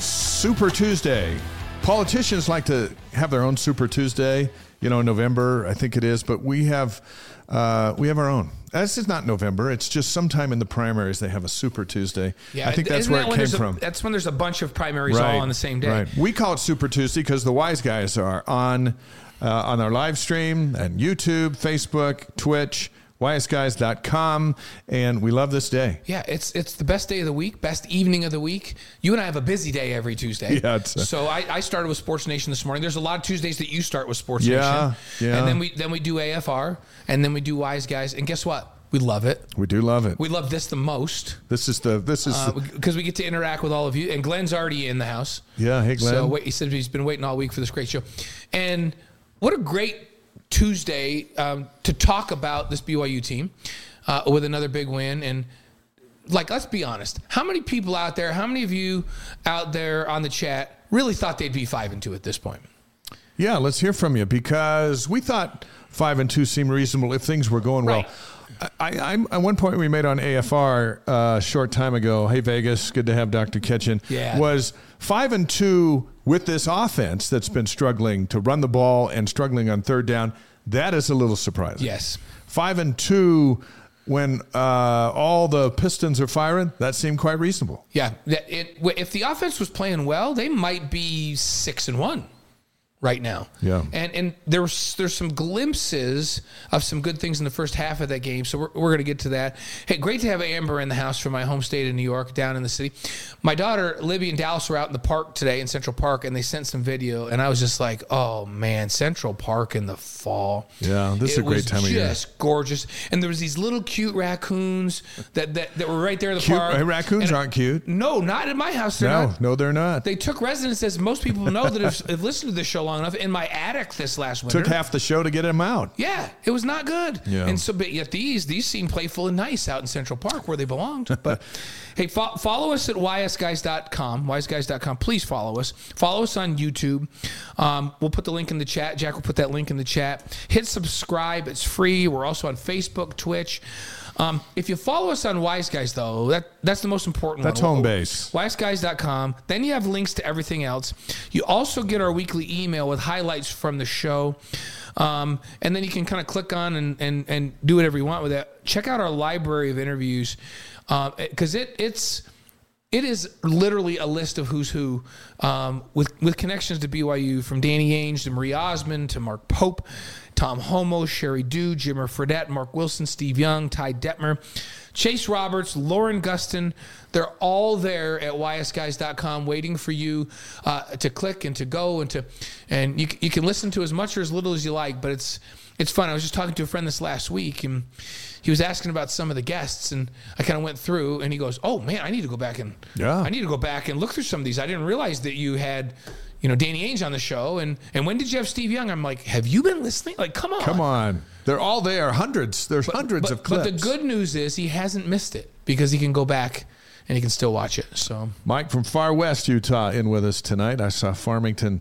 Super Tuesday. Politicians like to have their own Super Tuesday, you know, in November, I think it is, but we have uh, we have our own. This is not November. It's just sometime in the primaries they have a Super Tuesday. Yeah, I think that's where that it came a- from. that's when there's a bunch of primaries all on the same day. Right. We call it Super Tuesday because the wise guys are on uh, on our live stream and YouTube, Facebook, Twitch, wiseguys.com, and we love this day. Yeah, it's it's the best day of the week, best evening of the week. You and I have a busy day every Tuesday. Yeah, it's a- so I, I started with Sports Nation this morning. There's a lot of Tuesdays that you start with Sports Yeah, Nation. yeah. And then we then we do AFR, and then we do Wise Guys. And guess what? We love it. We do love it. We love this the most this is the this is uh, because we get to interact with all of you. And Glenn's already in the house. yeah. Hey, Glenn. So wait, he said he's been waiting all week for this great show, and what a great Tuesday um, to talk about this BYU team uh, with another big win. And like, let's be honest, how many people out there, how many of you out there on the chat really thought they'd be five and two at this point? Yeah, let's hear from you because we thought five and two seemed reasonable if things were going well. Right. I, am at one point we made on AFR uh, a short time ago. Hey Vegas, good to have Dr. Kitchen. Yeah. was five and two with this offense that's been struggling to run the ball and struggling on third down. That is a little surprising. Yes. five and two when uh, all the Pistons are firing. That seemed quite reasonable. Yeah, it, if the offense was playing well, they might be six and one right now. Yeah. and and there's there's some glimpses of some good things in the first half of that game. So we're, we're going to get to that. Hey, great to have Amber in the house from my home state of New York, down in the city. My daughter Libby and Dallas were out in the park today in Central Park, and they sent some video, and I was just like, oh man, Central Park in the fall. Yeah, this is a great time of year. Just gorgeous, and there was these little cute raccoons that that, that were right there in the Cute park. hey, raccoons And- aren't cute. no, not in my house. No, not. no, they're not. They took residence, as most people know that have, have listened to this show long enough, in my attic this last winter. Took half the show to get him out. yeah, it was not good. Yeah. And so, but yet these these seem playful and nice out in Central Park where they belonged. But hey, fo- follow us at ysguys.com, wiseguys.com. Please follow us. Follow us on YouTube. Um, we'll put the link in the chat. Jack will put that link in the chat. Hit subscribe. It's free. We're also on Facebook, Twitch. Um, if you follow us on Wise Guys, though, that that's the most important That's one. home base. wiseguys.com. Then you have links to everything else. You also get our weekly email with highlights from the show. Um, and then you can kind of click on and, and, and do whatever you want with that. Check out our library of interviews because it it's it is literally a list of who's who um, with with connections to BYU from Danny Ainge to Marie Osmond to Mark Pope, Tom Holmoe, Sheri Dew, Jimmer Fredette, Mark Wilson, Steve Young, Ty Detmer, Chase Roberts, Lauren Gustin. They're all there at ysguys.com waiting for you uh, to click and to go and to and you, you can listen to as much or as little as you like, but it's it's fun. I was just talking to a friend this last week, and he was asking about some of the guests, and I kind of went through, and he goes, "Oh man, I need to go back and Yeah. I need to go back and look through some of these. I didn't realize that you had." You know Danny Ainge on the show, and and when did you have Steve Young? I'm like, have you been listening? Like, come on, Come on. They're all there. Hundreds. There's hundreds But, of clips. but the good news is he hasn't missed it because he can go back and he can still watch it. So Mike from far west Utah in with us tonight. I saw Farmington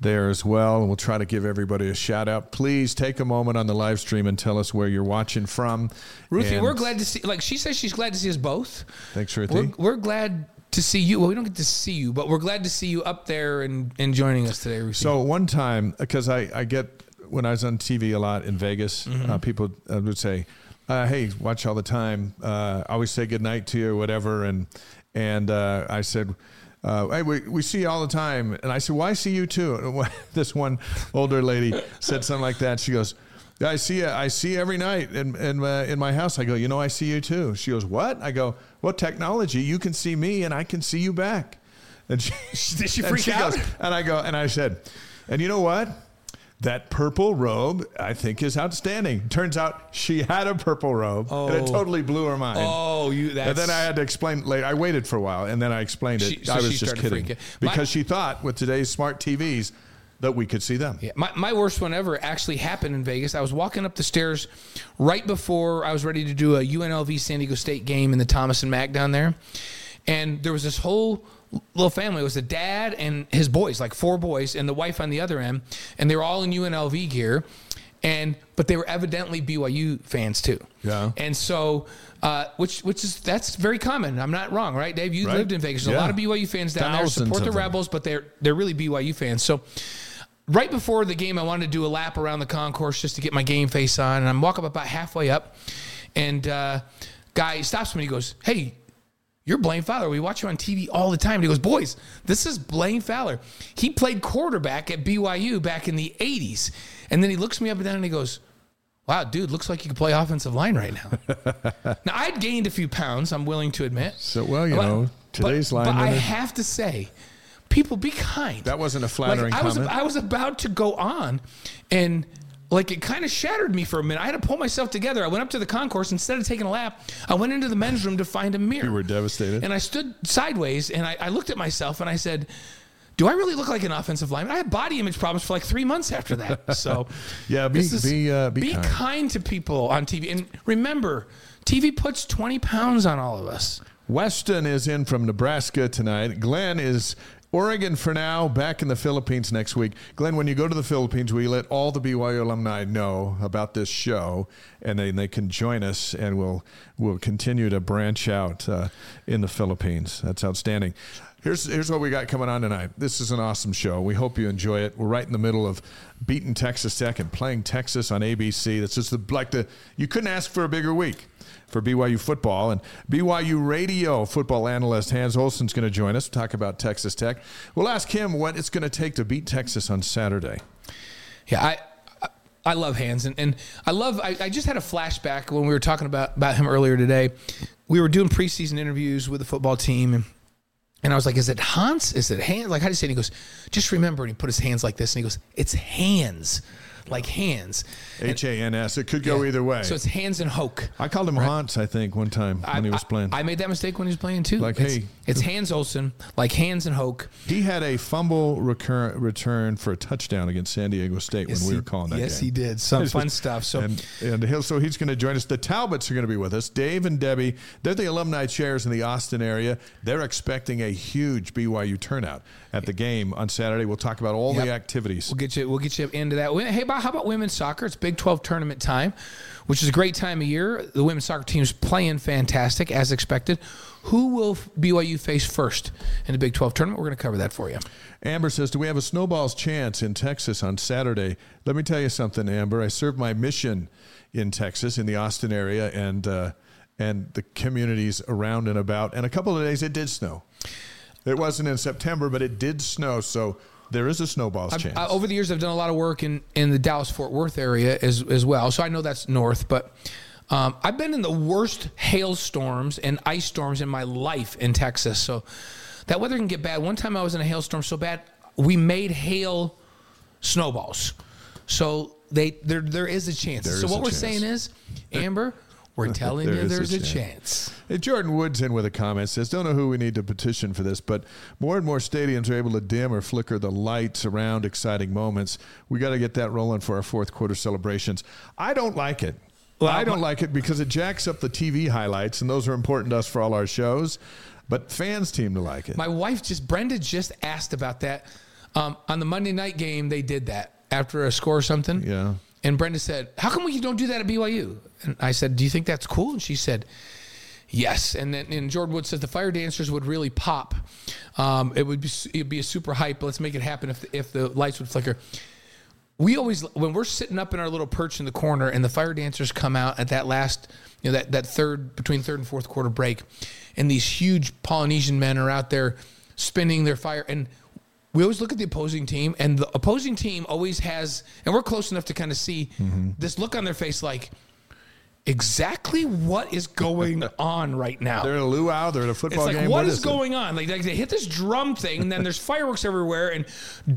there as well, and we'll try to give everybody a shout out. Please take a moment on the live stream and tell us where you're watching from. Ruthie, And we're glad to see. Like she says, she's glad to see us both. Thanks, Ruthie. We're, we're glad to see you. Well, we don't get to see you, but we're glad to see you up there and, and joining us today. So one time, because I, I get when I was on TV a lot in Vegas, Mm-hmm. uh, people uh, would say, uh, "Hey, watch all the time. Uh, I always say good night to you, or whatever." And and uh, I said. Uh, hey, we, we see you all the time, and I said, "Why see you too?" And this one older lady said something like that. She goes, "Yeah, I see you. I see you every night in in, uh, in my house." I go, "You know, I see you too." She goes, "What?" I go, "What technology? You can see me, and I can see you back." And she Did she freak out? goes- and I go, and I said, and you know what? that purple robe, I think, is outstanding. Turns out she had a purple robe, and it Oh. totally blew her mind. Oh, you. That's, And then I had to explain later. I waited for a while, and then I explained it. She- so I was just kidding freaking. My- because she thought with today's smart TVs that we could see them. Yeah, my, my worst one ever actually happened in Vegas. I was walking up the stairs right before I was ready to do a UNLV San Diego State game in the Thomas and Mack down there. And there was this whole little family. It was the dad and his boys, like four boys, and the wife on the other end. And they were all in UNLV gear. And but they were evidently BYU fans too. Yeah. And so uh, which which is that's very common. I'm not wrong, right, Dave? You Right. lived in Vegas. There's Yeah. a lot of BYU fans down Thousands there. Support the. Rebels, but they're they're really BYU fans. So right before the game, I wanted to do a lap around the concourse just to get my game face on. And I'm walking about halfway up, and uh, guy stops me. and He goes, "Hey, you're Blaine Fowler. We watch you on TV all the time." And he goes, "Boys, this is Blaine Fowler. He played quarterback at BYU back in the '80s." And then he looks me up and down and he goes. Wow, dude, looks like you can play offensive line right now. now I'd gained a few pounds, I'm willing to admit. So, well, you But- know, today's linemen. But I have to say, people be kind. that wasn't a Like flattering I was, comment. I was about to go on, and like it kind of shattered me for a minute. I had to pull myself together. I went up to the concourse instead of taking a lap. I went into the men's room to find a mirror. you were devastated. And I stood sideways and I, I looked at myself and I said, "Do I really look like an offensive lineman?" I had body image problems for like three months after that. So, Yeah, be- is- be, uh, be kind. kind to people on TV. And remember, TV puts twenty pounds on all of us. Weston is in from Nebraska tonight. Glenn is Oregon for now, back in the Philippines next week. Glenn, when you go to the Philippines, we let all the BYU alumni know about this show, and then they can join us, and we'll we'll continue to branch out uh, in the Philippines. That's outstanding. Here's here's what we got coming on tonight. This is an awesome show. We hope you enjoy it. We're right in the middle of beating Texas Tech and playing Texas on ABC. That's just the, like the you couldn't ask for a bigger week for BYU football. And BYU radio football analyst Hans Olsen's going to join us, to talk about Texas Tech. We'll ask him what it's going to take to beat Texas on Saturday. Yeah, I I- I love Hans and, and I love I, I just had a flashback when we were talking about about him earlier today. We were doing preseason interviews with the football team and and I was like, is it Hans? Is it Hans? Like, how do you say it? And he goes, just remember. And he put his hands like this and he goes, it's hands, like hands. H A N S. It could go Yeah. either way. So it's Hans and Hoke. I called him Hans, I think, one time when he was playing. I, made that mistake when he was playing too. Like, it's, hey. it's Hans Olsen, like Hans and Hoke. he had a fumble recur- return for a touchdown against San Diego State when we were calling that yes, game. he did. Some fun stuff. So and and he'll, so he's going to join us. The Talbots are going to be with us. Dave and Debbie, they're the alumni chairs in the Austin area. They're expecting a huge BYU turnout at the game on Saturday. We'll talk about all the activities. We'll get you. We'll get you into that. Hey, Bob, how about women's soccer? It's Big Twelve tournament time, which is a great time of year. The women's soccer team's playing fantastic as expected. Who will BYU face first in the Big Twelve tournament? We're going to cover that for you. Amber says, "Do we have a snowball's chance in Texas on Saturday?" Let me tell you something, Amber. I served my mission in Texas, in the Austin area, and uh, and the communities around and about. And a couple of days it did snow. It wasn't in September, but it did snow. So there is a snowball's chance. Uh, over the years, I've done a lot of work in, in the Dallas Fort Worth area as, as well. So I know that's north, but um, I've been in the worst hailstorms and ice storms in my life in Texas. So that weather can get bad. One time I was in a hailstorm so bad, we made hail snowballs. So they there there is a chance. There so what we're chance. saying is, Amber, we're telling There you is a there's a, chance. chance. Hey, Jordan Woods in with a comment says, Don't know who we need to petition for this, but more and more stadiums are able to dim or flicker the lights around exciting moments. We got to get that rolling for our fourth quarter celebrations. I don't like it. Well, I don't like it because it jacks up the TV highlights, and those are important to us for all our shows. But fans seem to like it. My wife just Brenda just asked about that um, on the Monday night game. They did that after a score or something. yeah. And Brenda said, "How come we don't do that at BYU?" And I said, "Do you think that's cool?" And she said, "Yes." And then and Jordan Wood says the fire dancers would really pop. Um, it would be it'd be a super hype. Let's make it happen if the, if the lights would flicker. We always when we're sitting up in our little perch in the corner and the fire dancers come out at that last you know that that third between third and fourth quarter break, and these huge Polynesian men are out there spinning their fire and we always look at the opposing team, and the opposing team always has, and we're close enough to kind of see mm-hmm. this look on their face like, exactly what is going on right now. They're in a luau. They're in a It's football like game. what is, it? going on? Like, like they hit this drum thing, and then there's fireworks everywhere, and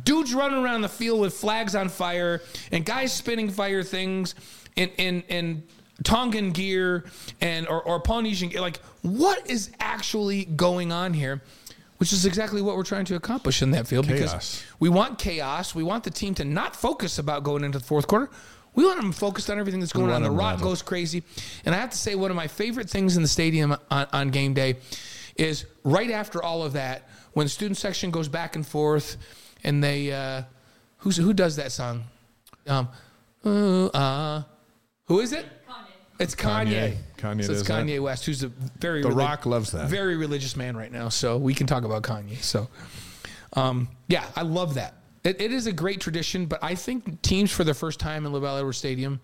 dudes running around the field with flags on fire, and guys spinning fire things, in in in Tongan gear and or, or Polynesian gear. Like, what is actually going on here? Which is exactly what we're trying to accomplish in that field Chaos. because we want chaos. We want the team to not focus about going into the fourth quarter. We want them focused on everything that's going on. The rock goes crazy. And I have to say, one of my favorite things in the stadium on, on game day is right after all of that, when the student section goes back and forth, and they uh, who's who does that song? Um, uh, uh, who is it? It's Kanye. Kanye. Kanye so it's does that? Kanye West, who's a very The relig- Rock loves that. very religious man right now. So we can talk about Kanye. So, um, yeah, I love that. It, it is a great tradition, but I think teams for the first time in LaVell Edwards Stadium,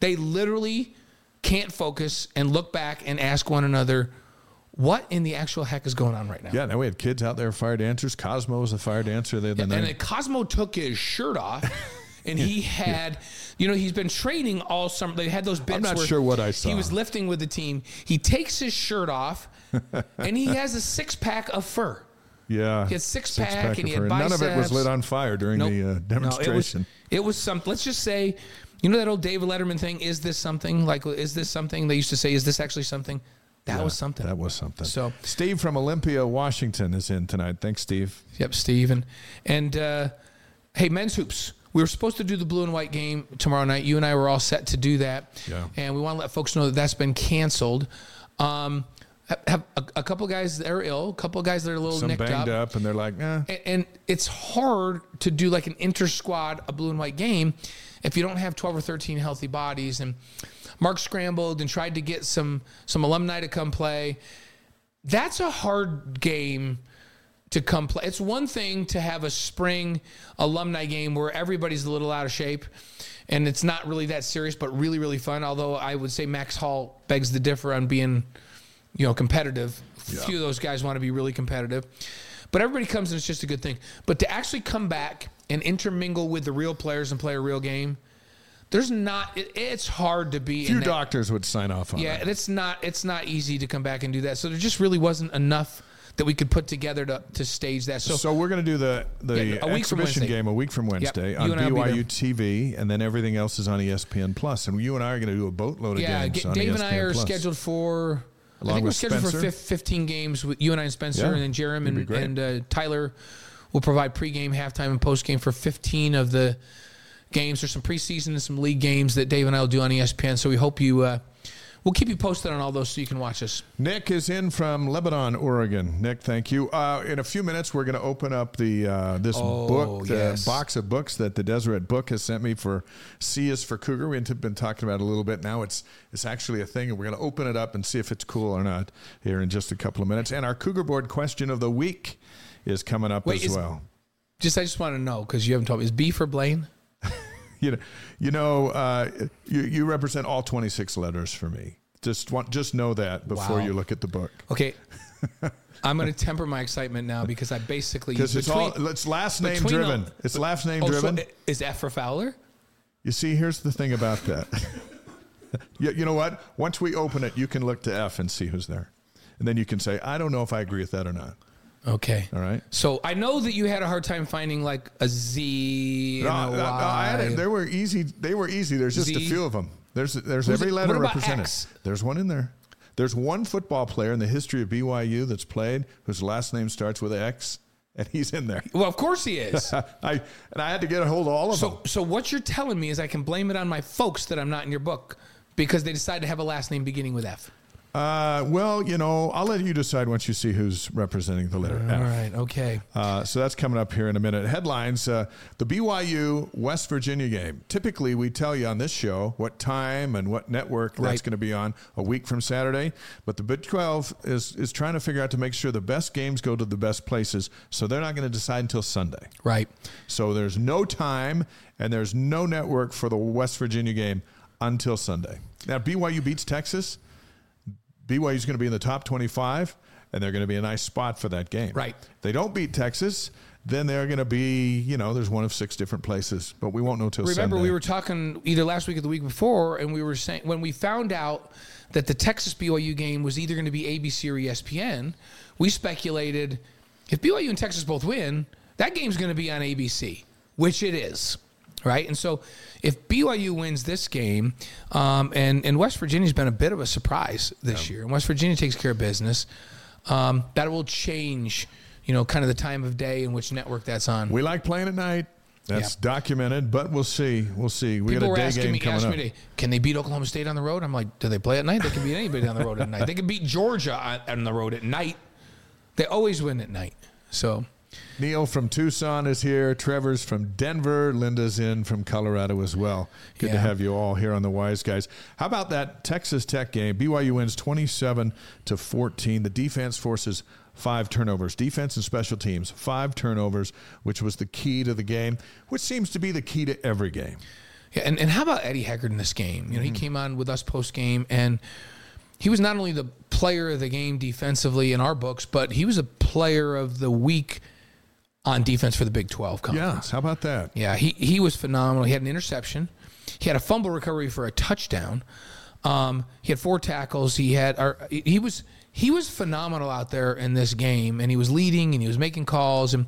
they literally can't focus and look back and ask one another, what in the actual heck is going on right now? Yeah, now we had kids out there, fire dancers. Cosmo was a fire dancer the other And night. then Cosmo took his shirt off. And he had, you know, he's been training all summer. They had those bits. not where sure what I saw. He was lifting with the team. He takes his shirt off, and he has a six pack of fur. yeah, He had six pack and he of had her. None of it was lit on fire during Nope. the uh, No, demonstration. it was, it was something. Let's just say, you know that old David Letterman thing. Is this something? Like, is this something? They used to say, is this actually something? That was something. That was something. So- Steve from Olympia, Washington, is in tonight. Thanks, Steve. Yep, Steve. And, and uh, hey, men's hoops. We were supposed to do the blue and white game tomorrow night. You and I were all set to do that. Yeah. And we want to let folks know that that's been canceled. Um, have, a, a couple guys that are ill, a couple guys that are a little Some nicked banged up. up. and they're like, eh. And, and it's hard to do like an inter squad, a blue and white game, if you don't have 12 or 13 healthy bodies. And Mark scrambled and tried to get some some alumni to come play. That's a hard game to come play. It's one thing to have a spring alumni game where everybody's a little out of shape and it's not really that serious, but really, really fun. Although I would say Max Hall begs the differ on being, you know, competitive. Few of those guys want to be really competitive. But everybody comes and it's just a good thing. But to actually come back and intermingle with the real players and play a real game, there's not. It, it's hard to be. Few doctors would sign off on yeah, it. and it's not it's not easy to come back and do that. So there just really wasn't enough that we could put together to, to stage that. So, So, we're going to do the the Yeah, a week from exhibition game a week from Wednesday on You and I will be BYU TV, and then everything else is on ESPN Plus. And you and I are going to do a boatload of yeah, games on Dave and I are Plus. scheduled for. I think we're scheduled for Spencer? fif- 15 games with you and I and Spencer, Yeah, and then Jerem and, and uh, Tyler will provide pregame, halftime, and postgame for 15 of the games. There's some preseason and some league games that Dave and I will do on ESPN. So we hope you. Uh, we'll keep you posted on all those so you can watch us. Nick is in from Lebanon, Oregon. Nick, thank you. Uh, in a few minutes, we're going to open up the uh, this Oh, book, the yes. box of books that the Deseret Book has sent me for C is for Cougar. We've been talking about it a little bit. Now it's it's actually a thing, and we're going to open it up and see if it's cool or not here in just a couple of minutes. And our Cougar Board question of the week is coming up Wait, as is- well. Just I just want to know because you haven't told me. Is B for Blaine? You know, you know, uh, you you represent all twenty six letters for me. Just want just know that before Wow. you look at the book. Okay. I'm going to temper my excitement now because I basically Because it's all it's last name driven. it's last name Oh, driven. i- is F for Fowler? You see, here's the thing about that. you, you know what? Once we open it, you can look to F and see who's there. And then you can say, I don't know if I agree with that or not. Okay. All right. So I know that you had a hard time finding like a Z No, a no, no, I had Y. it. They were easy. They were easy. There's just a Z. few of them. There's there's Who's every it- letter what about represented. X? There's one in there. There's one football player in the history of BYU that's played whose last name starts with X, and he's in there. Well, of course he is. I and I had to get a hold of all of them. so so what you're telling me is I can blame it on my folks that I'm not in your book because they decided to have a last name beginning with F. Uh, well, you know, I'll let you decide once you see who's representing the letter F. All right. Okay. Uh, so that's coming up here in a minute. Headlines uh, The BYU West Virginia game. Typically, we tell you on this show what time and what network that's going to be on a week from Saturday. But the Big 12 is, is trying to figure out to make sure the best games go to the best places. So they're not going to decide until Sunday. Right. So there's no time and there's no network for the West Virginia game until Sunday. Now, BYU beats Texas. BYU is going to be in the top 25, and they're going to be a nice spot for that game. Right. They don't beat Texas. then they're going to be, you know, there's one of six different places, but we won't know till Remember, Sunday. we were talking either last week or the week before, and we were saying when we found out that the Texas BYU game was either going to be ABC or ESPN, we speculated if BYU and Texas both win, that game's going to be on ABC, which it is, right? And so if BYU wins this game, um, and and West Virginia's been a bit of a surprise this year, and West Virginia takes care of business, um, that will change, you know, kind of the time of day in which network that's on. We like playing at night. That's documented, but we'll see. We'll see. We People got a day asking game me, coming asking up. me, can they beat Oklahoma State on the road? I'm like, do they play at night? They can beat anybody on the road at night. They can beat Georgia on, on the road at night. They always win at night. So Neil from Tucson is here. Trevor's from Denver. Linda's in from Colorado as well. Good to have you all here on the Wise Guys. How about that Texas Tech game? BYU wins 27 to 14. The defense forces five turnovers. Defense and special teams, five turnovers, which was the key to the game, which seems to be the key to every game. Yeah, and, and how about Eddie Heckard in this game? You know, Mm-hmm. he came on with us post game, and he was not only the player of the game defensively in our books, but he was a player of the week on defense for the Big 12 conference. Yes, how about that? Yeah, he, he was phenomenal. He had an interception. He had a fumble recovery for a touchdown. Um, he had four tackles. He had or, he was he was phenomenal out there in this game, and he was leading and he was making calls and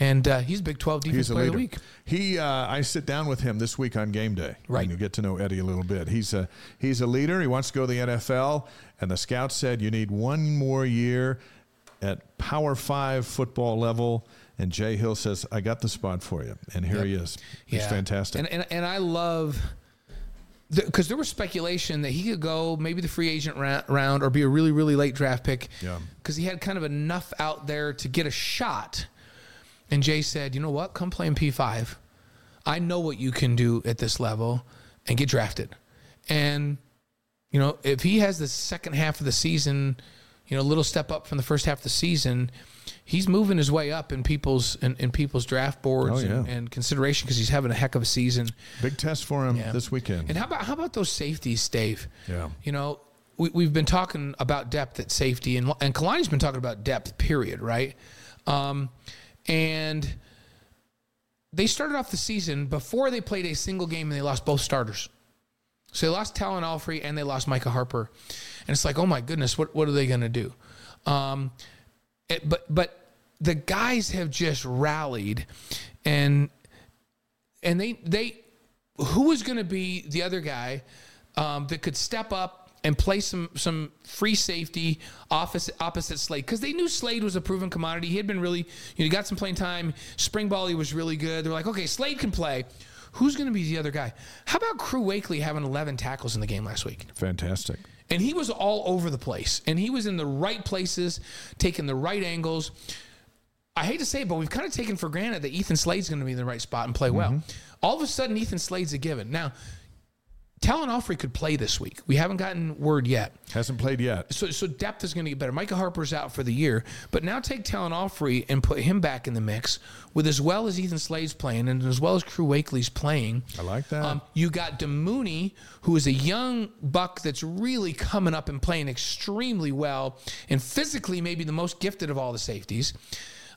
and uh, he's a Big Twelve defense He's a player of the week. He, uh, I sit down with him this week on game day. Right. And you get to know Eddie a little bit. He's a he's a leader. He wants to go to the NFL, and the scouts said you need one more year at Power Five football level. And Jay Hill says, "I got the spot for you," and here he is. He's fantastic. And, and and I love because there was speculation that he could go maybe the free agent ra- round or be a really really late draft pick. Yeah. Because he had kind of enough out there to get a shot. And Jay said, "You know what? Come play in P five. I know what you can do at this level, and get drafted. And you know, if he has the second half of the season, you know, a little step up from the first half of the season." He's moving his way up in people's in, in people's draft boards Oh, yeah. and, and consideration because he's having a heck of a season. Big test for him Yeah. this weekend. And how about how about those safeties, Dave? Yeah. You know, we, we've been talking about depth at safety, and and Kalani's been talking about depth. Period. Right. Um, and they started off the season before they played a single game, and they lost both starters. So they lost Talan Alfrey and they lost Micah Harper, and it's like, oh my goodness, what what are they going to do? Um, it- but but the guys have just rallied, and and they they who is going to be the other guy um, that could step up and play some some free safety opposite opposite Slade because they knew Slade was a proven commodity. He had been really you know he got some playing time. Spring ball he was really good. They're like, okay, Slade can play. Who's going to be the other guy? How about Crew Wakley having 11 tackles in the game last week? Fantastic. And he was all over the place. And he was in the right places, taking the right angles. I hate to say it, but we've kind of taken for granted that Ethan Slade's going to be in the right spot and play well. Mm-hmm. All of a sudden, Ethan Slade's a given. Now, Talan Alfrey could play this week. We haven't gotten word yet. Hasn't played yet. So, so depth is going to get better. Micah Harper's out for the year, but now take Talan Alfrey and put him back in the mix with as well as Ethan Slade's playing and as well as Crew Wakley's playing. I like that. Um, you got Damuni, who is a young buck that's really coming up and playing extremely well, and physically maybe the most gifted of all the safeties.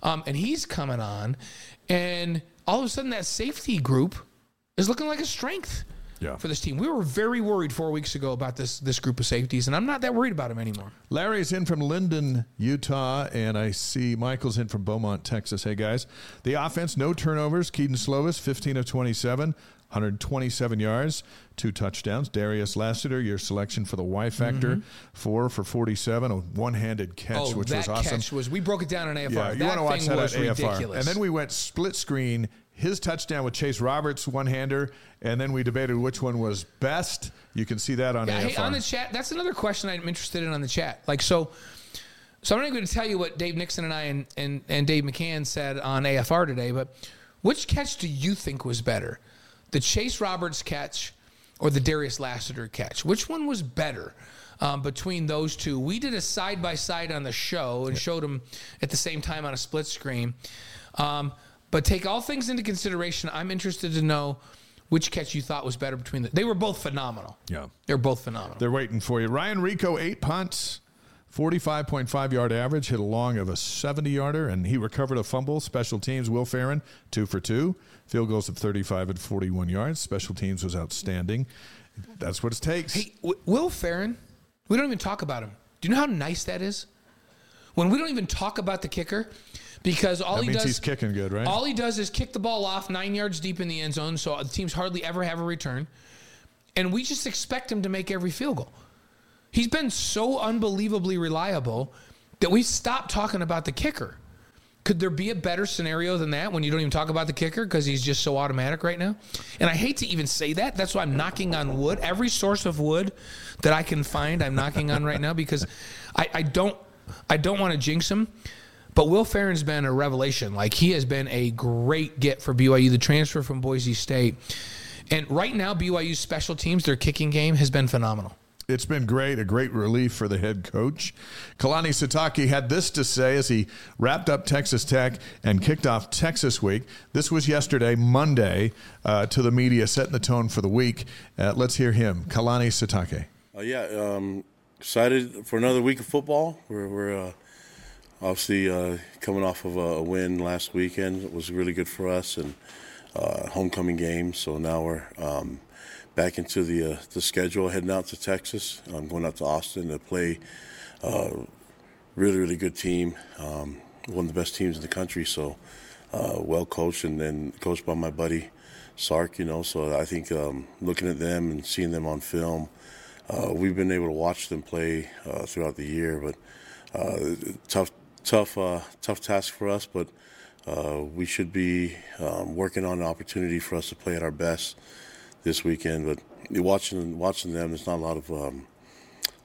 Um, and he's coming on, and all of a sudden that safety group is looking like a strength Yeah. for this team. We were very worried four weeks ago about this this group of safeties, and I'm not that worried about them anymore. Larry's in from Linden, Utah, and I see Michael's in from Beaumont, Texas. Hey, guys. The offense, no turnovers. Kedon Slovis, 15 of 27, 127 yards, two touchdowns. Darius Lassiter, your selection for the Y Factor, mm-hmm. four for 47, a one handed catch, oh, which was awesome. catch was. We broke it down in AFR. Yeah, you want to watch that was AFR. ridiculous. And then we went split screen, his touchdown with Chase Roberts, one hander, and then we debated which one was best. You can see that on Yeah, AFR. hey, on the chat, that's another question I'm interested in on the chat. Like, so, so I'm not going to tell you what Dave Nixon and I and, and, and Dave McCann said on AFR today, but which catch do you think was better? The Chase Roberts catch or the Darius Lassiter catch? Which one was better um, between those two? We did a side by side on the show and showed them at the same time on a split screen. Um, but take all things into consideration. I'm interested to know which catch you thought was better between the. They were both phenomenal. yeah. They're both phenomenal. They're waiting for you. Ryan Rehkow, eight punts, 45.5 yard average, hit a long of a 70 yarder, and he recovered a fumble. Special teams, Will Ferrin, two for two. Field goals of 35 and 41 yards. Special teams was outstanding. That's what it takes. Hey, w- Will Ferrin, we don't even talk about him. Do you know how nice that is? When we don't even talk about the kicker, because all that he does he's kicking good, right? all he does is kick the ball off nine yards deep in the end zone, so the teams hardly ever have a return, and we just expect him to make every field goal. He's been so unbelievably reliable that we stopped talking about the kicker. Could there be a better scenario than that when you don't even talk about the kicker because he's just so automatic right now? And I hate to even say that. That's why I'm knocking on wood. Every source of wood that I can find, I'm knocking on right now because I, I don't I don't want to jinx him. But Will Ferrin's been a revelation. Like he has been a great get for BYU. The transfer from Boise State, and right now BYU's special teams, their kicking game has been phenomenal. It's been great, a great relief for the head coach. Kalani Sitake had this to say as he wrapped up Texas Tech and kicked off Texas Week. This was yesterday, Monday, uh, to the media, setting the tone for the week. Uh, let's hear him. Kalani Sitake. Uh, yeah, um, excited for another week of football. We're, we're uh, obviously uh, coming off of a win last weekend. Was really good for us and uh, homecoming game. So now we're um, back into the uh, the schedule, heading out to Texas. I'm going out to Austin to play a really really good team, um, one of the best teams in the country. So uh, well coached and then coached by my buddy Sark. You know, so I think um, looking at them and seeing them on film, uh, we've been able to watch them play uh, throughout the year, but. Uh, tough, tough, uh, tough task for us, but uh, we should be um, working on an opportunity for us to play at our best this weekend. But watching watching them, there's not a lot of um,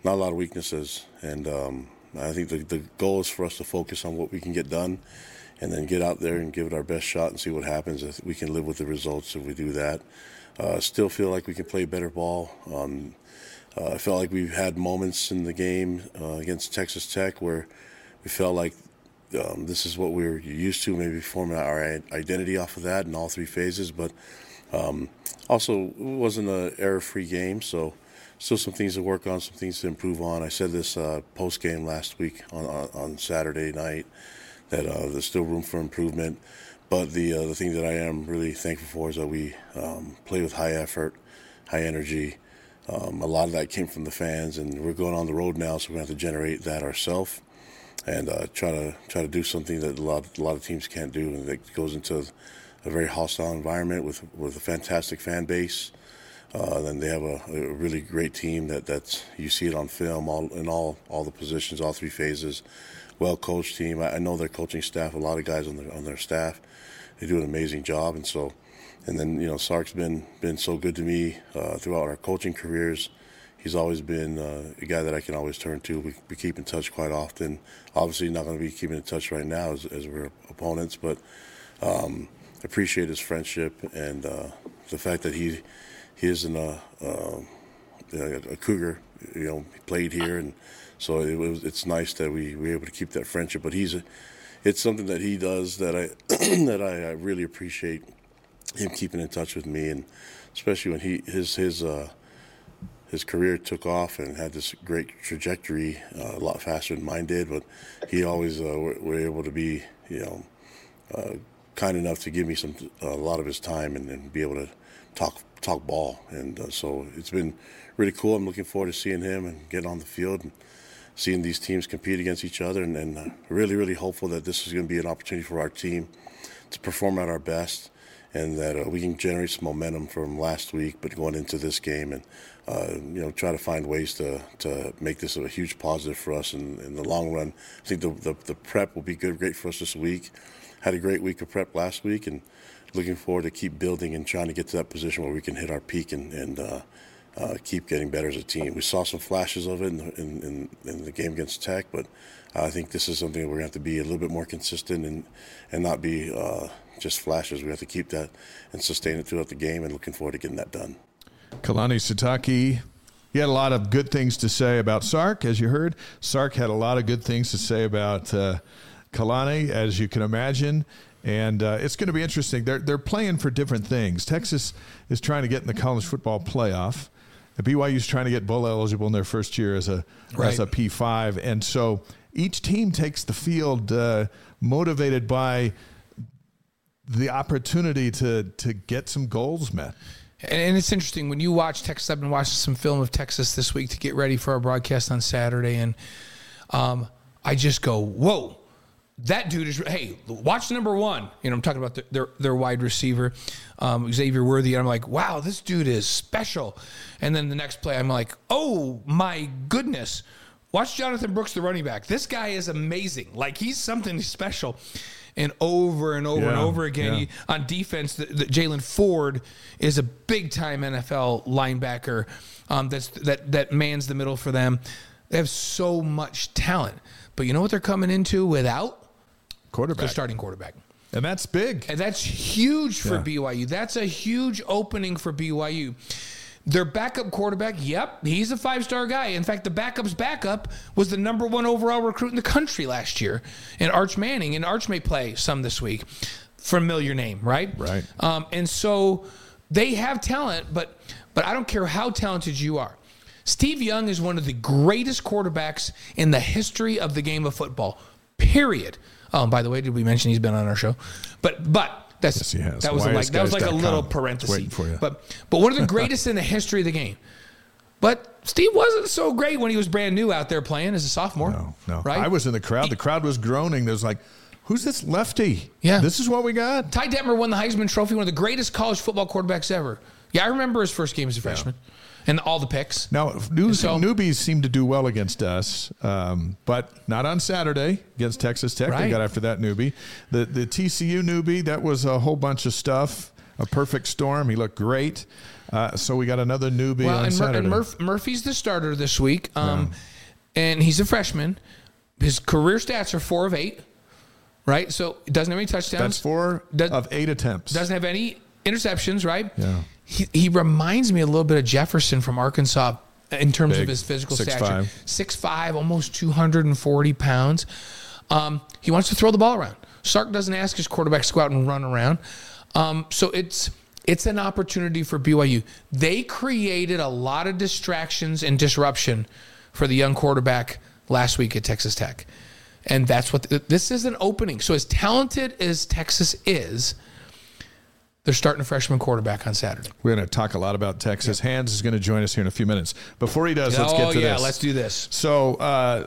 not a lot of weaknesses, and um, I think the, the goal is for us to focus on what we can get done, and then get out there and give it our best shot and see what happens. We can live with the results if we do that. Uh, still feel like we can play better ball. Um, uh, I felt like we've had moments in the game uh, against Texas Tech where we felt like um, this is what we were used to, maybe forming our identity off of that in all three phases. But um, also, it wasn't an error-free game, so still some things to work on, some things to improve on. I said this uh, post game last week on, on, on Saturday night that uh, there's still room for improvement. But the uh, the thing that I am really thankful for is that we um, play with high effort, high energy. Um, a lot of that came from the fans, and we're going on the road now, so we're going to have to generate that ourselves and uh, try to try to do something that a lot a lot of teams can't do, and that goes into a very hostile environment with with a fantastic fan base. Uh, then they have a, a, really great team that that's you see it on film all in all all the positions, all three phases. Well coached team. I, I know their coaching staff. A lot of guys on their on their staff. They do an amazing job, and so and then you know Sark's been been so good to me uh, throughout our coaching careers. He's always been uh, a guy that I can always turn to. We, we keep in touch quite often. Obviously, not going to be keeping in touch right now as, as we're opponents, but um, appreciate his friendship and uh, the fact that he he isn't a, uh, a Cougar. You know, he played here, and so it was. It's nice that we, we were able to keep that friendship. But he's a, it's something that he does that I that I, I really appreciate him keeping in touch with me, and especially when he his his uh, his career took off and had this great trajectory uh, a lot faster than mine did. But he always uh, were, able to be you know uh, kind enough to give me some a lot of his time and, and be able to talk talk ball, and uh, so it's been really cool. I'm looking forward to seeing him and getting on the field. And, Seeing these teams compete against each other, and, and uh, really, really hopeful that this is going to be an opportunity for our team to perform at our best and that uh, we can generate some momentum from last week, but going into this game and uh, you know try to find ways to, to make this a huge positive for us in, in the long run. I think the, the, the prep will be good, great for us this week. Had a great week of prep last week, and looking forward to keep building and trying to get to that position where we can hit our peak and, and uh, uh, keep getting better as a team. We saw some flashes of it in, in, in, the game against Tech, but I think this is something we're going to have to be a little bit more consistent and and not be uh, just flashes. We have to keep that and sustain it throughout the game, and looking forward to getting that done. Kalani Sitake, he had a lot of good things to say about Sark, as you heard. Sark had a lot of good things to say about uh, Kalani, as you can imagine. And uh, it's going to be interesting. They're, they're playing for different things. Texas is trying to get in the college football playoff. The BYU's trying to get bowl eligible in their first year as a Right. as a P five, and so each team takes the field uh, motivated by the opportunity to to get some goals met. And, it's interesting when you watch Texas. I've been watching some film of Texas this week to get ready for our broadcast on Saturday, and um, I just go, "Whoa, that dude is." Hey, watch number one. You know, I'm talking about the, their their wide receiver, um, Xavier Worthy. And I'm like, "Wow, this dude is special." And then the next play, I'm like, "Oh my goodness." Watch Jonathan Brooks, the running back. This guy is amazing. Like he's something special. And over and over and over again, yeah. you, on defense, the, the Jaylan Ford is a big time NFL linebacker um, that's that that mans the middle for them. They have so much talent, but you know what they're coming into without their Quarterback, starting quarterback, and that's big. and that's huge for Yeah. BYU. That's a huge opening for BYU. Their backup quarterback, yep, he's a five star guy. In fact, the backup's backup was the number one overall recruit in the country last year, and Arch Manning. And Arch may play some this week. Familiar name, right? Right. Um, and so they have talent, but but I don't care how talented you are. Steve Young is one of the greatest quarterbacks in the history of the game of football. Period. Oh, by the way, did we mention he's been on our show? But but that's Yes, he has. that was a, like that was like a little parenthesis. for you. But but one of the greatest in the history of the game. But Steve wasn't so great when he was brand new out there playing as a sophomore. No, no. Right? I was in the crowd. The crowd was groaning. There's like, who's this lefty? Yeah. This is what we got. Ty Detmer won the Heisman Trophy, one of the greatest college football quarterbacks ever. Yeah, I remember his first game as a freshman and all the picks. Now, news, So- newbies seem to do well against us, um, but not on Saturday against Texas Tech. They got after that newbie. The the TCU newbie that was a whole bunch of stuff. A perfect storm. He looked great. Uh, so we got another newbie Well, on and, Saturday. and Murph, Murphy's the starter this week, um, and he's a freshman. His career stats are four of eight, right? So he doesn't have any touchdowns. That's four Does- of eight attempts. doesn't have any interceptions, right? Yeah. He, he reminds me a little bit of Jefferson from Arkansas in terms of his physical 6'5". stature. Six five, almost 240 pounds. Um, he wants to throw the ball around. Sark doesn't ask his quarterbacks to go out and run around. Um, so it's it's an opportunity for BYU. They created a lot of distractions and disruption for the young quarterback last week at Texas Tech. And that's what this is an opening. So as talented as Texas is, they're starting a freshman quarterback on Saturday. We're going to talk a lot about Texas. Hands is going to join us here in a few minutes. Before he does, let's oh get to yeah, this. let's do this. So, uh,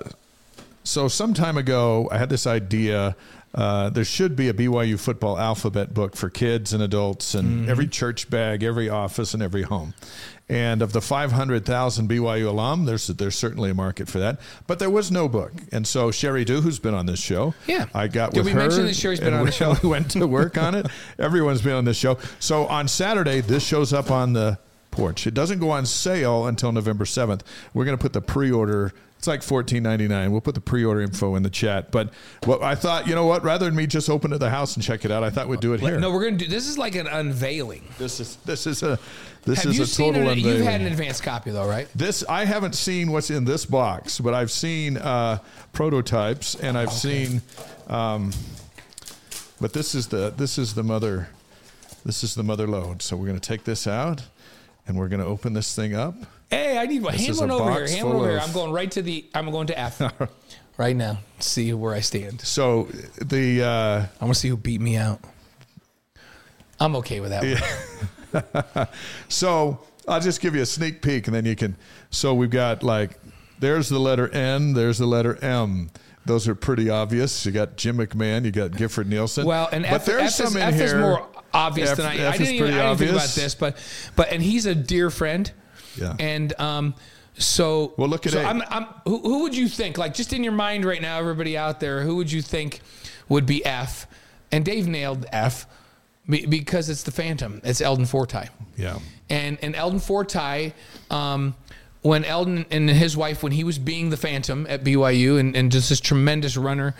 so some time ago, I had this idea. Uh, there should be a BYU football alphabet book for kids and adults, and Mm-hmm. every church bag, every office, and every home. And of the 500,000 BYU alum, there's there's certainly a market for that. But there was no book, and so Sheri Dew, who's been on this show, Yeah. I got Did with we her. mention that Sheri's been on we, the show? We went to work on it. Everyone's been on this show. So on Saturday, this shows up on the porch. It doesn't go on sale until November 7th. We're going to put the pre-order. It's like fourteen ninety nine. We'll put the pre-order info in the chat. But what I thought, you know what? Rather than me just open to the house and check it out, I thought we'd do it here. No, we're gonna do this. Is like an unveiling. This is this is a this Have is you a seen total it? unveiling. You've had an advanced copy though, right? This I haven't seen what's in this box, but I've seen uh, prototypes and I've seen. Um, but this is the this is the mother, this is the mother load. So we're going to take this out, and we're going to open this thing up. Hey, I need one. Hand one over here. Hand one over here. I'm going right to the. I'm going to F right now. See where I stand. So the uh, I want to see who beat me out. I'm okay with that. one. so I'll just give you a sneak peek, and then you can. So we've got like there's the letter N, there's the letter M. Those are pretty obvious. You got Jim McMahon, you got Gifford Nielsen. Well, and but F, there's F, some is, in F is more obvious F- than I. F I didn't, even, I didn't think about this, but but and he's a dear friend. Yeah. And um, so Well, look at so. I'm, I'm, who, who would you think? Like just in your mind right now, everybody out there, who would you think would be F? And Dave nailed F because it's the Phantom. It's Eldon Fortie. Yeah. And and Eldon Fortie, um, when Eldon and his wife, when he was being the Phantom at BYU and, and just this tremendous runner,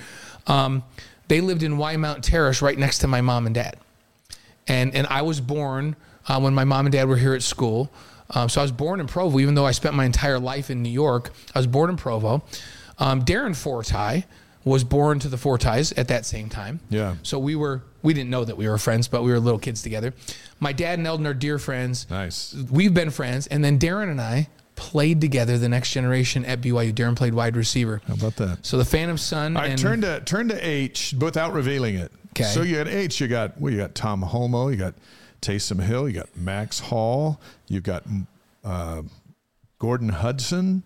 um, they lived in Wymount Terrace right next to my mom and dad. And and I was born uh, when my mom and dad were here at school. Um, so I was born in Provo, even though I spent my entire life in New York. I was born in Provo. Um, Darren Fortie was born to the Fortis at that same time. Yeah. So we were we didn't know that we were friends, but we were little kids together. My dad and Eldon are dear friends. Nice. We've been friends, and then Darren and I played together the next generation at BYU. Darren played wide receiver. How about that? So the Phantom Son I and turn to turn to H without revealing it. Okay. So you got H. You got well, you got Tom Holmoe. You got Taysom Hill. You got Max Hall. you've got uh, Gordon Hudson.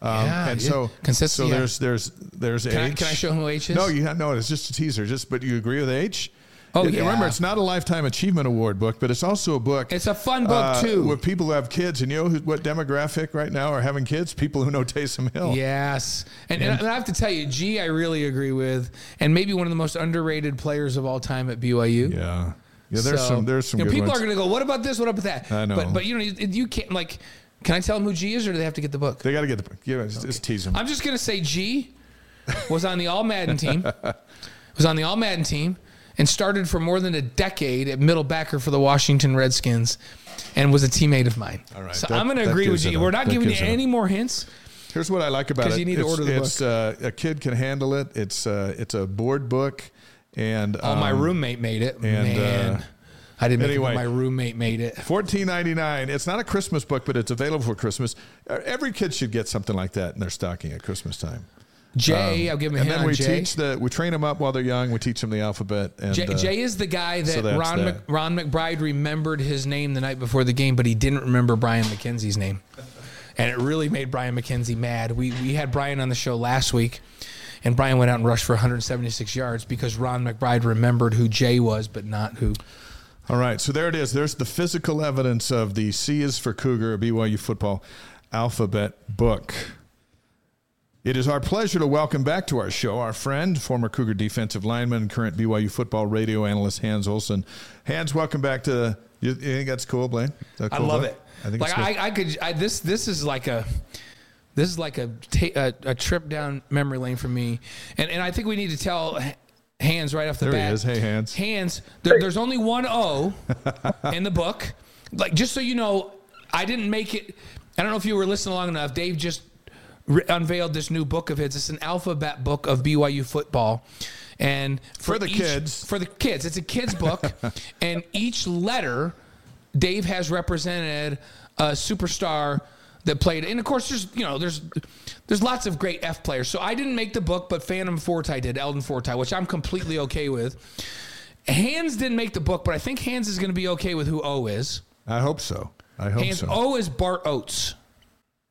Um, Yeah, and yeah. so, Consistency, so yeah. there's there's there's Can I, H. can I show him who H is? No, you have, no. It's just a teaser. Just but you agree with H. Oh, And Remember, it's not a lifetime achievement award book, but it's also a book. It's a fun book, uh, too. with people who have kids. And you know who, what demographic right now are having kids? People who know Taysom Hill. Yes, and, and, I have to tell you, G, I really agree with, and maybe one of the most underrated players of all time at BYU. yeah, yeah. There's So, some there's some you know, people ones. are going to go, "What about this? What about that?" I know. but but you know, you, you can't like. Can I tell them who G is, or do they have to get the book? they got to get the book. yeah. Just, just tease them. I'm just going to say G was on the All Madden team. was on the All Madden team and started for more than a decade at middle backer for the Washington Redskins, and was a teammate of mine. All right, so that- I'm going to agree with you. We're not that giving you any more hints. Here's what I like about it. Because you need to order the it's, Uh, a kid can handle it. It's uh, it's a board book, and Oh, my um, roommate made it. and, Man, uh, I didn't make anyway. it, my roommate made it. Fourteen ninety nine. It's not a Christmas book, but it's available for Christmas. Uh, Every kid should get something like that in their stocking at Christmas time. Jay, I'll give him a Um, And then we Jay. teach the we train them up while they're young. We teach them the alphabet. And Jay, uh, Jay is the guy that, so Ron. Mc, Ron McBride remembered his name the night before the game, but he didn't remember Brian McKenzie's name. And it really made Brian McKenzie mad. We, we had Brian on the show last week, and Brian went out and rushed for 176 yards because Ron McBride remembered who Jay was, but not who. All right, so there it is. There's the physical evidence of the C is for Cougar, a BYU football alphabet book. It is our pleasure to welcome back to our show our friend, former Cougar defensive lineman, and current BYU football radio analyst Hans Olsen. Hans, welcome back to. You, you think that's cool, Blaine? That a I cool love book? it. I think like. I, I could I, this this is like a this is like a, ta- a a trip down memory lane for me, and and I think we need to tell Hans right off the There he bat. is. Hey, Hans. Hands. There, there's only one O in the book. Like just so you know, I didn't make it. I don't know if you were listening long enough. Dave just re- unveiled this new book of his. It's an alphabet book of BYU football. And For the each- kids. for the kids, it's a kids book, and each letter Dave has represented a superstar that played. And of course, there's you know there's there's lots of great F players. So I didn't make the book, but Phantom Fortie did, Eldon Fortie, which I'm completely okay with. Hans didn't make the book, but I think Hans is going to be okay with who O is. I hope so. I hope Hans so. O is Bart Oates.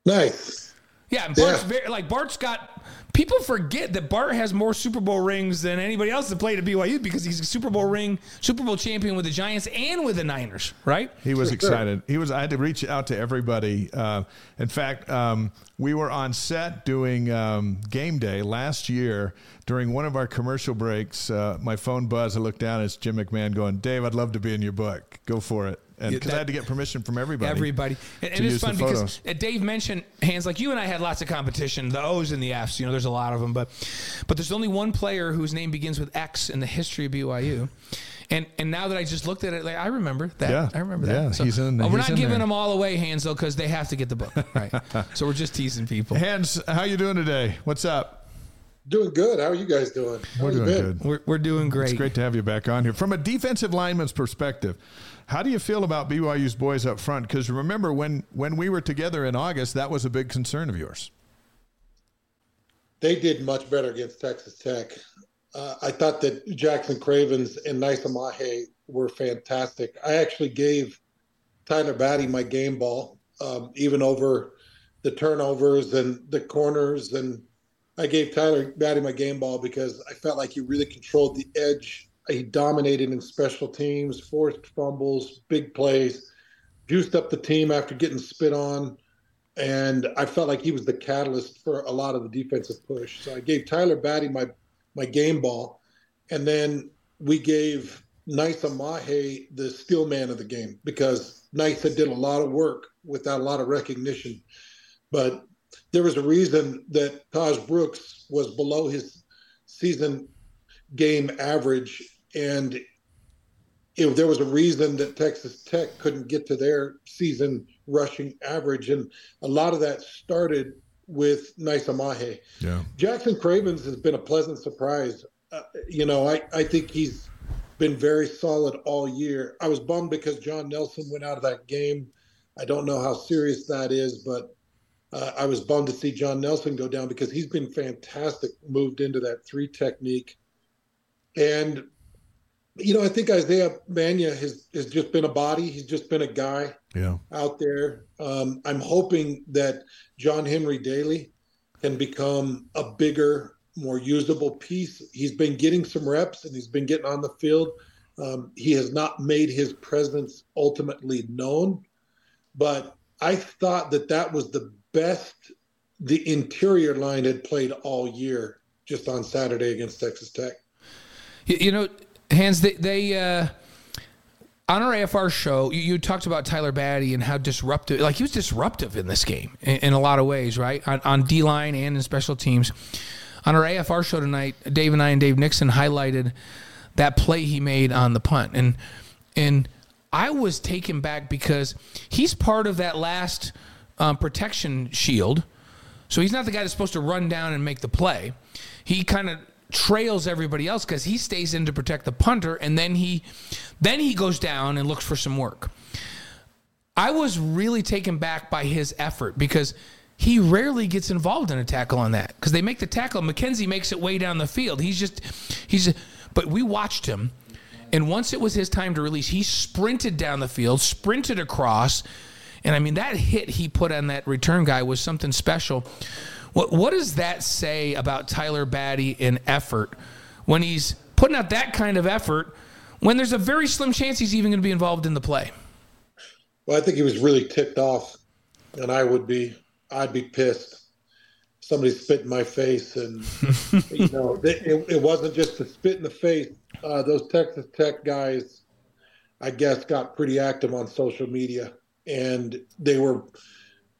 Nice. Yeah, and Bart's Yeah. very like Bart's got. People forget that Bart has more Super Bowl rings than anybody else that played at BYU because he's a Super Bowl ring, Super Bowl champion with the Giants and with the Niners, right? He was excited. He was. I had to reach out to everybody. Uh, in fact, um, we were on set doing um, game day last year. During one of our commercial breaks, uh, my phone buzzed. I looked down. It's Jim McMahon going, "Dave, I'd love to be in your book. Go for it." And Yeah, because I had to get permission from everybody. Everybody, and, and it's fun because uh, Dave mentioned Hans like you and I had lots of competition, the O's and the F's. You know, there's a lot of them, but but there's only one player whose name begins with X in the history of BYU. And and now that I just looked at it, like I remember that. Yeah. I remember Yeah, that. So, he's in- uh, we're he's not giving there. them all away, Hans though, because they have to get the book, right? so we're just teasing people. Hans, how you doing today? What's up? Doing good. How are you guys doing? How We're doing good. We're we're doing great. It's great to have you back on here. From a defensive lineman's perspective, how do you feel about BYU's boys up front? Because remember, when, when we were together in August, that was a big concern of yours. They did much better against Texas Tech. Uh, I thought that Jackson Cravens and Naisa Mahe were fantastic. I actually gave Tyler Batty my game ball, um, even over the turnovers and the corners. And I gave Tyler Batty my game ball because I felt like he really controlled the edge. He dominated in special teams, forced fumbles, big plays, juiced up the team after getting spit on. And I felt like he was the catalyst for a lot of the defensive push. So I gave Tyler Batty my my game ball, and then we gave Naisa Mahe the steel man of the game because Naisa did a lot of work without a lot of recognition. But there was a reason that Tahj Brooks was below his season game average, and if there was a reason that Texas Tech couldn't get to their season rushing average, and a lot of that started with Naisa Mahe. Yeah. Jackson Cravens has been a pleasant surprise. Uh, you know, I, I think he's been very solid all year. I was bummed because John Nelson went out of that game. I don't know how serious that is, but uh, I was bummed to see John Nelson go down because he's been fantastic, moved into that three technique. And, you know, I think Isaiah Bagnah has, has just been a body. He's just been a guy Yeah. out there. Um, I'm hoping that John Henry Daley can become a bigger, more usable piece. He's been getting some reps and he's been getting on the field. Um, he has not made his presence ultimately known, but I thought that that was the best the interior line had played all year just on Saturday against Texas Tech. You, you know, Hans, they, they uh, on our AFR show, you, you talked about Tyler Batty and how disruptive, like he was disruptive in this game in, in a lot of ways, right? On, on D line and in special teams. On our AFR show tonight, Dave and I and Dave Nixon highlighted that play he made on the punt, and and I was taken back because he's part of that last um, protection shield. So he's not the guy that's supposed to run down and make the play. He kind of trails everybody else because he stays in to protect the punter, and then he then he goes down and looks for some work. I was really taken back by his effort because he rarely gets involved in a tackle on that because they make the tackle. McKenzie makes it way down the field. He's just he's but we watched him, and once it was his time to release, he sprinted down the field, sprinted across, and I mean that hit he put on that return guy was something special. What what does that say about Tyler Batty in effort when he's putting out that kind of effort when there's a very slim chance he's even going to be involved in the play? Well, I think he was really ticked off, and I would be. I'd be pissed. Somebody spit in my face, and you know, it, it wasn't just a spit in the face. Uh, those Texas Tech guys, I guess, got pretty active on social media, and they were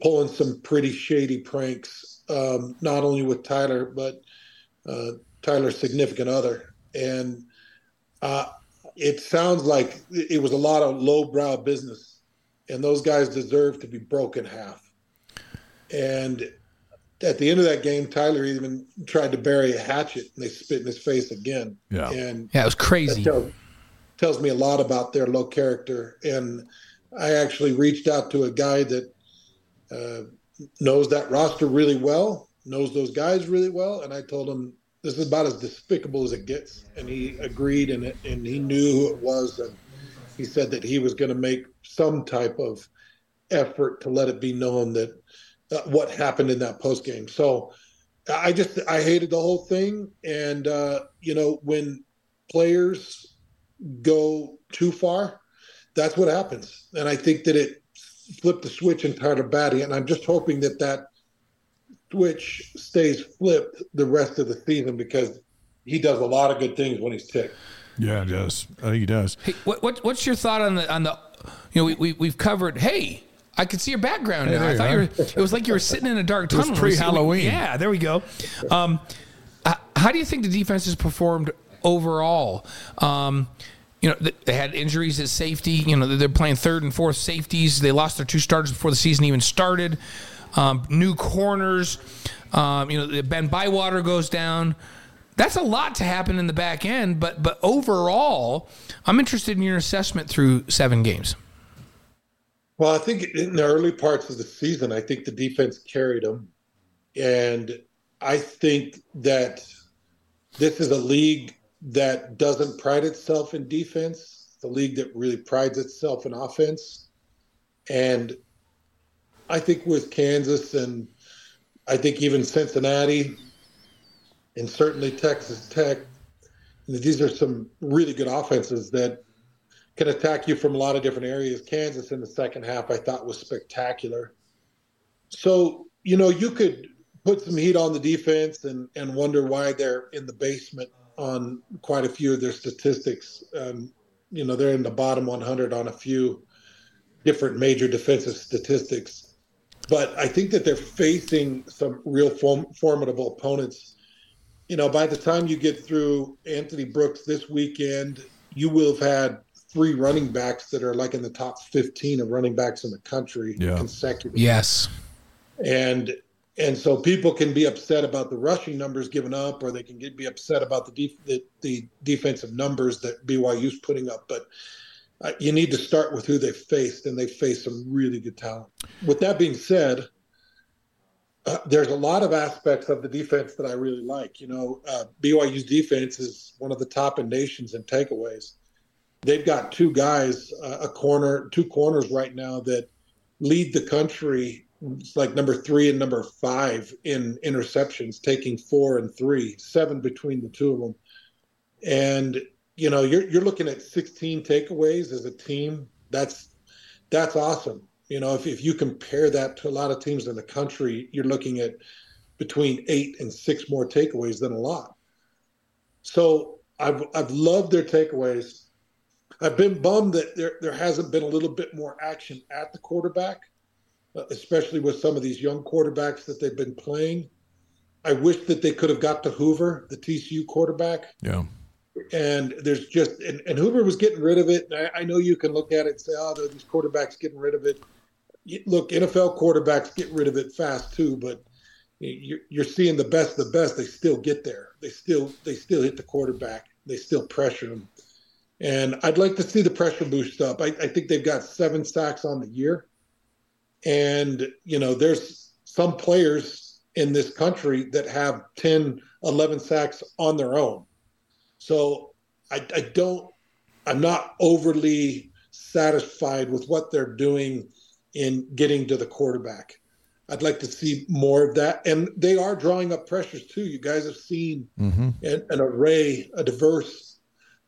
pulling some pretty shady pranks, um, not only with Tyler, but uh, Tyler's significant other, and uh, it sounds like it was a lot of lowbrow business, and those guys deserve to be broken half. And at the end of that game, Tyler even tried to bury a hatchet, and they spit in his face again. Yeah. And Yeah, it was crazy. that tells, tells me a lot about their low character. And I actually reached out to a guy that uh, knows that roster really well, knows those guys really well, and I told him this is about as despicable as it gets. And he agreed, and and he knew who it was, and he said that he was going to make some type of effort to let it be known that uh, what happened in that post game. So I just I hated the whole thing, and uh, you know when players go too far, that's what happens. And I think that it flipped the switch and in Tyler Batty, and I'm just hoping that that switch stays flipped the rest of the season because he does a lot of good things when he's ticked. Yeah, it does. I think he does. Hey, what, what what's your thought on the on the you know we, we we've covered hey I could see your background now. I thought you were it was like you were sitting in a dark was tunnel. pre-Halloween. Yeah, there we go. Um, how do you think the defense has performed overall? Um, you know, they had injuries at safety. You know, they're playing third and fourth safeties. They lost their two starters before the season even started. Um, new corners. Um, you know, Ben Bywater goes down. That's a lot to happen in the back end, but but overall, I'm interested in your assessment through seven games. Well, I think in the early parts of the season, I think the defense carried them. And I think that this is a league that doesn't pride itself in defense, the league that really prides itself in offense. And I think with Kansas and I think even Cincinnati and certainly Texas Tech, these are some really good offenses that can attack you from a lot of different areas. Kansas in the second half, I thought was spectacular. So, you know, you could put some heat on the defense and, and wonder why they're in the basement on quite a few of their statistics. Um, you know, they're in the bottom 100 on a few different major defensive statistics. But I think that they're facing some real form, formidable opponents. You know, by the time you get through Anthony Brooks this weekend, you will have had three running backs that are like in the top 15 of running backs in the country Yeah. consecutively. Yes. And and so people can be upset about the rushing numbers given up, or they can get, be upset about the, def, the, the defensive numbers that BYU's putting up. But uh, you need to start with who they faced, and they faced some really good talent. With that being said, uh, there's a lot of aspects of the defense that I really like. You know, uh, BYU's defense is one of the top in nations in takeaways. They've got two guys, uh, a corner, two corners right now that lead the country like number three and number five in interceptions, taking four and three, seven between the two of them. And you know, you're you're looking at 16 takeaways as a team. That's that's awesome. You know, if if you compare that to a lot of teams in the country, you're looking at between eight and six more takeaways than a lot. So I've I've loved their takeaways. I've been bummed that there there hasn't been a little bit more action at the quarterback especially with some of these young quarterbacks that they've been playing. I wish that they could have got to Hoover, the TCU quarterback. Yeah. And there's just and, and Hoover was getting rid of it. I, I, know you can look at it and say, "Oh, these quarterbacks getting rid of it." Look, NFL quarterbacks get rid of it fast too, but you're, you're seeing the best, the best. They still get there. They still they still hit the quarterback. They still pressure him. And I'd like to see the pressure boost up. I, I think they've got seven sacks on the year. And, you know, there's some players in this country that have 10, 11 sacks on their own. So I, I don't, I'm not overly satisfied with what they're doing in getting to the quarterback. I'd like to see more of that. And they are drawing up pressures too. You guys have seen mm-hmm. an, an, array, a diverse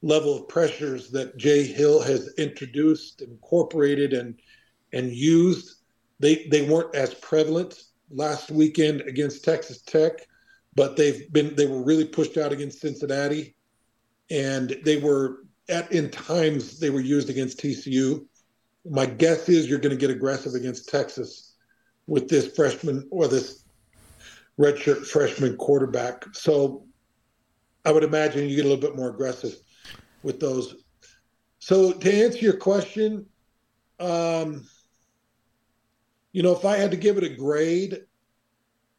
level of pressures that Jay Hill has introduced, incorporated, and and used. They they weren't as prevalent last weekend against Texas Tech, but they've been they were really pushed out against Cincinnati, and they were at in times they were used against TCU. My guess is you're going to get aggressive against Texas with this freshman or this redshirt freshman quarterback. So I would imagine you get a little bit more aggressive with those. So to answer your question, um, you know, if I had to give it a grade,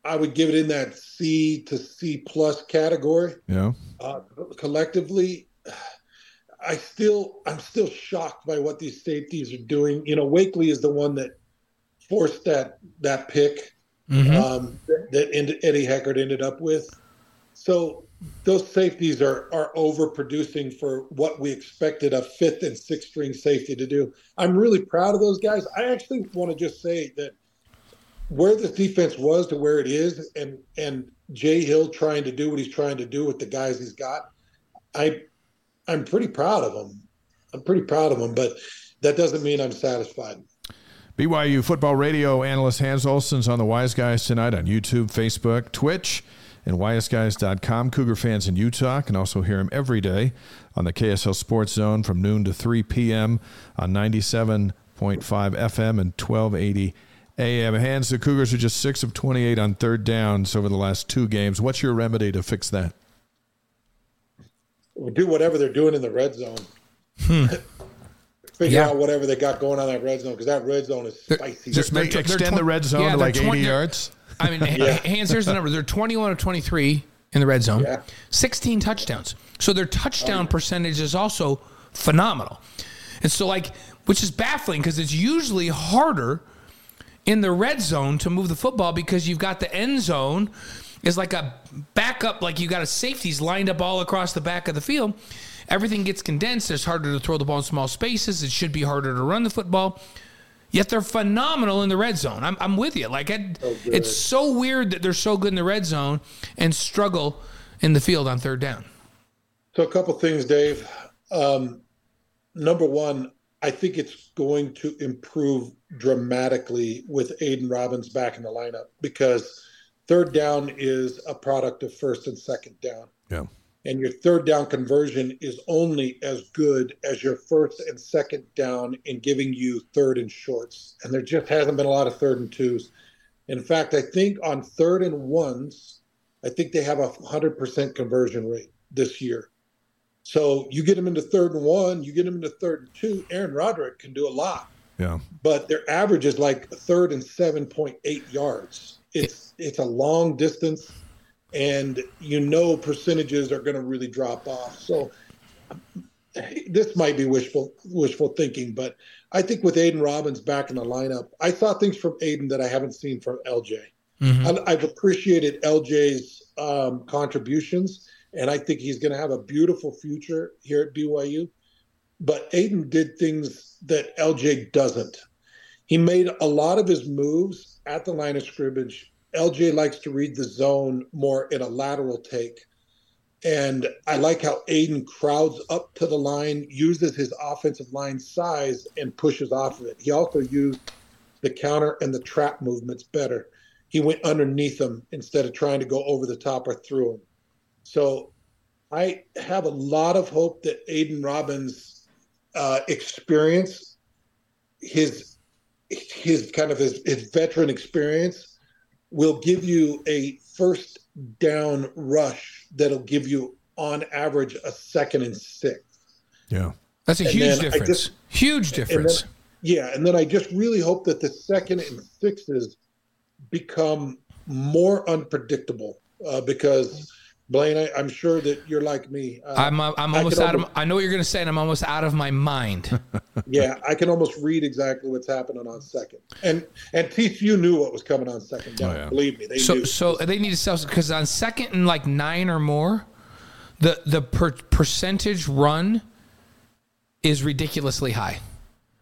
I would give it in that C to C plus category. Yeah. Uh, collectively, I still, I'm still shocked by what these safeties are doing. You know, Wakley is the one that forced that that pick mm-hmm. um, that, that Eddie Heckard ended up with. So those safeties are are overproducing for what we expected a fifth and sixth string safety to do. I'm really proud of those guys. I actually want to just say that where this defense was to where it is, and and Jay Hill trying to do what he's trying to do with the guys he's got, I I'm pretty proud of him. I'm pretty proud of him, but that doesn't mean I'm satisfied. BYU football radio analyst Hans Olsen's on the Wise Guys tonight on YouTube, Facebook, Twitch and wiseguys.com. Cougar fans in Utah can also hear him every day on the KSL Sports Zone from noon to 3 p.m. on 97.5 FM and 1280 AM. Hans the Cougars are just 6 of 28 on third downs over the last two games. What's your remedy to fix that? We'll do whatever they're doing in the red zone. Hmm. Figure yeah. out whatever they got going on that red zone because that red zone is spicy. Just make, extend tw- the red zone yeah, to like 20, 80 yards. I mean, yeah. Hans, here's the number. They're 21 of 23 in the red zone, yeah. 16 touchdowns. So their touchdown oh, percentage is also phenomenal. And so, like, which is baffling because it's usually harder in the red zone to move the football because you've got the end zone is like a backup, like you got a safeties lined up all across the back of the field. Everything gets condensed. It's harder to throw the ball in small spaces. It should be harder to run the football. Yet they're phenomenal in the red zone. I'm, I'm with you. Like it's so weird that they're so good in the red zone and struggle in the field on third down. So a couple things, Dave. Um, number one, I think it's going to improve dramatically with Aidan Robbins back in the lineup because third down is a product of first and second down. Yeah and your third down conversion is only as good as your first and second down in giving you third and shorts. And there just hasn't been a lot of third and twos. In fact, I think on third and ones, I think they have a 100% conversion rate this year. So you get them into third and one, you get them into third and two. Aaron Roderick can do a lot. Yeah. But their average is like third and 7.8 yards. it's it's a long distance, and you know percentages are going to really drop off. So this might be wishful wishful thinking, but I think with Aidan Robbins back in the lineup, I saw things from Aidan that I haven't seen from LJ. Mm-hmm. I've appreciated LJ's um, contributions, and I think he's going to have a beautiful future here at BYU. But Aidan did things that LJ doesn't. He made a lot of his moves at the line of scrimmage. LJ likes to read the zone more in a lateral take. And I like how Aidan crowds up to the line, uses his offensive line size, and pushes off of it. He also used the counter and the trap movements better. He went underneath them instead of trying to go over the top or through them. So I have a lot of hope that Aidan Robbins' uh, experience, his his kind of his, his veteran experience, will give you a first down rush that'll give you on average a second and six. Yeah. That's a and huge difference. Just, huge difference. And then, yeah. And then I just really hope that the second and sixes become more unpredictable uh, because Blaine, I, am sure that you're like me. Uh, I'm I'm almost out of. I know what you're going to say, and I'm almost out of my mind. yeah, I can almost read exactly what's happening on second, and and TCU knew what was coming on second down. Oh, yeah. Believe me, they so, knew. So they need to sell because on second and like nine or more, the the per, percentage run is ridiculously high.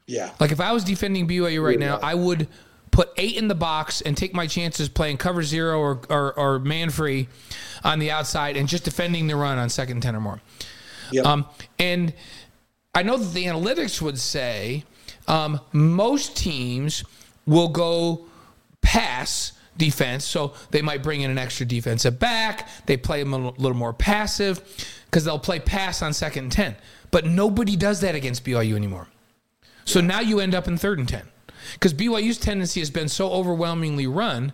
Yeah. Like if I was defending BYU right now, I would put eight in the box and take my chances playing cover zero or, or, or man free on the outside and just defending the run on second 10 or more. Yep. Um, and I know that the analytics would say um, most teams will go pass defense. So they might bring in an extra defensive back. They play them a little more passive because they'll play pass on second and 10. But nobody does that against BYU anymore. So now you end up in third and 10 because BYU's tendency has been so overwhelmingly run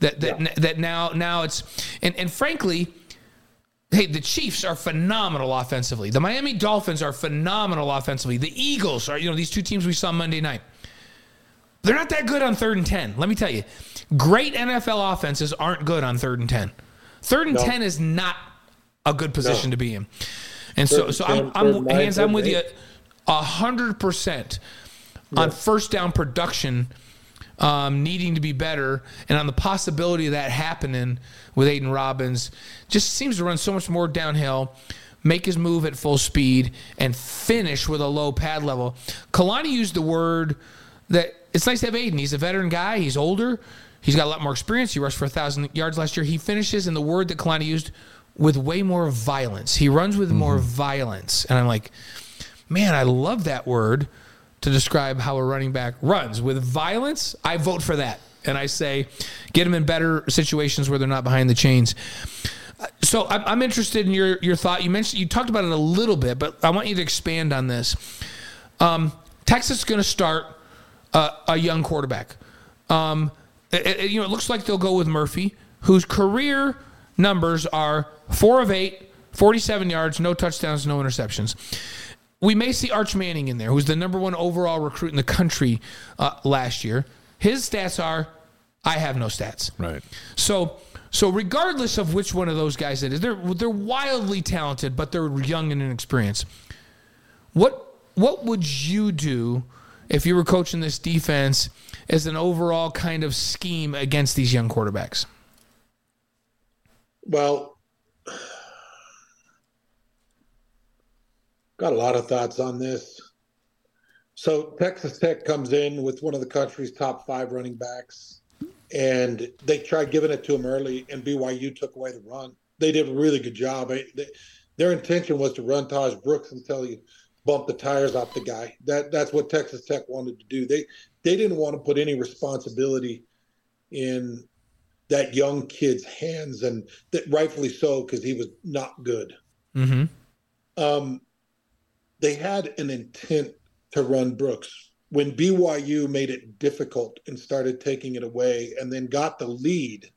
that that yeah. that now now it's and and frankly. Hey, the Chiefs are phenomenal offensively. The Miami Dolphins are phenomenal offensively. The Eagles are, you know, these two teams we saw Monday night. They're not that good on third and 10. Let me tell you, great NFL offenses aren't good on third and 10. Third and no. 10 is not a good position no. to be in. And third so, so 10, I'm, I'm Hans, I'm with eight. you 100% yeah. on first down production um, needing to be better and on the possibility of that happening with Aidan Robbins. Just seems to run so much more downhill, make his move at full speed, and finish with a low pad level. Kalani used the word that it's nice to have Aidan. He's a veteran guy, he's older, he's got a lot more experience. He rushed for 1,000 yards last year. He finishes, in the word that Kalani used, with way more violence. He runs with mm-hmm. more violence. And I'm like, man, I love that word to describe how a running back runs. With violence, I vote for that. And I say, get them in better situations where they're not behind the chains. So I'm, interested in your, your thought. You mentioned, you talked about it a little bit, but I want you to expand on this. Um, Texas is going to start uh, a young quarterback. Um, it, it, you know, it looks like they'll go with Murphy, whose career numbers are four of eight, 47 yards, no touchdowns, no interceptions we may see Arch Manning in there, who's the number one overall recruit in the country uh, last year. His stats are, I have no stats. Right. So, so regardless of which one of those guys it is, they're they're wildly talented, but they're young and inexperienced. What what would you do if you were coaching this defense as an overall kind of scheme against these young quarterbacks? Well, Got a lot of thoughts on this. So Texas Tech comes in with one of the country's top five running backs, and they tried giving it to him early, and BYU took away the run. They did a really good job. They, their intention was to run Tahj Brooks until he bumped the tires off the guy. That that's what Texas Tech wanted to do. They they didn't want to put any responsibility in that young kid's hands, and that rightfully so because he was not good. Mm-hmm. Um, they had an intent to run Brooks. When BYU made it difficult and started taking it away and then got the lead,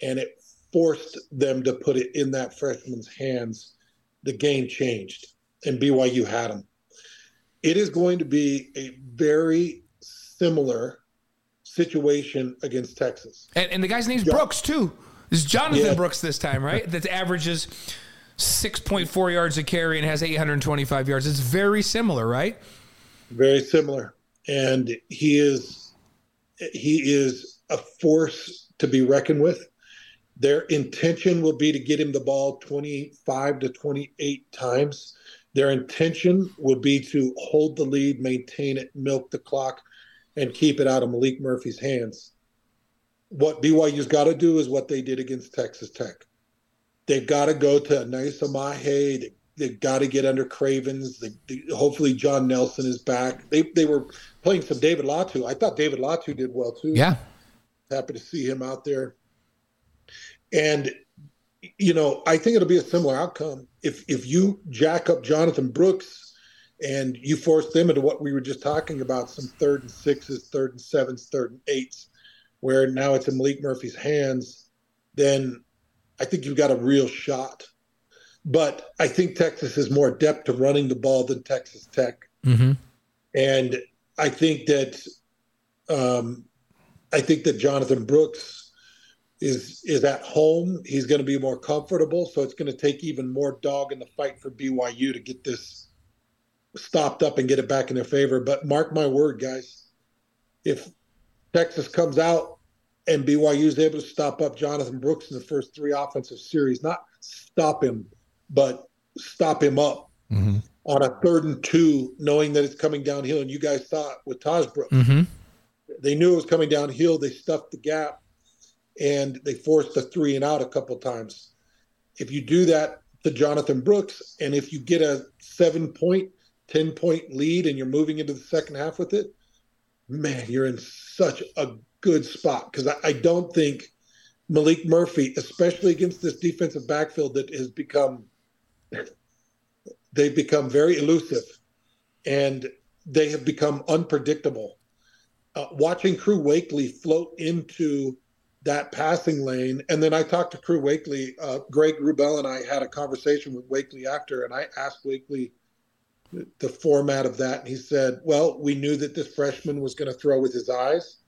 and it forced them to put it in that freshman's hands, the game changed and BYU had them. It is going to be a very similar situation against Texas. And, and the guy's name's yeah. Brooks too. It's Jonathan yeah. Brooks this time, right? that averages 6.4 yards a carry and has 825 yards. It's very similar, right? Very similar. And he is he is a force to be reckoned with. Their intention will be to get him the ball 25 to 28 times. Their intention will be to hold the lead, maintain it, milk the clock, and keep it out of Maalik Murphy's hands. What BYU's got to do is what they did against Texas Tech. They've got to go to Naisa Mahe. They, they've got to get under Cravens. They, they, hopefully, John Nelson is back. They, they were playing some David Latu. I thought David Latu did well too. Yeah. Happy to see him out there. And you know, I think it'll be a similar outcome if if you jack up Jonathan Brooks and you force them into what we were just talking about, some third and sixes, third and sevens, third and eights, where now it's in Maalik Murphy's hands, then I think you've got a real shot. But I think Texas is more adept to running the ball than Texas Tech, mm-hmm. and I think that um, I think that Jonathan Brooks is is at home. He's going to be more comfortable, so it's going to take even more dog in the fight for BYU to get this stopped up and get it back in their favor. But mark my word, guys, if Texas comes out and BYU is able to stop up Jonathan Brooks in the first three offensive series, not stop him, but stop him up mm-hmm. on a third and two, knowing that it's coming downhill. And you guys saw it with Tahj Brooks. Mm-hmm. They knew it was coming downhill. They stuffed the gap and they forced the three and out a couple times. If you do that to Jonathan Brooks, and if you get a seven point, 10 point lead and you're moving into the second half with it, man, you're in such a good spot. Because I, I, don't think Maalik Murphy, especially against this defensive backfield that has become, they've become very elusive and they have become unpredictable. Uh, watching Crew Wakley float into that passing lane. And then I talked to Crew Wakley. Uh, Greg Wrubell and I had a conversation with Wakley after, and I asked Wakley the format of that. And he said, Well, we knew that this freshman was going to throw with his eyes.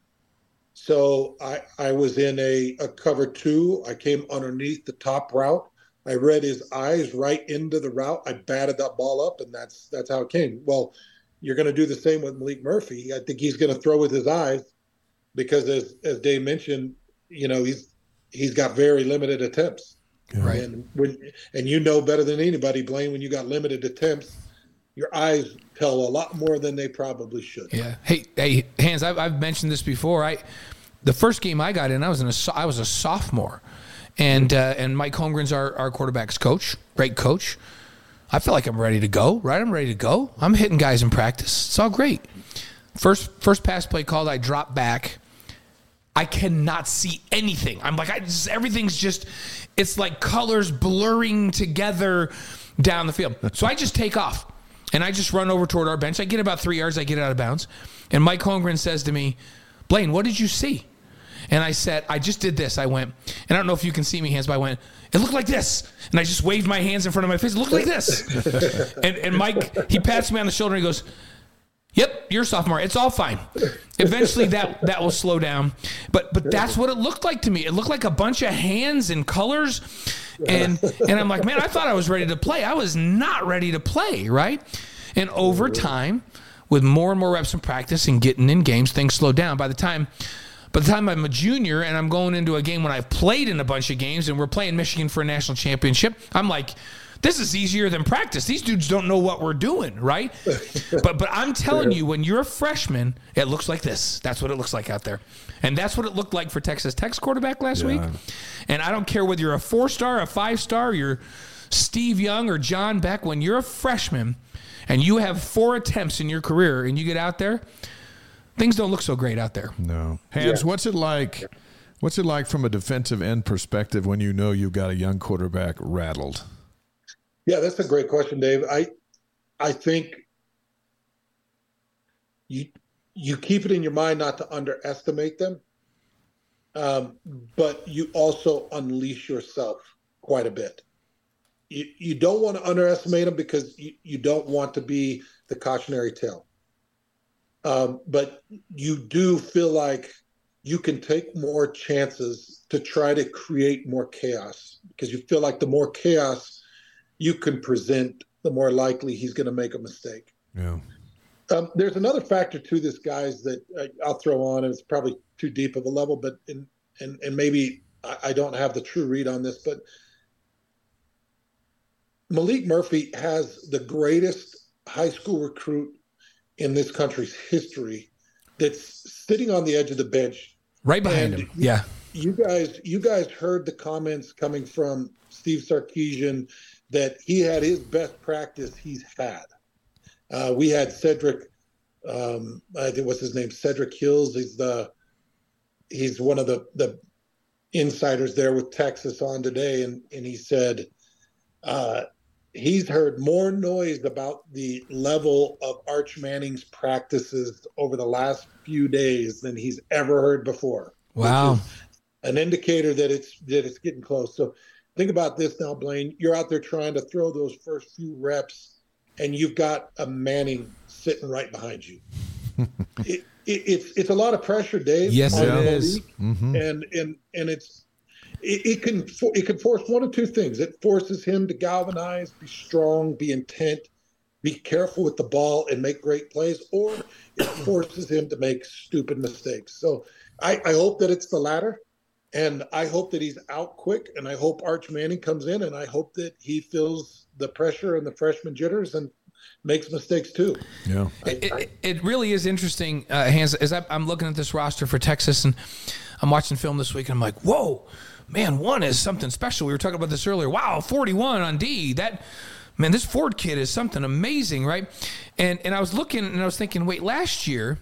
So I, I was in a, a cover two. I came underneath the top route. I read his eyes right into the route. I batted that ball up, and that's that's how it came. Well, you're going to do the same with Maalik Murphy. I think he's going to throw with his eyes because, as as Dave mentioned, you know he's he's got very limited attempts. Right. And when and you know better than anybody, Blaine, when you got limited attempts, your eyes tell a lot more than they probably should. Yeah. Hey, hey, Hans, I've, I've mentioned this before. I the first game I got in, I was in a I was a sophomore, and uh, and Mike Holmgren's our our quarterbacks coach, great coach. I feel like I'm ready to go. Right, I'm ready to go. I'm hitting guys in practice. It's all great. First first pass play called, I drop back I cannot see anything. I'm like, I just, everything's just, it's like colors blurring together down the field. So I just take off and I just run over toward our bench. I get about three yards, I get out of bounds. And Mike Holmgren says to me, Blaine, what did you see? And I said, I just did this. I went, and I don't know if you can see me Hans, but I went, it looked like this. And I just waved my hands in front of my face. It looked like this. and, and Mike, he pats me on the shoulder and he goes, Yep, you're a sophomore. It's all fine. Eventually that that will slow down. But but that's what it looked like to me. It looked like a bunch of hands and colors. And and I'm like, man, I thought I was ready to play. I was not ready to play, right? And over time, with more and more reps and practice and getting in games, things slow down. By the time by the time I'm a junior and I'm going into a game when I've played in a bunch of games and we're playing Michigan for a national championship, I'm like, this is easier than practice. These dudes don't know what we're doing, right? but but I'm telling you, when you're a freshman, it looks like this. That's what it looks like out there. And that's what it looked like for Texas Tech's quarterback last yeah. week. And I don't care whether you're a four star, a five star, you're Steve Young or John Beck, when you're a freshman and you have four attempts in your career and you get out there, things don't look so great out there. No. Hans, yeah. what's it like? What's it like from a defensive end perspective when you know you've got a young quarterback rattled? Yeah, that's a great question, Dave. I I think you you keep it in your mind not to underestimate them, um, but you also unleash yourself quite a bit. You you don't want to underestimate them because you, you don't want to be the cautionary tale. Um, but you do feel like you can take more chances to try to create more chaos because you feel like the more chaos you can present, the more likely he's going to make a mistake. Yeah. Um, there's another factor to this, guys, that I, will throw on, and it's probably too deep of a level, but in, and and maybe I, I don't have the true read on this, but Maalik Murphy has the greatest high school recruit in this country's history that's sitting on the edge of the bench. Right behind and him. Yeah. You guys you guys heard the comments coming from Steve Sarkisian that he had his best practice he's had. Uh, we had Cedric um, I think what's his name? Cedric Hills. He's the he's one of the the insiders there with Texas on today, and and he said uh, he's heard more noise about the level of Arch Manning's practices over the last few days than he's ever heard before. Wow. An indicator that it's that it's getting close. So think about this now, Blaine. You're out there trying to throw those first few reps, and you've got a Manning sitting right behind you. it, it, it's it's a lot of pressure, Dave. Yes, it is. Mm-hmm. And and and it's it, it, can it can force one of two things. It forces him to galvanize, be strong, be intent, be careful with the ball, and make great plays, or it forces him to make stupid mistakes. So I, I hope that it's the latter. And I hope that he's out quick, and I hope Arch Manning comes in, and I hope that he feels the pressure and the freshman jitters and makes mistakes too. Yeah, it, it, it really is interesting. Uh, Hans, as I, I'm looking at this roster for Texas, and I'm watching film this week, and I'm like, whoa man, one is something special. We were talking about this earlier. Wow, 41 on D. That man, this Ford kid is something amazing, right? And and I was looking and I was thinking, wait, last year,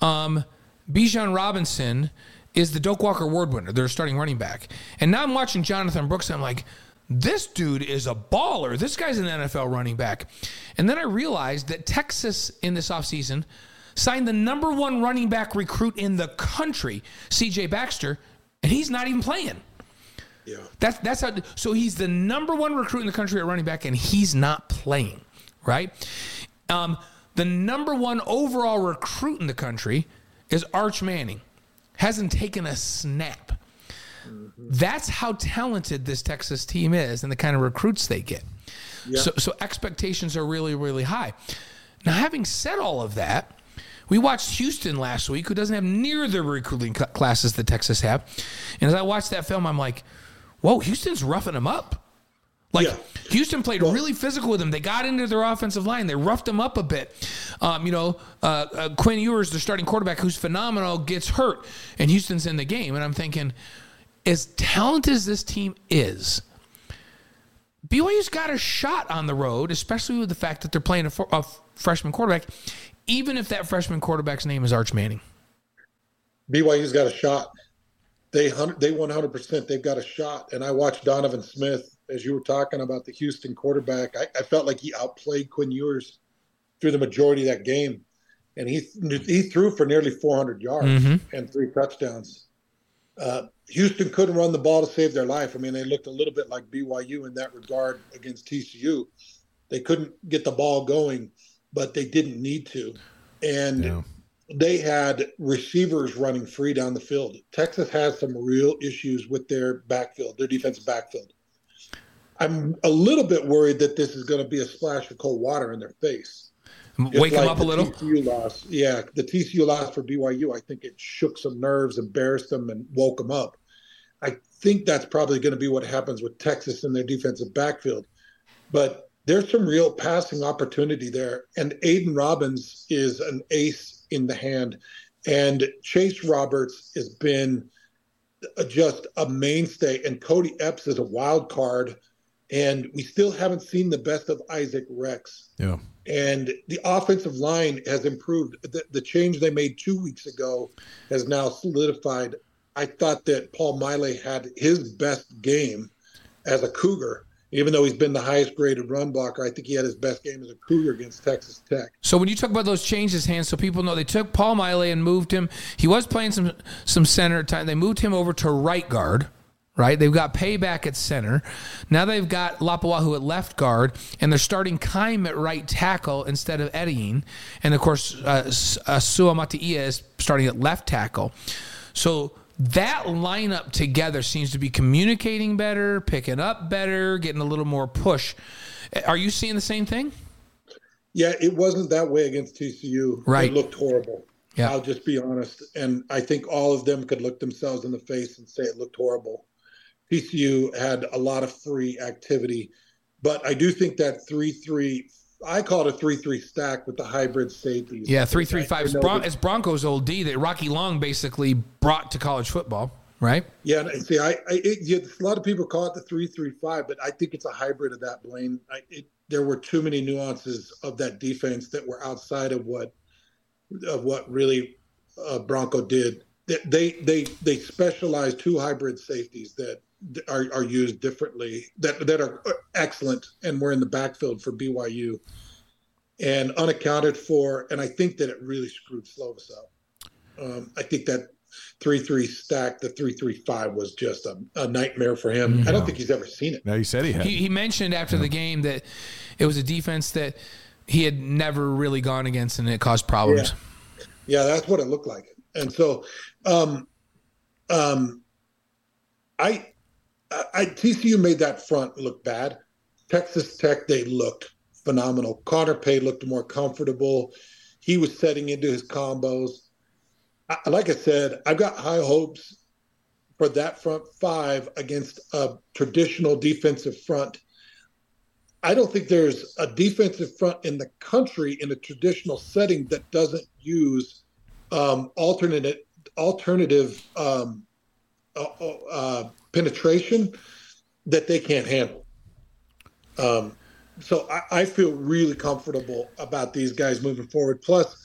um, Bijan Robinson is the Doak Walker Award winner. They're starting running back. And now I'm watching Jonathan Brooks and I'm like, this dude is a baller. This guy's an NFL running back. And then I realized that Texas in this offseason signed the number one running back recruit in the country, CJ Baxter, and he's not even playing. Yeah. That's that's how. So he's the number one recruit in the country at running back, and he's not playing, right? Um, the number one overall recruit in the country is Arch Manning. Hasn't taken a snap. Mm-hmm. That's how talented this Texas team is, and the kind of recruits they get. So, so expectations are really, really high. Now, having said all of that, we watched Houston last week, who doesn't have near the recruiting classes that Texas have. And as I watched that film, I'm like, whoa, Houston's roughing them up. Like yeah. Houston played well, really physical with them. They got into their offensive line. They roughed them up a bit. Um, you know, uh, uh, Quinn Ewers, the starting quarterback, who's phenomenal, gets hurt, and Houston's in the game. And I'm thinking, as talented as this team is, BYU's got a shot on the road, especially with the fact that they're playing a, a freshman quarterback even if that freshman quarterback's name is Arch Manning. BYU's got a shot. They they 100 percent. They've got a shot. And I watched Donovan Smith as you were talking about the Houston quarterback. I, I felt like he outplayed Quinn Ewers through the majority of that game, and he he threw for nearly 400 yards mm-hmm. and three touchdowns. Uh, Houston couldn't run the ball to save their life. I mean, they looked a little bit like BYU in that regard against TCU. They couldn't get the ball going but they didn't need to. And yeah. they had receivers running free down the field. Texas has some real issues with their backfield, their defensive backfield. I'm a little bit worried that this is going to be a splash of cold water in their face. Just Wake like them up a little. TCU loss, yeah, the TCU loss for BYU. I think it shook some nerves, embarrassed them, and woke them up. I think that's probably going to be what happens with Texas in their defensive backfield. But there's some real passing opportunity there. And Aidan Robbins is an ace in the hand. And Chase Roberts has been just a mainstay. And Cody Epps is a wild card. And we still haven't seen the best of Isaac Rex. Yeah. And the offensive line has improved. The, the change they made two weeks ago has now solidified. I thought that Paul Maile had his best game as a Cougar even though he's been the highest graded run blocker, I think he had his best game as a Cougar against Texas Tech. So when you talk about those changes, Hans, so people know they took Paul Maile and moved him. He was playing some some center time. They moved him over to right guard. Right, they've got Pay back at center. Now they've got Lapuaho at left guard, and they're starting Keim at right tackle instead of Etienne. And of course, uh, uh, is starting at left tackle. So that lineup together seems to be communicating better, picking up better, getting a little more push. Are you seeing the same thing? Yeah, it wasn't that way against TCU. Right. It looked horrible. Yeah. I'll just be honest. And I think all of them could look themselves in the face and say it looked horrible. TCU had a lot of free activity, but I do think that 3 3, I call it a 3 3 stack with the hybrid safeties. Yeah, three three five. I know Bron- Broncos old D that Rocky Long basically brought to college football, right? Yeah, and see, I, I it, yeah, a lot of people call it the three three five, but I think it's a hybrid of that. Blaine, I, it, there were too many nuances of that defense that were outside of what of what really uh, Bronco did. They, they they they specialize two hybrid safeties that are, are used differently that that are excellent and were in the backfield for BYU and unaccounted for. And I think that it really screwed Slovis up. Um, I think that three three stack, the three three five was just a, a nightmare for him. I don't think he's ever seen it. Now he said he had. He, he mentioned after the game that it was a defense that he had never really gone against and it caused problems. Yeah, that's what it looked like. And so, um, um, I, I, TCU made that front look bad. Texas Tech, they looked phenomenal. Connor Pay looked more comfortable. He was setting into his combos. I, like I said, I've got high hopes for that front five against a traditional defensive front. I don't think there's a defensive front in the country in a traditional setting that doesn't use um, alternate alternative um, uh, uh, penetration that they can't handle. Um, so I, I feel really comfortable about these guys moving forward. Plus,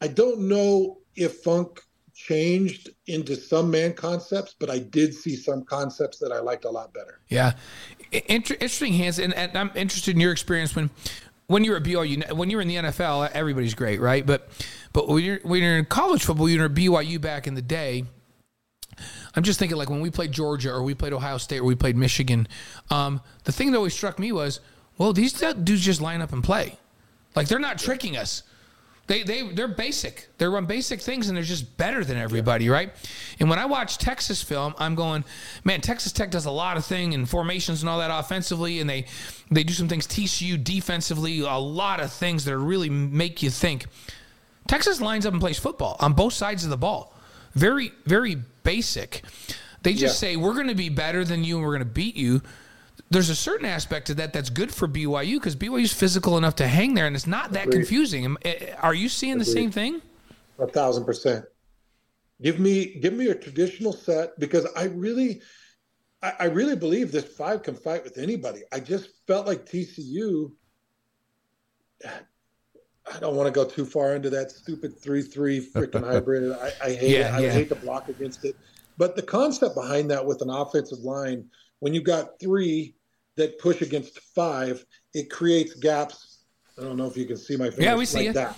I don't know if Funk changed into some man concepts, but I did see some concepts that I liked a lot better. Yeah, Inter- interesting Hans, and, and I'm interested in your experience when when you're at BYU. When you're in the NFL, everybody's great, right? But but when you're when you're in college football, you're at BYU back in the day. I'm just thinking like when we played Georgia or we played Ohio State or we played Michigan. Um, the thing that always struck me was, well, these dudes just line up and play, like they're not tricking us. They they they're basic. They run basic things and they're just better than everybody, right? And when I watch Texas film, I'm going, man, Texas Tech does a lot of thing and formations and all that offensively, and they they do some things TCU defensively, a lot of things that really make you think. Texas lines up and plays football on both sides of the ball. Very very basic. They just Yeah. say we're going to be better than you and we're going to beat you there's a certain aspect to that that's good for BYU because BYU's physical enough to hang there, and it's not that confusing. Eh, Are you seeing the same thing? A thousand percent. Give me give me a traditional set because I really I, I really believe this five can fight with anybody. I just felt like TCU. I don't want to go too far into that stupid three three freaking hybrid. I, I hate Yeah, it. I yeah. hate to block against it. But the concept behind that with an offensive line, when you've got three that push against five, it creates gaps. I don't know if you can see my fingers Yeah, we see like it. that.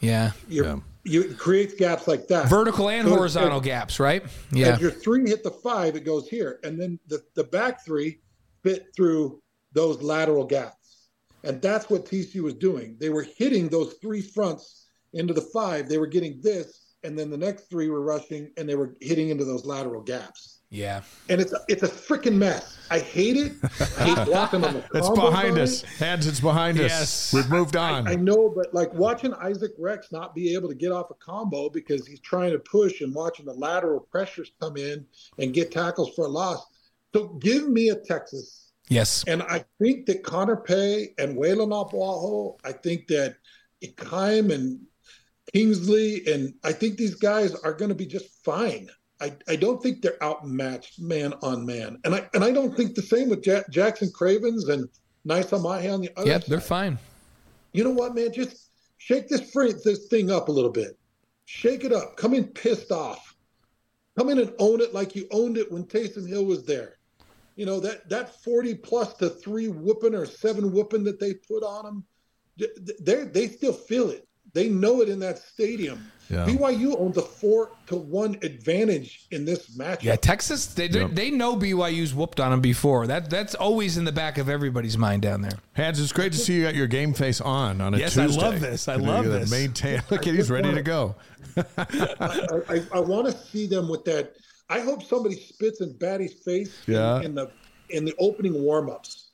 Yeah, You're, Yeah. You it creates gaps like that. vertical and So if- horizontal gaps, right? Yeah, If your three hit the five, it goes here, and then the the back three fit through those lateral gaps, and that's what TCU was doing. They were hitting those three fronts into the five. They were getting this, and then the next three were rushing, and they were hitting into those lateral gaps. yeah. And it's a, it's a freaking mess. I hate it. I hate blocking on the It's behind on us. Hans, it's behind Yes. us. We've moved on. I know, but like watching Isaac Rex not be able to get off a combo because he's trying to push and watching the lateral pressures come in and get tackles for a loss. So give me a Texas. Yes. And I think that Connor Pay and Weylin Lapuaho, I think that Ikaim and Kingsley, and I think these guys are going to be just fine. I, I don't think they're outmatched man on man. And I and I don't think the same with ja- Jackson Cravens and Mahe on the other Yep, they're fine. you know what, man? Just shake this free, this thing up a little bit. Shake it up. Come in pissed off. Come in and own it like you owned it when Taysom Hill was there. You know that that forty plus to three whooping or seven whooping that they put on them. They they still feel it. They know it in that stadium. Yeah. BYU owns a four to one advantage in this matchup. Yeah, Texas, they, they- Yep. they know BYU's whooped on them before. That That's always in the back of everybody's mind down there. Hans, it's great to see you got your game face on on a Yes, I love this. I You love you this. Maintain. Look at he's ready to go. I, I, I want to see them with that. I hope somebody spits in Batty's face in- Yeah. in, the in the opening warmups.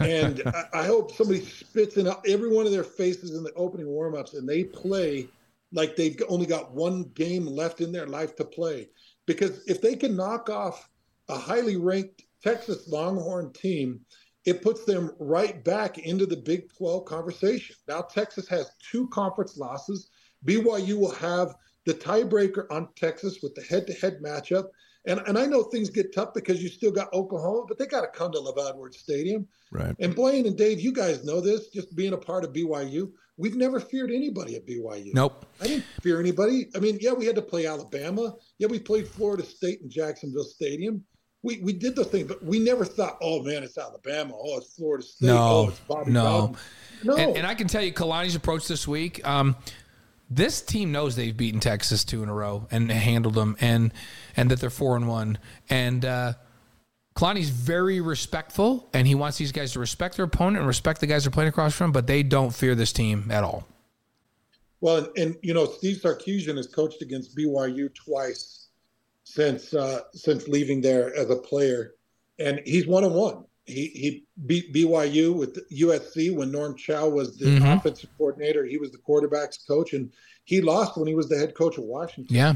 and I, I hope somebody spits in every one of their faces in the opening warmups and they play like they've only got one game left in their life to play. Because if they can knock off a highly ranked Texas Longhorn team, it puts them right back into the Big 12 conversation. Now, Texas has two conference losses. BYU will have the tiebreaker on Texas with the head to head matchup. And, and I know things get tough because you still got Oklahoma, but they got to come to LaVell Edwards Stadium. Right. And Blaine and Dave, you guys know this, just being a part of BYU. We've never feared anybody at BYU. Nope. I didn't fear anybody. I mean, yeah, we had to play Alabama. Yeah, we played Florida State in Jacksonville Stadium. We we did those things, but we never thought, oh man, it's Alabama. Oh, it's Florida State. No, oh, it's Bobby no. Bowden. No. And, and I can tell you, Kalani's approach this week. Um, this team knows they've beaten Texas two in a row and handled them, and and that they're four and one. And uh, Kalani's very respectful, and he wants these guys to respect their opponent and respect the guys they're playing across from. But they don't fear this team at all. Well, and, you know, Steve Sarkisian has coached against BYU twice since uh, since leaving there as a player, and he's one and one. He he beat BYU with USC when Norm Chow was the Mhm. offensive coordinator. He was the quarterbacks coach, and he lost when he was the head coach of Washington. Yeah,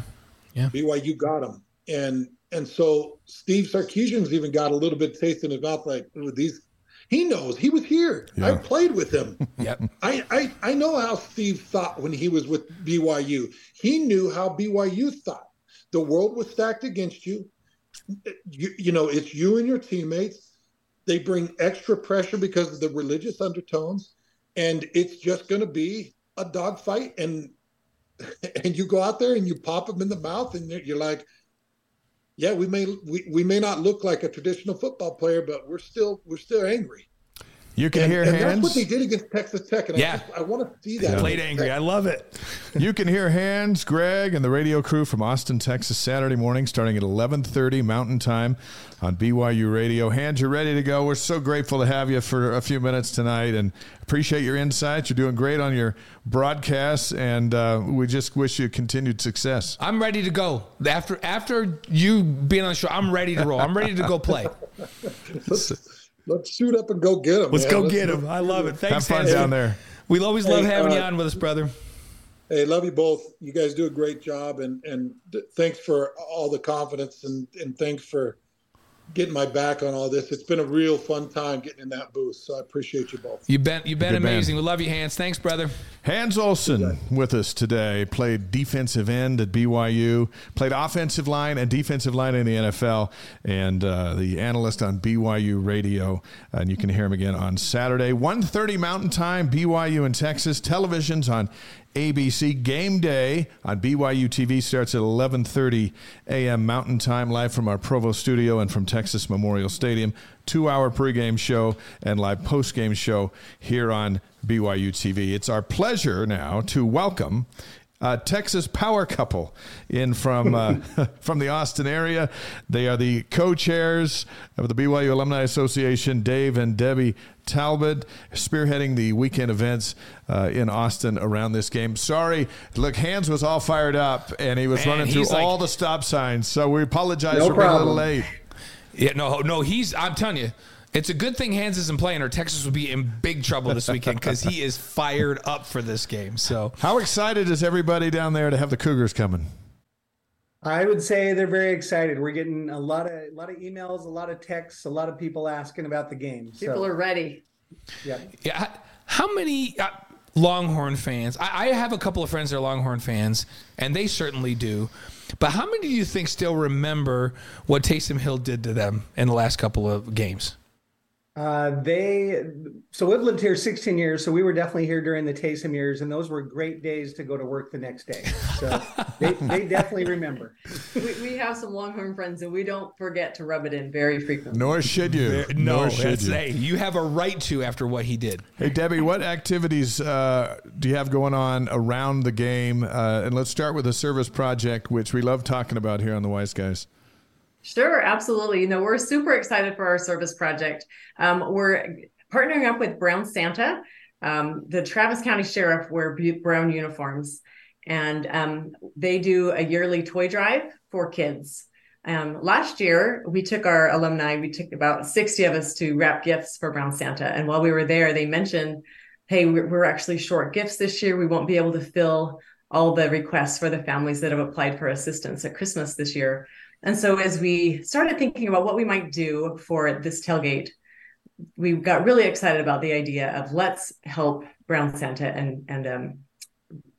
yeah. BYU got him, and and so Steve Sarkisian's even got a little bit taste in his mouth, like "Ooh, these. He knows he was here. I played with him. yep. I, I I know how Steve thought when he was with BYU. He knew how BYU thought. The world was stacked against you. You, you know, it's you and your teammates. They bring extra pressure because of the religious undertones, and it's just going to be a dogfight. And and you go out there and you pop them in the mouth, and you're- like, yeah, we may we, we may not look like a traditional football player, but we're still we're still angry. You can And, hear and that's Hans. what they did against Texas Tech, and Yeah. I, just, I want to see that. Played angry. I love it. You can hear Hans, Greg, and the radio crew from Austin, Texas, Saturday morning, starting at 11:30 Mountain Time on BYU Radio. Hans, you're ready to go. We're so grateful to have you for a few minutes tonight, and appreciate your insights. You're doing great on your broadcasts, and uh, we just wish you continued success. I'm ready to go. After after you being on the show, I'm ready to roll. I'm ready to go play. let's, let's shoot up and go get them. Let's man. go Let's- get them. I love it. Thanks, Have fun Hans. down there. We always love Hey, having uh, you on with us, brother. Hey, love you both. You guys do a great job, and and th- thanks for all the confidence, and and thanks for getting my back on all this. It's been a real fun time getting in that booth, so I appreciate you both. You've been you've been Good man. amazing. We love you, Hans. Thanks, brother. Hans Olsen with us today. Played defensive end at BYU. Played offensive line and defensive line in the NFL. And uh, the analyst on BYU Radio. And you can hear him again on Saturday, 1.30 Mountain Time, BYU in Texas. Televisions on ABC. Game day on BYU TV starts at 11:30 a.m. Mountain Time, live from our Provo studio and from Texas Memorial Stadium. Two-hour pregame show and live postgame show here on BYU TV. It's our pleasure now to welcome. A Texas power couple in from uh, from the Austin area. They are the co-chairs of the BYU Alumni Association, Dave and Debbie Talbot, spearheading the weekend events uh, in Austin around this game. Sorry, look, Hans was all fired up and he was Man, running through like- all the stop signs. So we apologize No for being a little late. Yeah, no, no, he's. I'm telling you, it's a good thing Hans isn't playing, or Texas would be in big trouble this weekend because he is fired up for this game. So How excited is everybody down there to have the Cougars coming? I would say they're very excited. We're getting a lot of a lot of emails, a lot of texts, a lot of people asking about the game. So, People are ready. yeah. Yeah. How many uh, Longhorn fans? I, I have a couple of friends that are Longhorn fans, and they certainly do. But how many do you think still remember what Taysom Hill did to them in the last couple of games? Uh, they so we've lived here 16 years, so we were definitely here during the Taysom years, and those were great days to go to work the next day. So they, they definitely remember. We, we have some Longhorn friends, and we don't forget to rub it in very frequently. Nor should you. No, Nor should you. hey, you have a right to after what he did. Hey, Debbie, what activities uh, do you have going on around the game? Uh, and let's start with the service project, which we love talking about here on the Wise Guys. Sure, absolutely. You know, we're super excited for our service project. Um, we're partnering up with Brown Santa. Um, the Travis County Sheriff wear brown uniforms, and um, they do a yearly toy drive for kids. Um, last year, we took our alumni, we took about 60 of us to wrap gifts for Brown Santa. And while we were there, they mentioned, hey, we're, we're actually short gifts this year. We won't be able to fill all the requests for the families that have applied for assistance at Christmas this year. And so, as we started thinking about what we might do for this tailgate, we got really excited about the idea of let's help Brown Santa and and um,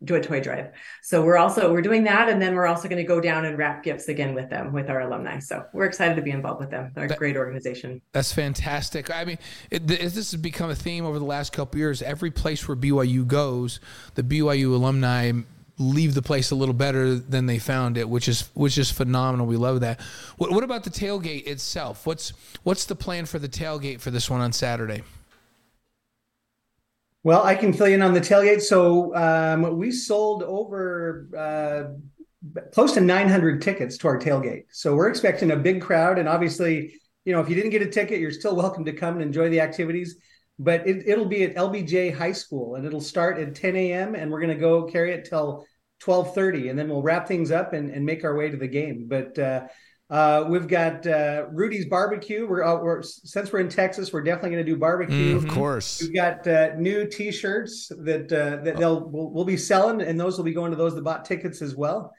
do a toy drive. So we're also we're doing that, and then we're also going to go down and wrap gifts again with them with our alumni. So we're excited to be involved with them. They're a That- great organization. That's fantastic. I mean, it, th- this has become a theme over the last couple years. Every place where BYU goes, the BYU alumni leave the place a little better than they found it, which is which is phenomenal. We love that. What, what about the tailgate itself? What's what's the plan for the tailgate for this one on Saturday? Well, I can fill you in on the tailgate. So um, we sold over uh, close to 900 tickets to our tailgate. So we're expecting a big crowd. And obviously, you know, if you didn't get a ticket, you're still welcome to come and enjoy the activities. But it, it'll be at LBJ High School, and it'll start at 10 a.m. and we're going to go carry it till 12:30, and then we'll wrap things up and, and make our way to the game. But uh, uh, we've got uh, Rudy's Barbecue. We're, uh, we're since we're in Texas, we're definitely going to do barbecue. Of course. We've got uh, new T-shirts that uh, that they'll we'll, we'll be selling, and those will be going to those that bought tickets as well.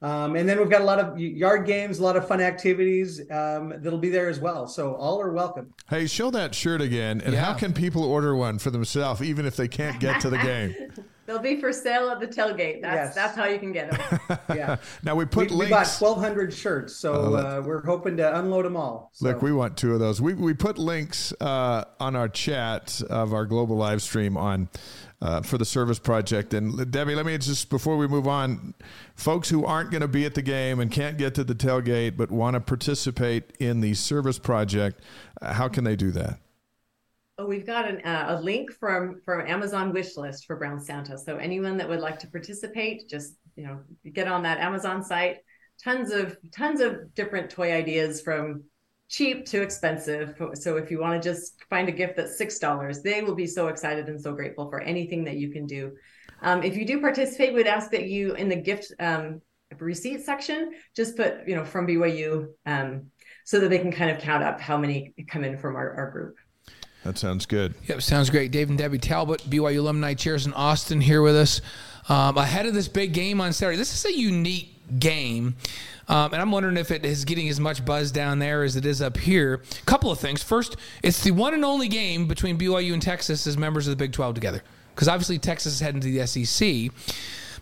Um, and then we've got a lot of yard games, a lot of fun activities um, that'll be there as well. So all are welcome. Hey, show that shirt again. And how can people order one for themselves, even if they can't get to the game? They'll be for sale at the tailgate. That's Yes. that's how you can get them. Yeah, now we we, put we bought 1,200 shirts, so Oh, uh, we're hoping to unload them all. So. Look, we want two of those. We, we put links uh, on our chat of our global live stream on uh, for the service project. And Debbie, let me just before we move on, folks who aren't going to be at the game and can't get to the tailgate but want to participate in the service project, uh, how can they do that? Oh, we've got an, uh, a link from from Amazon wish list for Brown Santa. So anyone that would like to participate, just you know, get on that Amazon site. Tons of tons of different toy ideas from cheap to expensive. So if you want to just find a gift that's six dollars, they will be so excited and so grateful for anything that you can do. Um, if you do participate, we'd ask that you in the gift um, receipt section just put you know from BYU um, so that they can kind of count up how many come in from our, our group. That sounds good. Yep, sounds great. Dave and Debbie Talbot, BYU alumni chairs in Austin, here with us um, ahead of this big game on Saturday. This is a unique game. Um, and I'm wondering if it is getting as much buzz down there as it is up here. A Couple of things. First, it's the one and only game between BYU and Texas as members of the Big 12 together. Because obviously Texas is heading to the SEC.